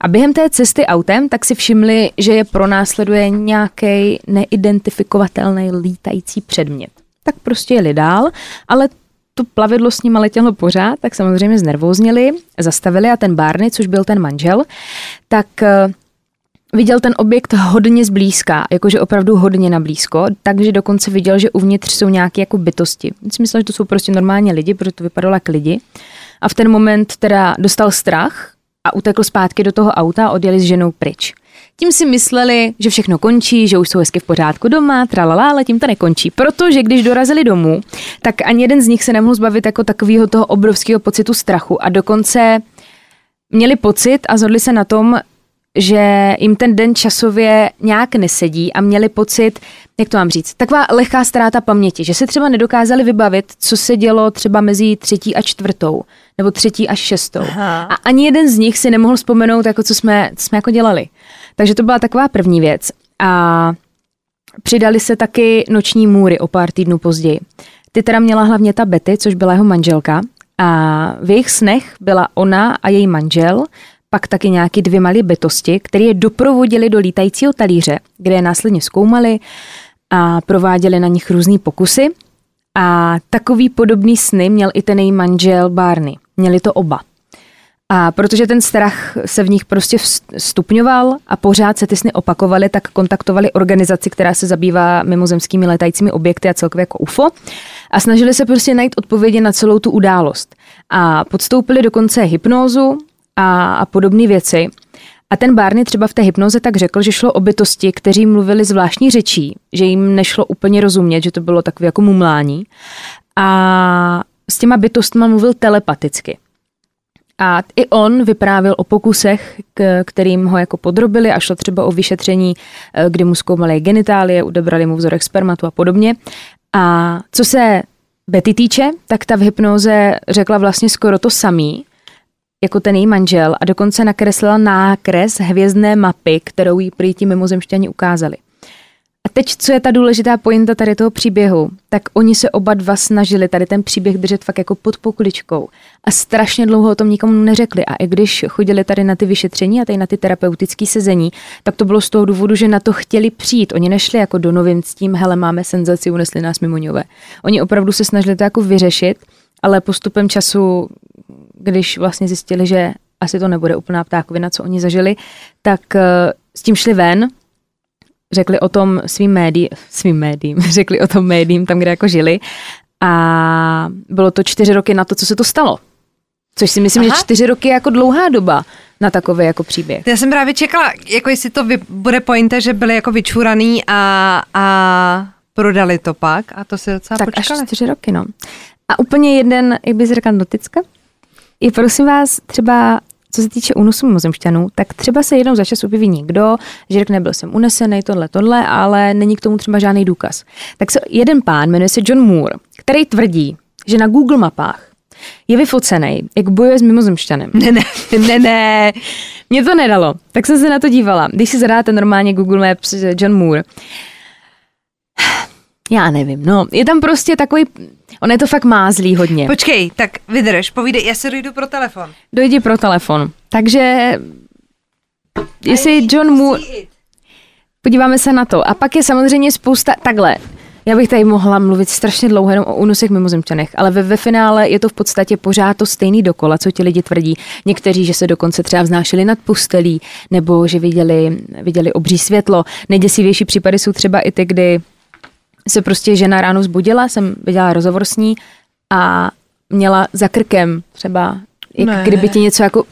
A během té cesty autem tak si všimli, že je pronásleduje nějaký neidentifikovatelný lítající předmět. Tak prostě jeli dál, ale to plavidlo s nima letělo pořád, tak samozřejmě znervózněli, zastavili a ten Barney, což byl ten manžel, tak eh, viděl ten objekt hodně zblízka, jakože opravdu hodně na blízko, takže dokonce viděl, že uvnitř jsou nějaké jako bytosti. On si myslel, že to jsou prostě normálně lidi, protože to vypadalo jak lidi. A v ten moment teda dostal strach a utekl zpátky do toho auta a odjeli s ženou pryč. Tím si mysleli, že všechno končí, že už jsou hezky v pořádku doma, tralala, ale tím to nekončí. Protože když dorazili domů, tak ani jeden z nich se nemohl zbavit jako takového toho obrovského pocitu strachu a dokonce měli pocit a zhodli se na tom, že jim ten den časově nějak nesedí a měli pocit, jak to mám říct, taková lehká ztráta paměti, že si třeba nedokázali vybavit, co se dělo třeba mezi třetí a čtvrtou, nebo třetí až šestou. Aha. A ani jeden z nich si nemohl vzpomenout, jako co jsme, co jsme jako dělali. Takže to byla taková první věc. A přidali se taky noční můry o pár týdnů později. Ty teda měla hlavně ta Betty, což byla jeho manželka. A v jejich snech byla ona a její manžel, pak taky nějaký dvě malé bytosti, které je doprovodili do lítajícího talíře, kde je následně zkoumali a prováděli na nich různý pokusy. A takový podobný sny měl i ten její manžel Barney. Měli to oba. A protože ten strach se v nich prostě stupňoval a pořád se ty sny opakovaly, tak kontaktovali organizaci, která se zabývá mimozemskými letajícími objekty a celkově jako UFO a snažili se prostě najít odpovědi na celou tu událost. A podstoupili dokonce hypnózu a, a podobné věci. A ten Barney třeba v té hypnoze tak řekl, že šlo o bytosti, kteří mluvili zvláštní řečí, že jim nešlo úplně rozumět, že to bylo takové jako mumlání. A s těma bytostma mluvil telepaticky. A i on vyprávěl o pokusech, k, kterým ho jako podrobili a šlo třeba o vyšetření, eh, kdy mu zkoumali genitálie, odebrali mu vzorek spermatu a podobně. A co se Betty týče, tak ta v hypnoze řekla vlastně skoro to samý, jako ten její manžel a dokonce nakreslila nákres hvězdné mapy, kterou jí prý ti mimozemšťani ukázali. A teď, co je ta důležitá pointa tady toho příběhu, tak oni se oba dva snažili tady ten příběh držet fakt jako pod pokličkou a strašně dlouho o tom nikomu neřekli. A i když chodili tady na ty vyšetření a tady na ty terapeutické sezení, tak to bylo z toho důvodu, že na to chtěli přijít. Oni nešli jako do novin s tím, hele, máme senzaci, unesli nás mimoňové. Oni opravdu se snažili to jako vyřešit, ale postupem času, když vlastně zjistili, že asi to nebude úplná ptákovina, co oni zažili, tak eh, s tím šli ven, řekli o tom svým médiím, svým médiím, řekli o tom médiím tam, kde jako žili a bylo to čtyři roky na to, co se to stalo. Což si myslím, Aha. že čtyři roky je jako dlouhá doba na takový jako příběh. Já jsem právě čekala, jako jestli to vy, bude pointa, že byli jako vyčuraný a, a prodali to pak a to se docela Tak počkali. až čtyři roky, no. A úplně jeden, jak bys řekla, noticka, je prosím vás třeba co se týče únosu mimozemšťanů, tak třeba se jednou za čas objeví někdo, že řekne, byl jsem unesený, tohle, tohle, ale není k tomu třeba žádný důkaz. Tak se jeden pán, jmenuje se John Moore, který tvrdí, že na Google mapách je vyfocený, jak bojuje s mimozemšťanem. Ne, ne, ne, ne. Mě to nedalo, tak jsem se na to dívala. Když si zadáte normálně Google Maps John Moore, já nevím, no, je tam prostě takový, on je to fakt mázlý hodně. Počkej, tak vydrž, povídej, já se dojdu pro telefon. Dojdi pro telefon. Takže, jestli John Moore, podíváme se na to. A pak je samozřejmě spousta, takhle, já bych tady mohla mluvit strašně dlouho jenom o únosech mimozemčanech, ale ve, ve finále je to v podstatě pořád to stejný dokola, co ti lidi tvrdí. Někteří, že se dokonce třeba vznášeli nad pustelí, nebo že viděli, viděli obří světlo. Nejděsivější případy jsou třeba i ty, kdy se prostě žena ráno zbudila, jsem viděla rozhovor s ní a měla za krkem třeba, jak ne. kdyby ti něco jako,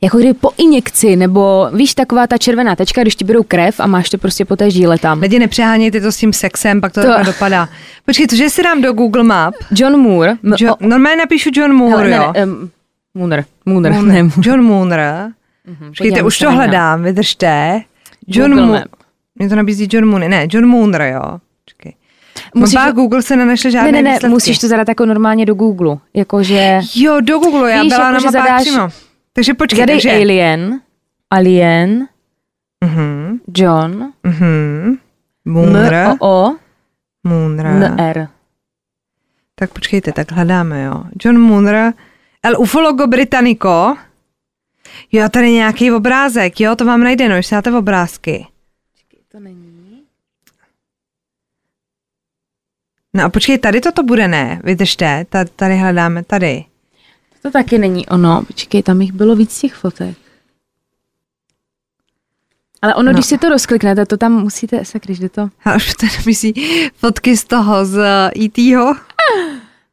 jako kdyby po injekci, nebo víš, taková ta červená tečka, když ti berou krev a máš to prostě po té žíle tam. Lidi nepřehánějte to s tím sexem, pak to, to... dopadá. Počkej, to, že si dám do Google Map. John Moore. Jo, normálně napíšu John Moore, Hele, jo. Ne, ne, um, Mooner. Mooner. Mooner. Ne, John Moore. Mm-hmm, Počkejte, už to hledám, vydržte. John Moore. Mě to nabízí John Moore. Ne, John Moore, jo. Musíš Mapa, Google se nenašle žádné Ne, ne, ne, výsledky. musíš to zadat jako normálně do Google. Jakože... Jo, do Google, já Víš, byla jako, na mapách zadáš, přímo. Takže počkej, Zadej takže... Alien, Alien, uh-huh. John, uh-huh. Moonra, M-O-O, Moonra. N-R. Tak počkejte, tak hledáme, jo. John Moonra, El Ufologo Britannico. Jo, tady nějaký obrázek, jo, to vám najde, no, ještě dáte obrázky. Počkej, to není. No a počkej, tady toto bude ne, vydržte, tady hledáme, tady. To taky není ono, počkej, tam jich bylo víc těch fotek. Ale ono, no. když si to rozkliknete, to tam musíte, sakryš, jde to. A už to myslí fotky z toho, z E.T.ho.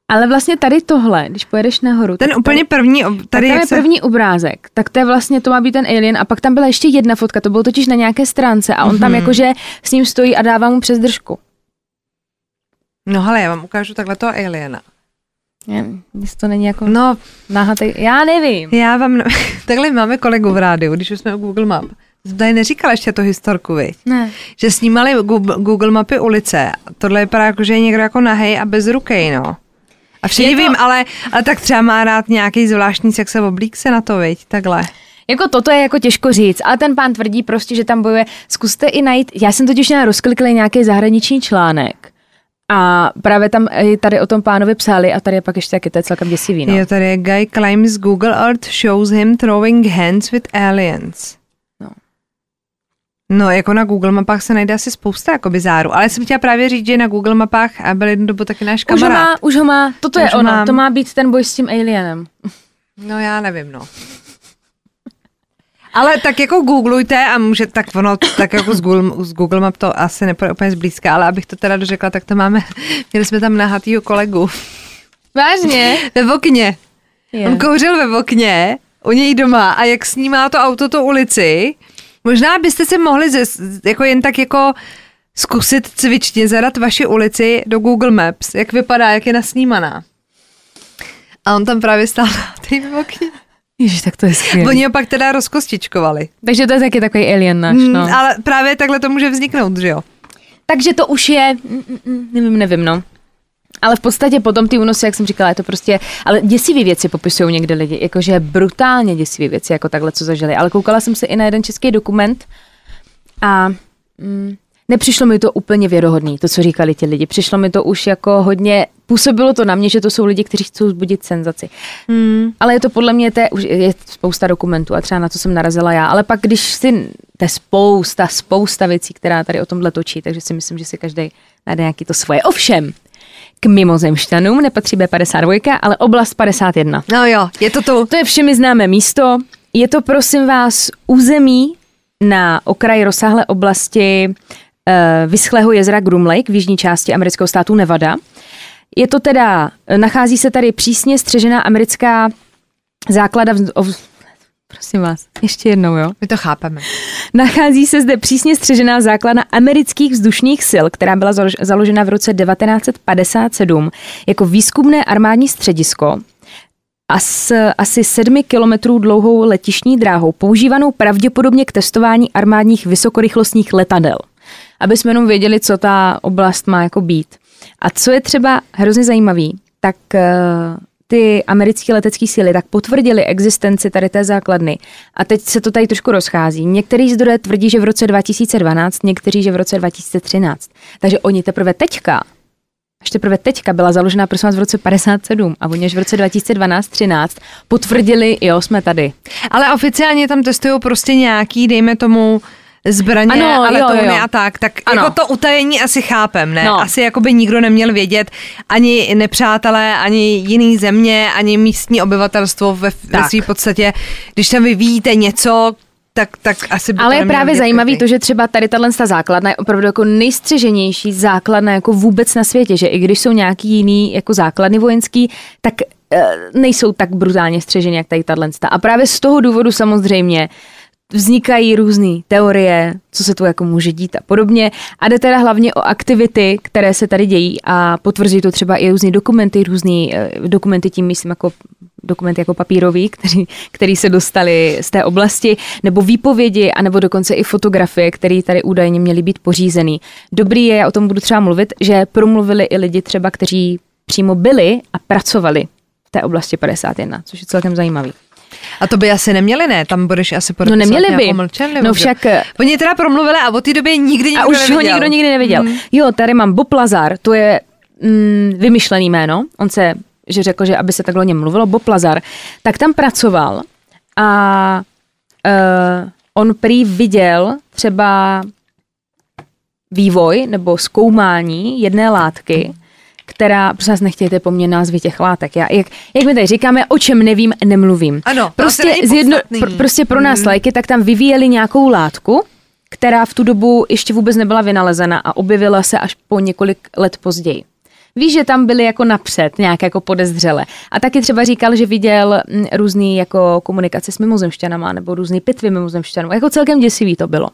Ale vlastně tady tohle, když pojedeš nahoru. Ten úplně tady, první, tady jak je se... první obrázek, tak to je vlastně, to má být ten alien a pak tam byla ještě jedna fotka, to bylo totiž na nějaké stránce a on mm-hmm. tam mhm. jakože s ním stojí a dává mu přes držku. No ale já vám ukážu takhle toho aliena. Jestli to není jako no, náhatej, já nevím. Já vám, takhle máme kolegu v rádiu, když už jsme u Google Map. Tady neříkala ještě to historku, viď? Ne. Že snímali Google mapy ulice. Tohle vypadá jako, že je někdo jako nahej a bez ruky, no. A všichni to... vím, ale, ale tak třeba má rád nějaký zvláštní sex oblík se na to, viď? Takhle. Jako toto je jako těžko říct, ale ten pán tvrdí prostě, že tam bojuje. Zkuste i najít, já jsem totiž měla rozklikli nějaký zahraniční článek a právě tam tady o tom pánovi psali a tady je pak ještě taky, to je celkem děsivý. No. Jo, tady je guy claims Google Earth shows him throwing hands with aliens. No. No, jako na Google mapách se najde asi spousta jako bizáru, ale jsem chtěla právě říct, že na Google mapách byl jednu dobu taky náš Už ho kamarád. má, už ho má, toto Už je ono, mám. to má být ten boj s tím alienem. No já nevím, no. Ale tak jako googlujte a může, tak ono, tak jako z Google, z Google Map to asi nepůjde úplně zblízka, ale abych to teda dořekla, tak to máme, měli jsme tam nahatýho kolegu Vážně? ve okně. Je. On kouřil ve okně, u něj doma a jak snímá to auto tu ulici, možná byste si mohli ze, jako jen tak jako zkusit cvičně zadat vaši ulici do Google Maps, jak vypadá, jak je nasnímaná. A on tam právě stál na té okně. Ježiš, tak to je skvělé. Oni ho pak teda rozkostičkovali. Takže to je taky takový alien náš, Mm, no. Ale právě takhle to může vzniknout, že jo? Takže to už je, mm, mm, mm, nevím, nevím, no. Ale v podstatě potom ty únosy, jak jsem říkala, je to prostě, ale děsivé věci popisují někde lidi, jakože brutálně děsivé věci, jako takhle, co zažili. Ale koukala jsem se i na jeden český dokument a mm, nepřišlo mi to úplně věrohodný, to, co říkali ti lidi. Přišlo mi to už jako hodně, působilo to na mě, že to jsou lidi, kteří chcou zbudit senzaci. Hmm. Ale je to podle mě, to je, už je spousta dokumentů a třeba na to jsem narazila já. Ale pak, když si, to je spousta, spousta věcí, která tady o tomhle točí, takže si myslím, že si každý najde nějaký to svoje. Ovšem, k mimozemšťanům nepatří B52, ale oblast 51. No jo, je to tu. To je všemi známé místo. Je to, prosím vás, území na okraji rozsáhlé oblasti uh, vyschlého jezera Groom Lake v jižní části amerického státu Nevada. Je to teda, nachází se tady přísně střežená americká základa, vz, prosím vás, ještě jednou, jo. My to chápeme. Nachází se zde přísně střežená základna amerických vzdušných sil, která byla založ- založena v roce 1957 jako výzkumné armádní středisko a s asi sedmi kilometrů dlouhou letišní dráhou, používanou pravděpodobně k testování armádních vysokorychlostních letadel. Aby jsme jenom věděli, co ta oblast má jako být. A co je třeba hrozně zajímavý, tak eh, ty americké letecké síly tak potvrdili existenci tady té základny. A teď se to tady trošku rozchází. Některý zdroje tvrdí, že v roce 2012, někteří, že v roce 2013. Takže oni teprve teďka, až teprve teďka byla založena prosím vás v roce 57 a oni až v roce 2012-13 potvrdili, jo, jsme tady. Ale oficiálně tam testují prostě nějaký, dejme tomu, zbraně Ano, a jo, letouny jo. a tak, tak Ano. jako to utajení asi chápem, ne? No. Asi jako by nikdo neměl vědět, ani nepřátelé, ani jiný země, ani místní obyvatelstvo ve, ve své podstatě. Když tam vy víte něco, tak, tak asi by Ale to je právě zajímavý to, že třeba tady tahle ta základna je opravdu jako nejstřeženější základna jako vůbec na světě, že i když jsou nějaký jiný jako základny vojenský, tak e, nejsou tak brutálně střežený, jak tady tahle. A právě z toho důvodu samozřejmě vznikají různé teorie, co se tu jako může dít a podobně. A jde teda hlavně o aktivity, které se tady dějí a potvrzují to třeba i různé dokumenty, různé eh, dokumenty tím myslím jako dokumenty jako papírový, který, který se dostali z té oblasti, nebo výpovědi, anebo dokonce i fotografie, které tady údajně měly být pořízený. Dobrý je, já o tom budu třeba mluvit, že promluvili i lidi třeba, kteří přímo byli a pracovali v té oblasti 51, což je celkem zajímavý. A to by asi neměli, ne? Tam budeš asi No podepisovat neměli by. mlčenlivost, No však eh, Oni teda promluvili a od té doby nikdy nikdo a už neviděl. ho nikdo nikdy neviděl. Mhm. Jo, tady mám Bob Lazar, to je mm, vymyšlený jméno. On se, že řekl, že aby se takhle o něm mluvilo, Bob Lazar, tak tam pracoval a uh, on prý viděl třeba vývoj nebo zkoumání jedné látky, která, vás, nechtějte po mně názvy těch látek. Já, jak, jak my tady říkáme, o čem nevím, nemluvím. Ano, prostě, zjedno, pr, prostě pro nás lajky, tak tam vyvíjeli nějakou látku, která v tu dobu ještě vůbec nebyla vynalezena a objevila se až po několik let později. Víš, že tam byli jako napřed, nějak jako podezřele. A taky třeba říkal, že viděl mm, různý jako komunikace s mimozemšťanama nebo různý pitvy mimozemšťanů. Jako celkem děsivý to bylo.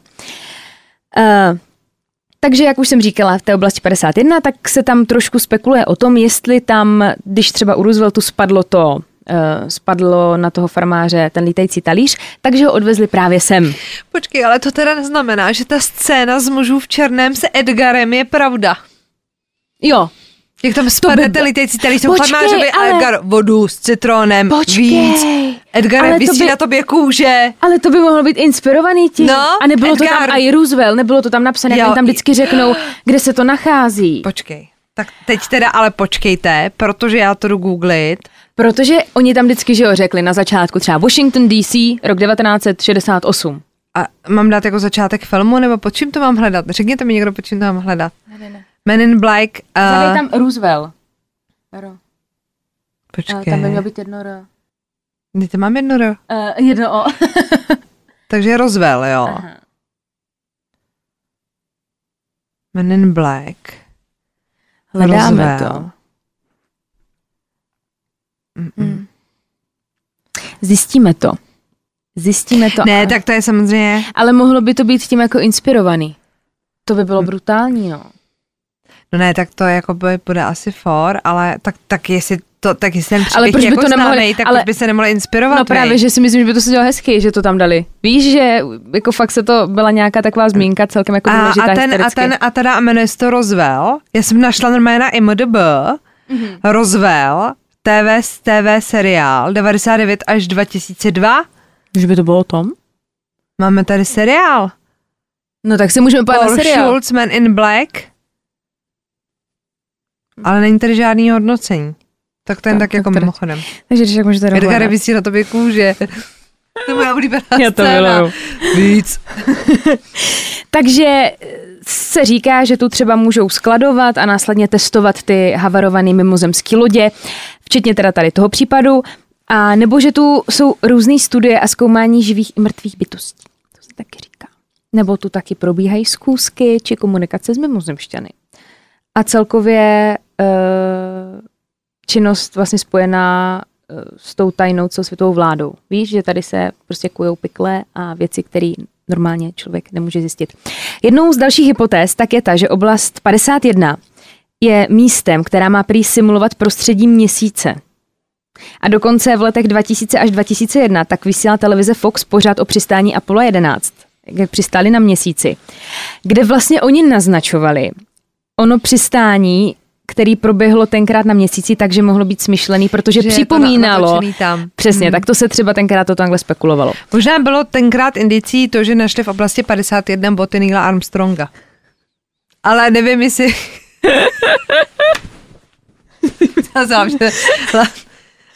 Uh, takže, jak už jsem říkala, v té oblasti 51, tak se tam trošku spekuluje o tom, jestli tam, když třeba u Rooseveltu spadlo to, uh, spadlo na toho farmáře ten lítající talíř, takže ho odvezli právě sem. Počkej, ale to teda neznamená, že ta scéna s mužů v černém se Edgarem je pravda. Jo, Jak tam spadne by- lítající talíř tomu Počkej, farmářovi a ale- Edgar vodu s citronem, Počkej, víc. Edgar, ale to vysí by- na tobě kůže. ale to by mohlo být inspirovaný tím. No, a nebylo to Edgar. tam i Roosevelt, nebylo to tam napsané, jak Jo. tam vždycky řeknou, kde se to nachází. Počkej. Tak teď teda ale počkejte, protože já to jdu googlit. Protože oni tam vždycky, že jo, řekli na začátku třeba Washington DC, rok 1968. A mám dát jako začátek filmu, nebo pod čím to mám hledat? Řekněte mi někdo, pod čím to mám hledat. Ne, ne, ne. Men in Black. Zadej Uh, tam Roosevelt. R. počkej. Tam by mělo být jedno R. Teď to mám jedno, ro- Uh, jedno O. takže Roswell, jo. Aha. Men in Black. Hledáme Roswell. to. Mm-mm. Hmm. Zjistíme to. Zjistíme to. Ne, ale, tak to je samozřejmě, ale mohlo by to být tím jako inspirovaný. To by bylo brutální, no. No ne, tak to jako by bude asi for, ale tak, tak jestli to, tak jestli ten Ale proč by jako to nemohli- známej, tak ale- by se nemohli inspirovat, No právě, vej? že si myslím, že by to se dělalo hezky, že to tam dali. Víš, že jako fakt se to byla nějaká taková zmínka celkem jako a, důležitá a, ten, a ten, a teda jmenuje se to Roswell. Já jsem našla normálně na IMDb Mhm. Roswell, TV, TV seriál 99 až 2002. Že by to bylo o tom? Máme tady seriál. No tak si můžeme pojít na Paul seriál. Schultz, Man in Black. Ale není tady žádný hodnocení. Tak ten Tak, tak, tak jako teda- mimochodem. Takže když tak můžete Edgar dohledat. vysí na tobě kůže. To je moje oblíbená Já to miluju. Víc. Takže eh, se říká, že tu třeba můžou skladovat a následně testovat ty havarované mimozemské lodě, včetně teda tady toho případu, a nebo že tu jsou různé studie a zkoumání živých i mrtvých bytostí. To se taky říká. Nebo tu taky probíhají zkoušky či komunikace s mimozemšťany. A celkově činnost vlastně spojená eh, s tou tajnou celosvětovou vládou. Víš, že tady se prostě kujou pikle a věci, které normálně člověk nemůže zjistit. Jednou z dalších hypotéz tak je ta, že oblast 51 je místem, která má prý simulovat prostředí měsíce. A dokonce v letech 2000 až 2001 tak vysílala televize Fox pořád o přistání Apollo 11, jak přistáli na měsíci, kde vlastně oni naznačovali ono přistání, který proběhlo tenkrát na měsíci, takže mohlo být smyšlený, protože Že je to připomínalo, natočený tam. přesně, tak to se třeba tenkrát to takhle spekulovalo. Možná bylo tenkrát indicí to, že našli v oblasti 51 boty Neila Armstronga. Ale nevím, jestli...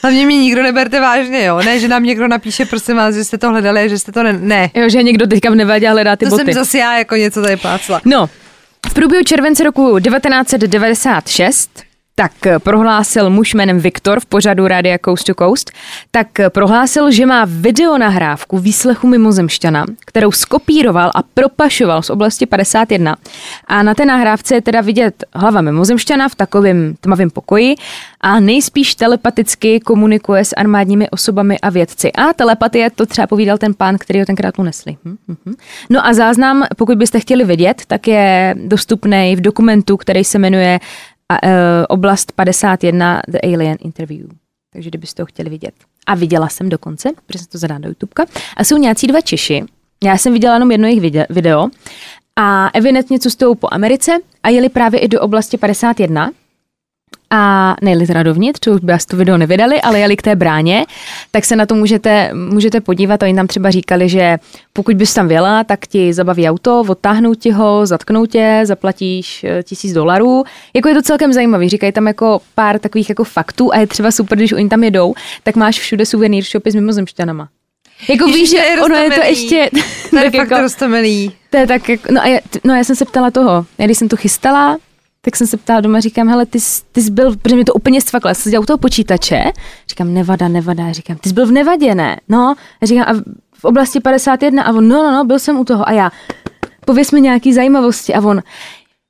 Hlavně mě nikdo neberte vážně, jo. Ne, že nám někdo napíše, prosím vás, že jste to hledali, že jste to ne... Ne, Jo, že někdo teďka v nevadě hledá ty to boty. jsem zase já jako něco tady plácla. No, v průběhu července roku 1996 tak eh, prohlásil muž jménem Viktor v pořadu Rádia Coast to Coast, tak eh, prohlásil, že má videonahrávku výslechu mimozemšťana, kterou skopíroval a propašoval z oblasti 51. A na té nahrávce je teda vidět hlava mimozemšťana v takovém tmavém pokoji a nejspíš telepaticky komunikuje s armádními osobami a vědci. A telepatie to třeba povídal ten pán, který ho tenkrát unesli. Hm, hm, hm. No a záznam, pokud byste chtěli vidět, tak je dostupný v dokumentu, který se jmenuje a, e, Oblast 51 The Alien Interview. Takže kdybyste ho chtěli vidět. A viděla jsem dokonce, protože jsem to zadá do YouTubeka. A jsou nějací dva Češi. Já jsem viděla jenom jedno jejich vide- video. A evidentně cestují po Americe a jeli právě i do oblasti 51 a nejeli teda dovnitř, už by to video nevydali, ale jeli k té bráně, tak se na to můžete, můžete podívat. Oni tam třeba říkali, že pokud bys tam věla, tak ti zabaví auto, odtáhnou ti ho, zatknou tě, zaplatíš eh, tisíc dolarů. Jako je to celkem zajímavý, říkají tam jako pár takových jako faktů a je třeba super, když oni tam jedou, tak máš všude suvenýr shopy s mimozemšťanama. Jako Ježiš, víš, že je ono je to ještě... To je tak fakt jako- roztomilý. to je tak jako, no a já, no já jsem se ptala toho, já když jsem to chystala, tak jsem se ptala doma, říkám, hele, ty, jsi- ty jsi byl, protože mě to úplně stvaklo, já jsem seděla u toho počítače, říkám, Nevada, Nevada, říkám, ty jsi byl v Nevadě, ne? No, já říkám, a v- oblasti 51 a on, no, no, no, byl jsem u toho a já, pověs mi nějaký zajímavosti a on,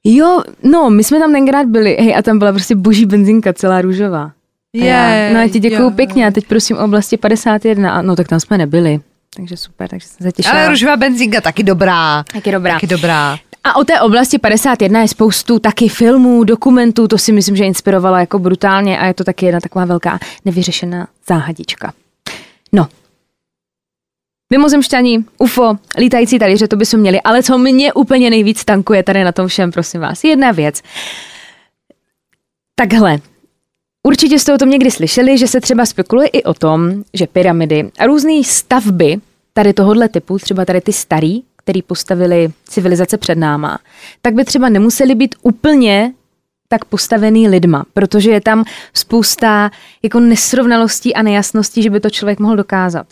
jo, no, my jsme tam tenkrát byli, hej, a tam byla prostě boží benzinka celá růžová. A já, Je, no já ti děkuju jo. pěkně a teď prosím o oblasti 51 a no tak tam jsme nebyli. Takže super, takže jsem se těšila. Ale růžová benzinka taky dobrá. Taky dobrá. Taky dobrá. A o té oblasti 51 je spoustu taky filmů, dokumentů, to si myslím, že inspirovalo jako brutálně a je to taky jedna taková velká nevyřešená záhadička. No. Mimozemšťani, UFO, lítající talíře, to by jsme měli, ale co mě úplně nejvíc tankuje tady na tom všem, prosím vás, jedna věc. Takhle, Určitě jste o tom někdy slyšeli, že se třeba spekuluje i o tom, že pyramidy a různé stavby tady tohohle typu, třeba tady ty starý, který postavili civilizace před náma, tak by třeba nemuseli být úplně tak postavený lidma, protože je tam spousta jako nesrovnalostí a nejasností, že by to člověk mohl dokázat.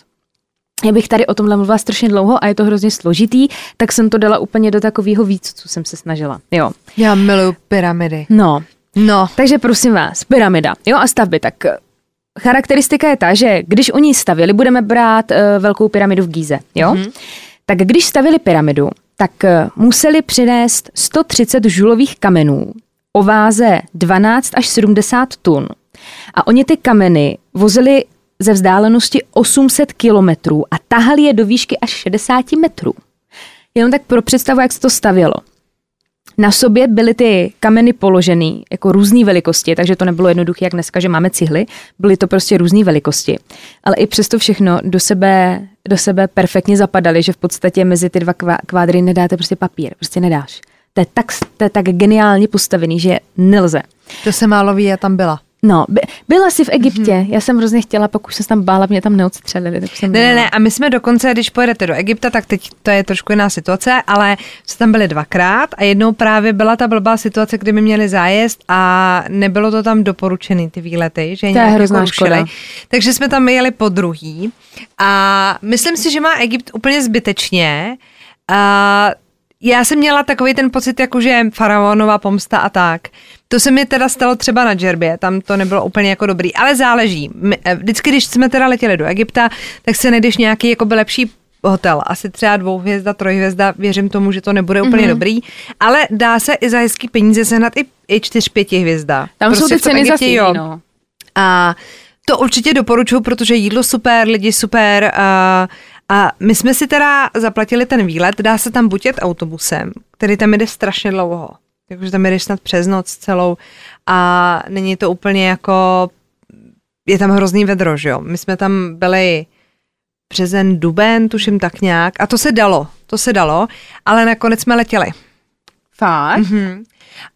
já bych tady o tomhle mluvila strašně dlouho a je to hrozně složitý, tak jsem to dala úplně do takového víc, co jsem se snažila. Jo. Já miluju pyramidy. No, No. takže prosím vás, pyramida, jo a stavby, tak eh, charakteristika je ta, že když oni stavěli, budeme brát uh, velkou pyramidu v Gíze, jo? Mm-hmm. Tak když stavili pyramidu, tak uh, museli přinést 130 žulových kamenů o váze 12 až 70 tun. A oni ty kameny vozili ze vzdálenosti 800 kilometrů a tahali je do výšky až 60 metrů. Jenom tak pro představu, jak se to stavělo. Na sobě byly ty kameny položený jako různé velikosti, takže to nebylo jednoduché, jak dneska, že máme cihly. Byly to prostě různé velikosti. Ale i přesto všechno do sebe, do sebe perfektně zapadaly, že v podstatě mezi ty dva kvá- kvádry nedáte prostě papír. Prostě nedáš. To je tak, to je tak geniálně postavený, že nelze. To se málo ví, já tam byla. No, by, byla jsi v Egyptě. Mm-hmm. Já jsem hrozně chtěla, pak už jsem se tam bála, mě tam neodstřelili. Tak jsem Ne, ne, ne, a my jsme dokonce, když pojedete do Egypta, tak teď to je trošku jiná situace, ale jsme tam byli dvakrát a jednou právě byla ta blbá situace, kdy my měli zájezd a nebylo to tam doporučený ty výlety, že je nějak hrozná jako rušili. škoda. Takže jsme tam jeli po druhý a myslím si, že má Egypt úplně zbytečně. A já jsem měla takový ten pocit, jako že faraonová pomsta a tak. To se mi teda stalo třeba na Džerbě, tam to nebylo úplně jako dobrý, ale záleží. My, eh, vždycky, když jsme teda letěli do Egypta, tak se najdeš nějaký jako by lepší hotel, asi třeba dvouhvězda, trojhvězda, věřím tomu, že to nebude úplně Mhm. mm-hmm. dobrý, ale dá se i za hezký peníze sehnat i, i čtyř, pěti hvězda. Tam jsou ty tom ceny Egyptě, zase jo. no. A to určitě doporučuji, protože jídlo super, lidi super. A, a my jsme si teda zaplatili ten výlet, dá se tam buď jet autobusem, který tam jede strašně dlouho. Takže tam jedeš snad přes noc celou a není to úplně jako, je tam hrozný vedro, že jo. My jsme tam byli březen, duben, tuším tak nějak a to se dalo, to se dalo, ale nakonec jsme letěli. Fakt? Mhm.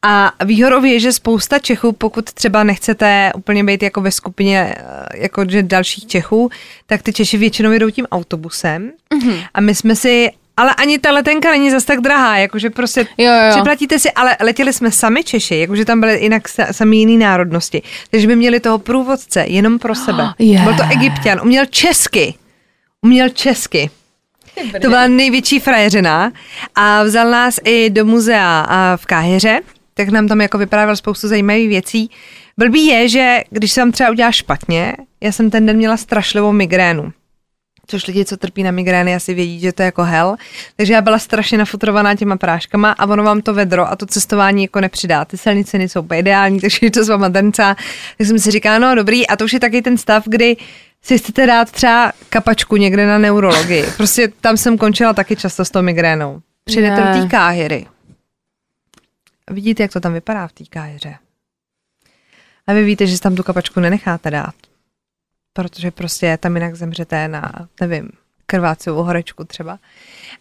A výhodou je, že spousta Čechů, pokud třeba nechcete úplně být jako ve skupině eh, jako že dalších Čechů, tak ty Češi většinou jedou tím autobusem. Mhm. A my jsme si, ale ani ta letenka není zas tak drahá, jakože prostě Jo, jo. připlatíte si, ale letěli jsme sami Češi, jakože tam byly jinak sa, sami jiný národnosti. Takže by měli toho průvodce jenom pro sebe. Je. Byl to egyptian, uměl česky. Uměl česky. To byla největší frajeřina a vzal nás i do muzea v Káhyře, tak nám tam jako vyprávěl spoustu zajímavých věcí. Blbý je, že když se vám třeba udělá špatně, já jsem ten den měla strašlivou migrénu. Což lidi, co trpí na migrény, asi vědí, že to je jako hell. Takže já byla strašně nafutrovaná těma práškama a ono vám to vedro a to cestování jako nepřidá. Ty silnice nejsou ideální, takže je to s váma drncá. Tak jsem si říkala, no dobrý, a to už je taky ten stav, kdy si chcete dát třeba kapačku někde na neurologii. Prostě tam jsem končila taky často s tou migrénou. Přijdete Ne. do té káhyry. Vidíte, jak to tam vypadá v té káhyře. A vy víte, že si tam tu kapačku nenecháte dát. Protože prostě tam jinak zemřete na, nevím, krvácovou horečku třeba.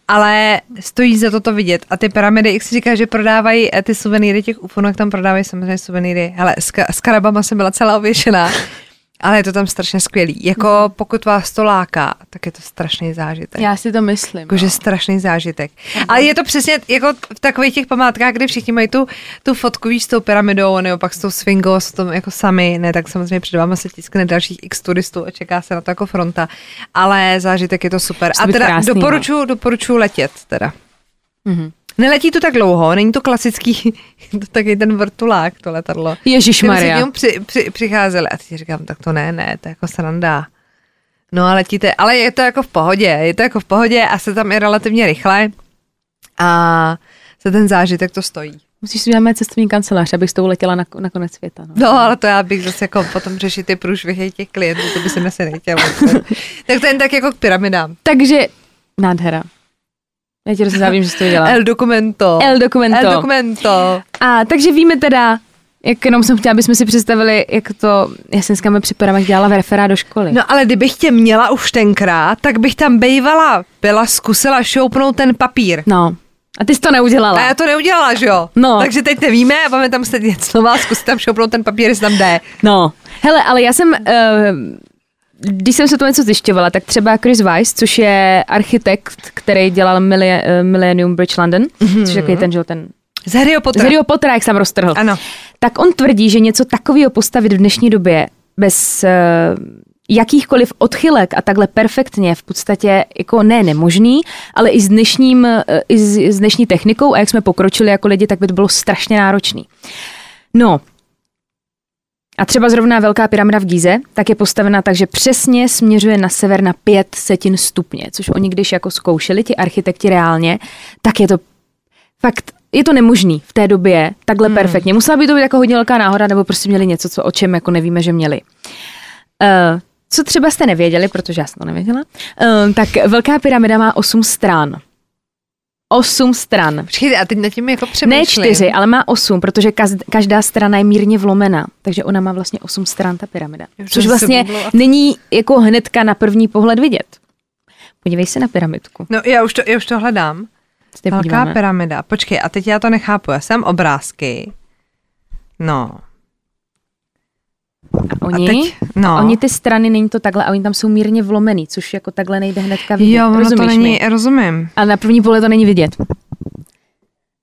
Ale stojí za to to vidět. A ty pyramidy, jak si říká, že prodávají eh, ty suvenýry těch ufonok, tam prodávají samozřejmě suvenýry. Hele, s, s karabama jsem byla celá ověšená. Ale je to tam strašně skvělý. Jako pokud vás to láká, tak je to strašný zážitek. Já si to myslím. Jakože no. strašný zážitek. Ale je to přesně jako v takových těch památkách, kdy všichni mají tu, tu fotku víš, s tou pyramidou, nebo pak s tou swingou, s tom jako sami, ne, tak samozřejmě před váma se tiskne dalších x turistů a čeká se na to jako fronta. Ale zážitek je to super. Musí A teda krásný, no. doporučuji, doporučuji letět teda. Mhm. Neletí to tak dlouho, není to klasický, to taky ten vrtulák, to letadlo. Ježišmarja. Ty při, při, přicházeli a teď říkám, tak to ne, ne, to je jako sranda. No a letíte, ale je to jako v pohodě, je to jako v pohodě a se tam i relativně rychle a se ten zážitek to stojí. Musíš si udělat cestovní kancelář, abych s tou letěla na, na konec světa. No. No, ale to já bych zase jako potom řešit ty průšvihy těch klientů, to by se mi asi nechtělo. tak to jen tak jako k pyramidám. Takže, nádhera. Já ti rozhodně vím, že jsi to dělala. El documento. El documento. El documento. A takže víme teda, jak jenom jsem chtěla, abychom si představili, jak to, já jsem dneska mi připadám, jak dělala referá do školy. No ale kdybych tě měla už tenkrát, tak bych tam bejvala, byla, zkusila šoupnout ten papír. no. A ty jsi to neudělala. A já to neudělala, že jo? No. Takže teď nevíme a máme tam sedět znova, zkusit tam šoupnout ten papír, jestli tam jde. No, hele, ale já jsem, uh, když jsem se to něco zjišťovala, tak třeba Chris Weiss, což je architekt, který dělal eh, Millennium Bridge London, mm-hmm. což je takový ten, že ten Z Harryho z Pottera. Harryho Pottera, jak jsem roztrhl. Ano. Tak on tvrdí, že něco takového postavit v dnešní době bez uh, jakýchkoliv odchylek a takhle perfektně v podstatě jako ne nemožný, ale i s, dnešním, eh, i s, s dnešní technikou a jak jsme pokročili jako lidi, tak by to bylo strašně náročný. No, a třeba zrovna velká pyramida v Gize, tak je postavena tak, že přesně směřuje na sever na pět setin stupně, což oni když jako zkoušeli ti architekti reálně, tak je to fakt, je to nemožný v té době takhle hmm. perfektně. Musela by to být jako hodně velká náhoda, nebo prostě měli něco, co o čem jako nevíme, že měli. Uh, co třeba jste nevěděli, protože já jsem to nevěděla, uh, tak velká pyramida má osm stran. Osm stran. Počkejte, a teď nad tím jako přemýšlím. Ne čtyři, ale má osm, protože každá strana je mírně vlomená. Takže ona má vlastně osm stran, ta pyramida. Což vlastně není jako hnedka na první pohled vidět. Podívej se na pyramidku. No já už to, já už to hledám. Velká pyramida. Počkej, a teď já to nechápu. Já jsem obrázky. No. A oni, a teď, no. oni ty strany, není to takhle, a oni tam jsou mírně vlomený, což jako takhle nejde hnedka vidět. Jo, ono to není, mi? rozumím. Ale na první pohled to není vidět.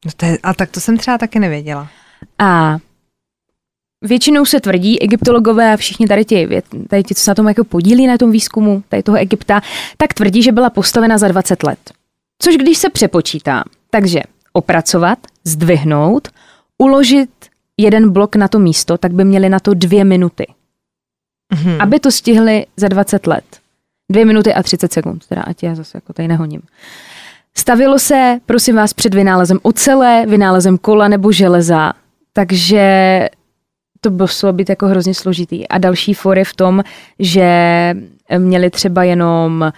No to je, a tak to jsem třeba taky nevěděla. A většinou se tvrdí, egyptologové a všichni tady ti, tady ti, co se na tom jako podílí na tom výzkumu, tady toho Egypta, tak tvrdí, že byla postavena za 20 let. Což když se přepočítá, takže opracovat, zdvihnout, uložit jeden blok na to místo, tak by měli na to dvě minuty. Mm-hmm. Aby to stihli za 20 let. Dvě minuty a 30 sekund, teda ať já zase jako tady nehoním. Stavilo se, prosím vás, před vynálezem ocele, vynálezem kola nebo železa, takže to muselo být jako hrozně složitý. A další for je v tom, že měli třeba jenom eh,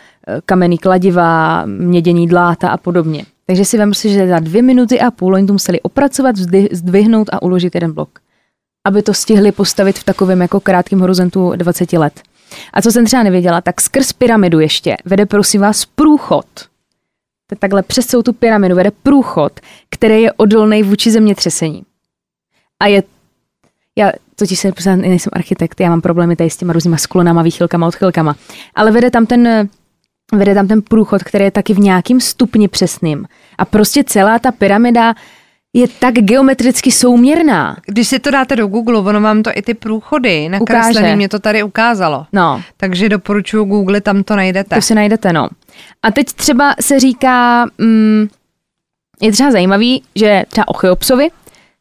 kamenný kladiva, mědění dláta a podobně. Takže si vem si, že za dvě minuty a půl oni to museli opracovat, zdvihnout a uložit jeden blok. Aby to stihli postavit v takovém jako krátkém horizontu 20 let. A co jsem třeba nevěděla, tak skrz pyramidu ještě vede prosím vás průchod. Takhle přes celou tu pyramidu vede průchod, který je odolný vůči zemětřesení. A je já totiž se nejsem architekt, já mám problémy tady s těma různýma sklonama, výchylkama, odchylkama. Ale vede tam ten vede tam ten průchod, který je taky v nějakým stupni přesným. A prostě celá ta pyramida je tak geometricky souměrná. Když si to dáte do Google, ono vám to i ty průchody nakreslený, mě to tady ukázalo. No. Takže doporučuji Google, tam to najdete. To si najdete, no. A teď třeba se říká, mm, je třeba zajímavý, že třeba o Cheopsovi,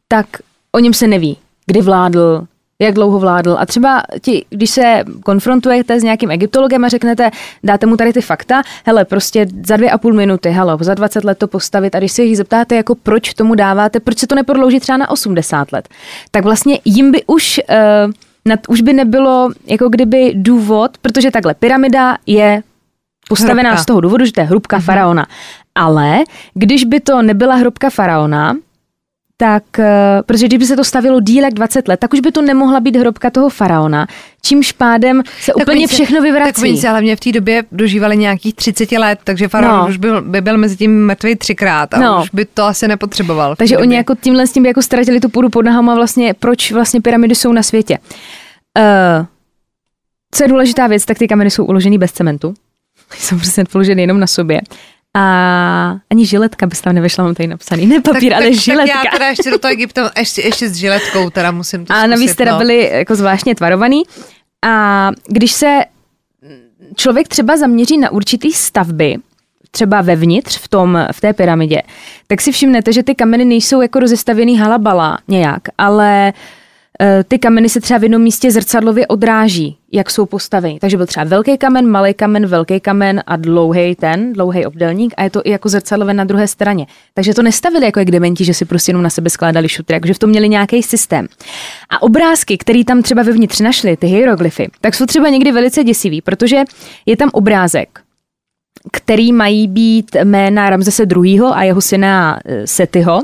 tak o něm se neví, kdy vládl, jak dlouho vládl. A třeba ti, když se konfrontujete s nějakým egyptologem a řeknete, dáte mu tady ty fakta, hele, prostě za dvě a půl minuty, halo, za 20 let to postavit a když se jich zeptáte, jako proč tomu dáváte, proč se to neprodlouží třeba na 80 let, tak vlastně jim by už, uh, nad, už by nebylo jako kdyby důvod, protože takhle, pyramida je postavená hrubka. z toho důvodu, že to je hrubka uh-huh. faraona. Ale když by to nebyla hrubka faraona, tak, eh, protože kdyby se to stavilo díl jak 20 let, tak už by to nemohla být hrobka toho faraona, čímž pádem se tak úplně se, všechno vyvrací. Tak oni se hlavně v té době dožívali nějakých 30 let, takže faraon no. už byl, by byl mezi tím mrtvý třikrát a no. už by to asi nepotřeboval. Takže oni jako tímhle s tím by jako ztratili tu půdu pod nohama vlastně, proč vlastně pyramidy jsou na světě. Uh, co je důležitá věc, tak ty kameny jsou uloženy bez cementu. Jsou prostě položeny jenom na sobě a ani žiletka by tam nevešla, mám tady napsaný. Ne papír, tak, ale tak, žiletka. Tak já teda ještě do toho Egypta, ještě, ještě s žiletkou teda musím to A navíc teda no. byli jako zvláštně tvarovaný. A když se člověk třeba zaměří na určitý stavby, třeba vevnitř v, tom, v té pyramidě, tak si všimnete, že ty kameny nejsou jako rozestavěný halabala nějak, ale ty kameny se třeba v jednom místě zrcadlově odráží, jak jsou postaveny. Takže byl třeba velký kamen, malý kamen, velký kamen a dlouhý ten, dlouhý obdelník a je to i jako zrcadlové na druhé straně. Takže to nestavili jako jak dementi, že si prostě jenom na sebe skládali šutry, jakože v tom měli nějaký systém. A obrázky, které tam třeba vevnitř našli, ty hieroglyfy, tak jsou třeba někdy velice děsivý, protože je tam obrázek, který mají být jména Ramzese II. a jeho syna eh, Setyho,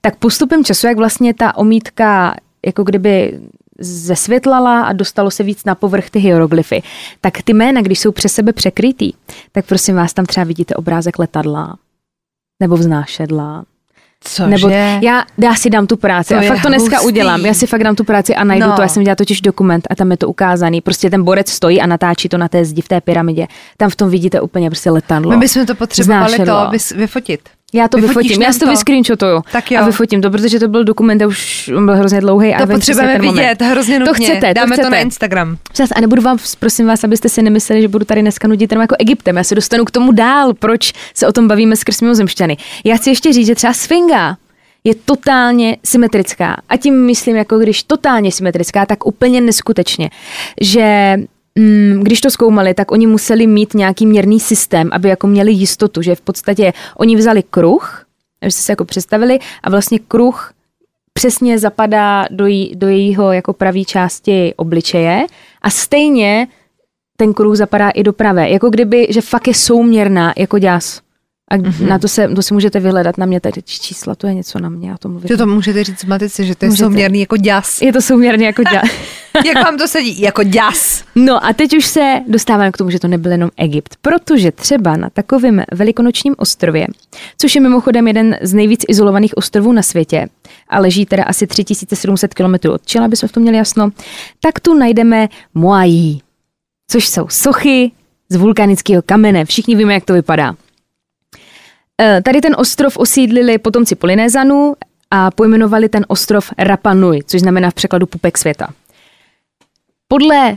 tak postupem času, jak vlastně ta omítka jako kdyby zesvětlala a dostalo se víc na povrch ty hieroglyfy, tak ty jména, když jsou přes sebe překrytý, tak prosím vás, tam třeba vidíte obrázek letadla nebo vznášedla. Cože? Nebo já, já si dám tu práci to a fakt to dneska hustý. udělám. Já si fakt dám tu práci a najdu no. to. Já jsem dělala totiž dokument a tam je to ukázaný. Prostě ten borec stojí a natáčí to na té zdi v té pyramidě. Tam v tom vidíte úplně prostě letadlo. My bychom to potřebovali to vyfotit. Já to Vyfotíš vyfotím, já si to to? vyscreenshotuju. Tak jo. A vyfotím to, protože to byl dokument, a už on byl hrozně dlouhý. a To potřebujeme ten moment. vidět, hrozně To nutně. chcete, to Dáme to, chcete. na Instagram. Přes, a nebudu vám, prosím vás, abyste si nemysleli, že budu tady dneska nudit jenom jako Egyptem. Já se dostanu k tomu dál, proč se o tom bavíme skrz mimozemšťany. Já chci ještě říct, že třeba Sfinga je totálně symetrická. A tím myslím, jako když totálně symetrická, tak úplně neskutečně. Že když to zkoumali, tak oni museli mít nějaký měrný systém, aby jako měli jistotu, že v podstatě oni vzali kruh, abyste si jako představili, a vlastně kruh přesně zapadá do, jí, do jejího jako pravé části obličeje a stejně ten kruh zapadá i do pravé. Jako kdyby, že fakt je souměrná jako děs. A mm-hmm. na to, se, to si můžete vyhledat na mě tady čísla, to je něco na mě, já to mluvím. To můžete říct matice, že to je Můžete. souměrný jako děs. Je to souměrně jako děs. Jak vám to sedí? Jako děs. No a teď už se dostáváme k tomu, že to nebyl jenom Egypt, protože třeba na takovém velikonočním ostrově, což je mimochodem jeden z nejvíc izolovaných ostrovů na světě a leží teda asi 3700 km od Čela, aby jsme v tom měli jasno, tak tu najdeme Moai, což jsou sochy z vulkanického kamene. Všichni víme, jak to vypadá. Eh, Tady ten ostrov osídlili potomci Polynézanů a pojmenovali ten ostrov Rapa Nui, což znamená v překladu pupek světa. Podle uh,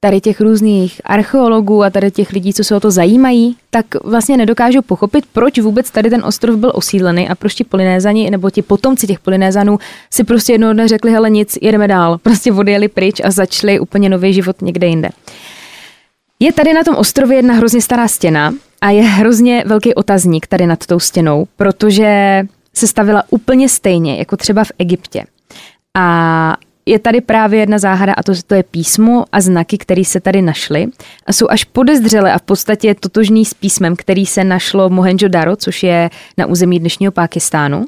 tady těch různých archeologů a tady těch lidí, co se o to zajímají, tak vlastně nedokážu pochopit, proč vůbec tady ten ostrov byl osídlený a proč ti Polynézani nebo ti potomci těch Polynézanů si prostě jednoho dne řekli, hele nic, jedeme dál. Prostě odjeli pryč a začali úplně nový život někde jinde. Je tady na tom ostrově jedna hrozně stará stěna a je hrozně velký otazník tady nad tou stěnou, protože se stavila úplně stejně, jako třeba v Egyptě. A je tady právě jedna záhada a to, to je písmo a znaky, které se tady našly a jsou až podezřele a v podstatě totožný s písmem, který se našlo v Mohenjo-Daro, což je na území dnešního Pákistánu.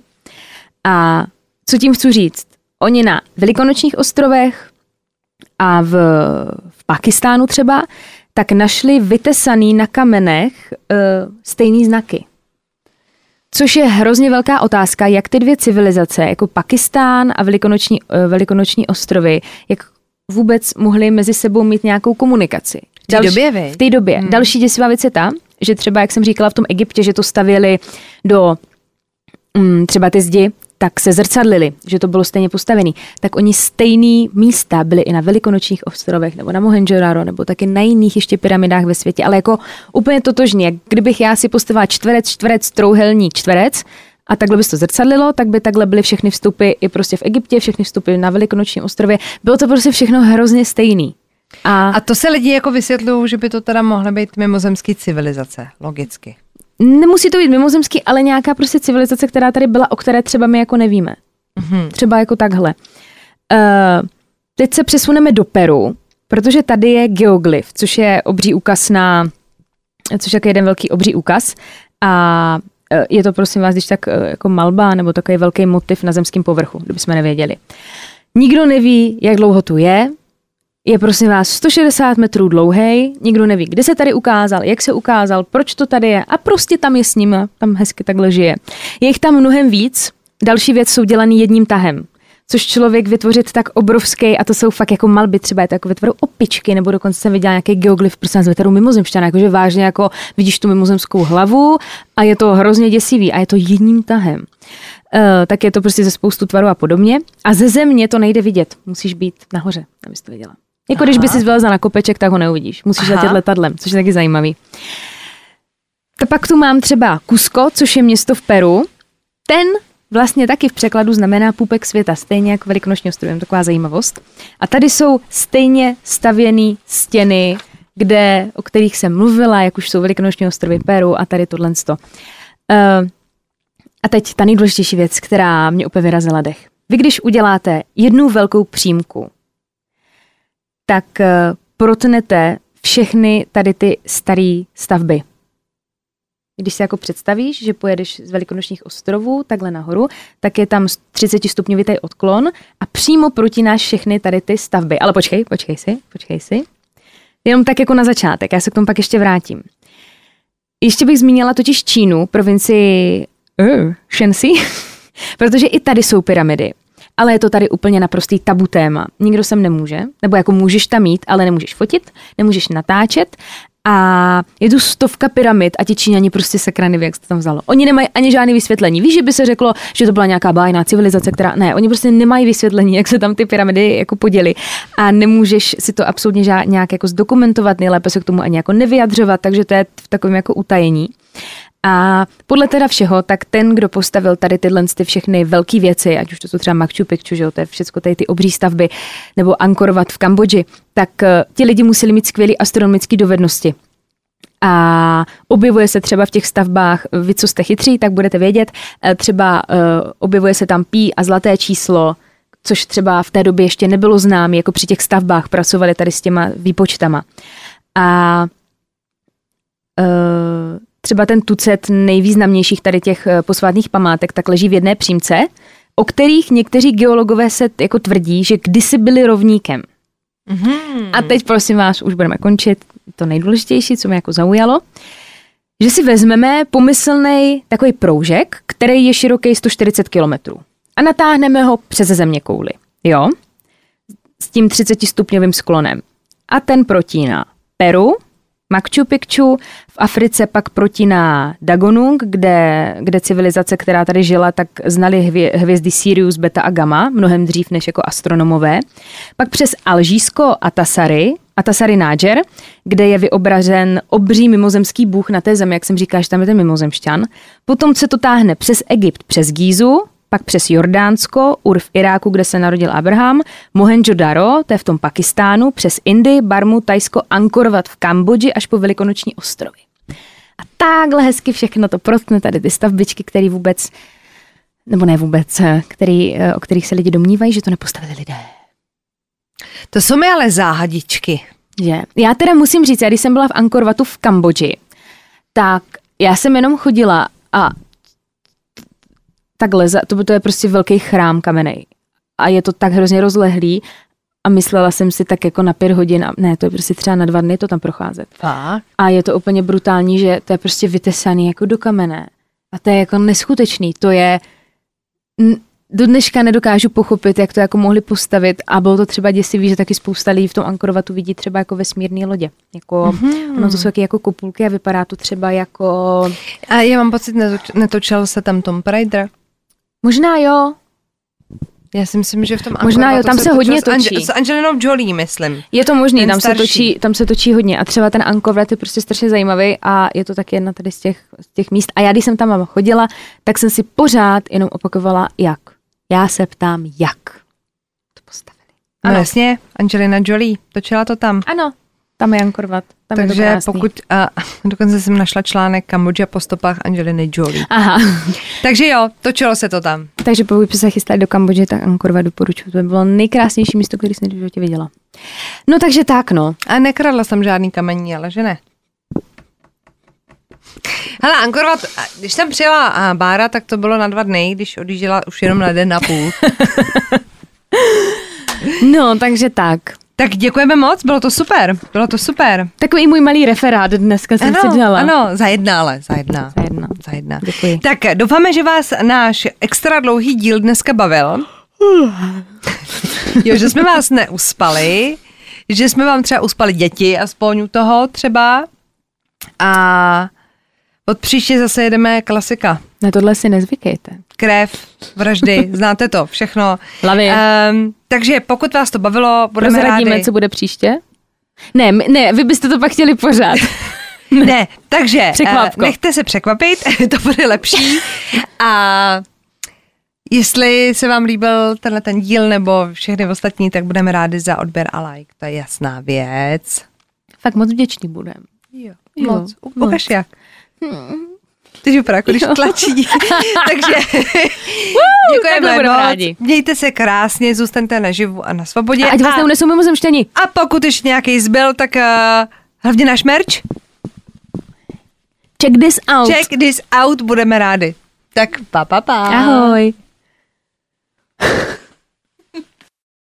A co tím chci říct? Oni na Velikonočních ostrovech a v, v Pakistánu třeba, tak našli vytesaný na kamenech uh, stejný znaky. Což je hrozně velká otázka, jak ty dvě civilizace, jako Pakistán a Velikonoční, eh, Velikonoční ostrovy, jak vůbec mohly mezi sebou mít nějakou komunikaci. V té době, viď? V té době. Hmm. Další děsivá věc je ta, že třeba, jak jsem říkala v tom Egyptě, že to stavěli do mm, třeba ty zdi, tak se zrcadlili, že to bylo stejně postavený, tak oni stejný místa byly i na Velikonočních ostrovech, nebo na Mohenjo-Daro, nebo taky na jiných ještě pyramidách ve světě, ale jako úplně totožně. Jak Kdybych já si postavila čtverec, čtverec, trouhelní čtverec, a takhle by se to zrcadlilo, tak by takhle byly všechny vstupy i prostě v Egyptě, všechny vstupy na Velikonočním ostrově. Bylo to prostě všechno hrozně stejný. A, A to se lidi jako vysvětlují, že by to teda mohly být mimozemský civilizace, logicky. Nemusí to být mimozemský, ale nějaká prostě civilizace, která tady byla, o které třeba my jako nevíme. Mhm. Třeba jako takhle. Uh, teď se přesuneme do Peru, protože tady je geoglyf, což je obří úkaz na, což je jeden velký obří úkaz a eh, je to prosím vás, když tak eh, jako malba nebo takový velký motiv na zemském povrchu, kdybychom nevěděli. Nikdo neví, jak dlouho tu je, je prosím vás 160 metrů dlouhý, nikdo neví, kde se tady ukázal, jak se ukázal, proč to tady je a prostě tam je s ním, tam hezky takhle žije. Je jich tam mnohem víc, další věc jsou dělaný jedním tahem což člověk vytvořit tak obrovský, a to jsou fakt jako malby, třeba je to jako vytvořit opičky, nebo dokonce jsem viděla nějaký geoglyf, prostě z veteru mimozemšťana, jakože vážně jako vidíš tu mimozemskou hlavu a je to hrozně děsivý a je to jedním tahem. Uh, tak je to prostě ze spoustu tvarů a podobně. A ze země to nejde vidět, musíš být nahoře, abys to viděla. Jako když by si vylezla na kopeček, tak ho neuvidíš. Musíš Aha. letět letadlem, což je taky zajímavý. Tak pak tu mám třeba Cusco, což je město v Peru. Ten vlastně taky v překladu znamená půpek světa, stejně jako Velikonoční ostrovem, taková zajímavost. A tady jsou stejně stavěné stěny, kde, o kterých jsem mluvila, jak už jsou Velikonoční ostrovy Peru a tady tohle. Uh, a teď ta nejdůležitější věc, která mě úplně vyrazila dech. Vy když uděláte jednu velkou přímku, tak eh, protnete všechny tady ty staré stavby. Když si jako představíš, že pojedeš z Velikonočních ostrovů takhle nahoru, tak je tam 30 stupňovitý odklon a přímo protináš všechny tady ty stavby. Ale počkej, počkej si, počkej si. Jenom tak jako na začátek, já se k tomu pak ještě vrátím. Ještě bych zmínila totiž Čínu, provincii uh, Shenxi, protože i tady jsou pyramidy. Ale je to tady úplně naprostý tabu téma. Nikdo sem nemůže, nebo jako můžeš tam mít, ale nemůžeš fotit, nemůžeš natáčet a je tu stovka pyramid a ti Číňani prostě sakra jak se tam vzalo. Oni nemají ani žádné vysvětlení. Víš, že by se řeklo, že to byla nějaká bájná civilizace, která ne, oni prostě nemají vysvětlení, jak se tam ty pyramidy jako poděli a nemůžeš si to absolutně žád, nějak jako zdokumentovat, nejlépe se k tomu ani jako nevyjadřovat, takže to je v takovém jako utajení. A podle teda všeho, tak ten, kdo postavil tady tyhle ty všechny velké věci, ať už to jsou třeba Machu Picchu, že jo, to je všechno tady ty obří stavby, nebo Angkor Wat v Kambodži, tak uh, ti lidi museli mít skvělé astronomické dovednosti. A objevuje se třeba v těch stavbách, vy co jste chytří, tak budete vědět, eh, třeba objevuje se tam pí a zlaté číslo, což třeba v té době ještě nebylo známé, jako při těch stavbách pracovali tady s těma výpočtama. A třeba ten tucet nejvýznamnějších tady těch eh, posvátných památek, tak leží v jedné přímce, o kterých někteří geologové se jako tvrdí, že kdysi byli rovníkem. Mm-hmm. A teď prosím vás, už budeme končit, to nejdůležitější, co mě jako zaujalo, že si vezmeme pomyslný takový proužek, který je široký 140 km a natáhneme ho přes země kouly, jo, s tím 30 stupňovým sklonem. A ten protíná Peru, Machu Picchu, v Africe pak protíná Dagonung, kde, kde civilizace, která tady žila, tak znali hvě, hvězdy Sirius, Beta a Gamma, mnohem dřív než jako astronomové. Pak přes Alžísko a Tasary, a Tasary Nájer, kde je vyobrazen obří mimozemský bůh na té zemi, jak jsem říkal, že tam je ten mimozemšťan. Potom se to táhne přes Egypt, přes Gízu, pak přes Jordánsko, Ur v Iráku, kde se narodil Abraham, Mohenjo-Daro, to je v tom Pakistánu, přes Indii, Barmu, Tajsko, Angkor Wat v Kambodži až po Velikonoční ostrovy. A takhle hezky všechno to protkne tady ty stavbičky, které vůbec, nebo ne vůbec, který, o kterých se lidi domnívají, že to nepostavili lidé. To jsou mi ale záhadičky. Že? Já teda musím říct, já když jsem byla v Angkor Watu v Kambodži, tak já jsem jenom chodila a takhle, to, to je prostě velký chrám kamenej. A je to tak hrozně rozlehlý a myslela jsem si tak jako na pět hodin, a ne, to je prostě třeba na dva dny to tam procházet. Fakt? A je to úplně brutální, že to je prostě vytesaný jako do kamene. A to je jako neskutečný. To je, do dneška nedokážu pochopit, jak to jako mohli postavit a bylo to třeba děsivý, že taky spousta lidí v tom Ankorovatu vidí třeba jako vesmírné lodě. Jako, mm-hmm. Ono to jsou taky jako kopulky a vypadá to třeba jako... A já mám pocit, netočil se tam Tom Raider? Možná jo. Já si myslím, že v tom Možná jo, tam se, se hodně točí. S, Ange- s Angelinou Jolie, myslím. Je to možný, tam se, točí, tam se točí hodně. A třeba ten Angkor je prostě strašně zajímavý a je to taky jedna tady z těch, z těch míst. A já, když jsem tam chodila, tak jsem si pořád jenom opakovala, jak. Já se ptám, jak to postavili. No ano. jasně, Angelina Jolie, točila to tam. Ano, tam je Ankorvat. Tam Takže je to pokud, a dokonce jsem našla článek Kambodža po stopách Angeliny Jolie. Aha. Takže jo, točilo se to tam. Takže pokud se chystali do Kambodže, tak Ankorvat doporučuji. To by bylo nejkrásnější místo, které jsem v životě viděla. No takže tak, no. A nekradla jsem žádný kamení, ale že ne. Hele, Ankorvat, když jsem přijela Bára, tak to bylo na dva dny, když odjížděla už jenom na den a půl. no, takže tak. Tak děkujeme moc, bylo to super, bylo to super. Takový můj malý referát dneska jsem ano, si dělala. Ano, za jedna ale, za jedna. Za jedna. Za jedna. Děkuji. Tak doufáme, že vás náš extra dlouhý díl dneska bavil. jo, že jsme vás neuspali, že jsme vám třeba uspali děti, aspoň u toho třeba. A od příště zase jedeme klasika. Na tohle si nezvykejte. Krev, vraždy, znáte to, všechno. Hlavy. Um, takže pokud vás to bavilo, budeme Rozradíme, rádi. co bude příště? Ne, ne, vy byste to pak chtěli pořád. ne. takže uh, nechte se překvapit, to bude lepší. A jestli se vám líbil tenhle ten díl nebo všechny ostatní, tak budeme rádi za odběr a like, to je jasná věc. Fakt moc vděční budem. Jo, jo moc. Ukaž jak. Hmm. Teď vypadá, jako když tlačí. Takže děkujeme moc. Rádi. Mějte se krásně, zůstaňte naživu a na svobodě. A ať vás neunesou mimozemštění. A pokud ještě nějaký zbyl, tak uh, hlavně náš merch. Check this out. Check this out, budeme rádi. Tak pa, pa, pa. Ahoj.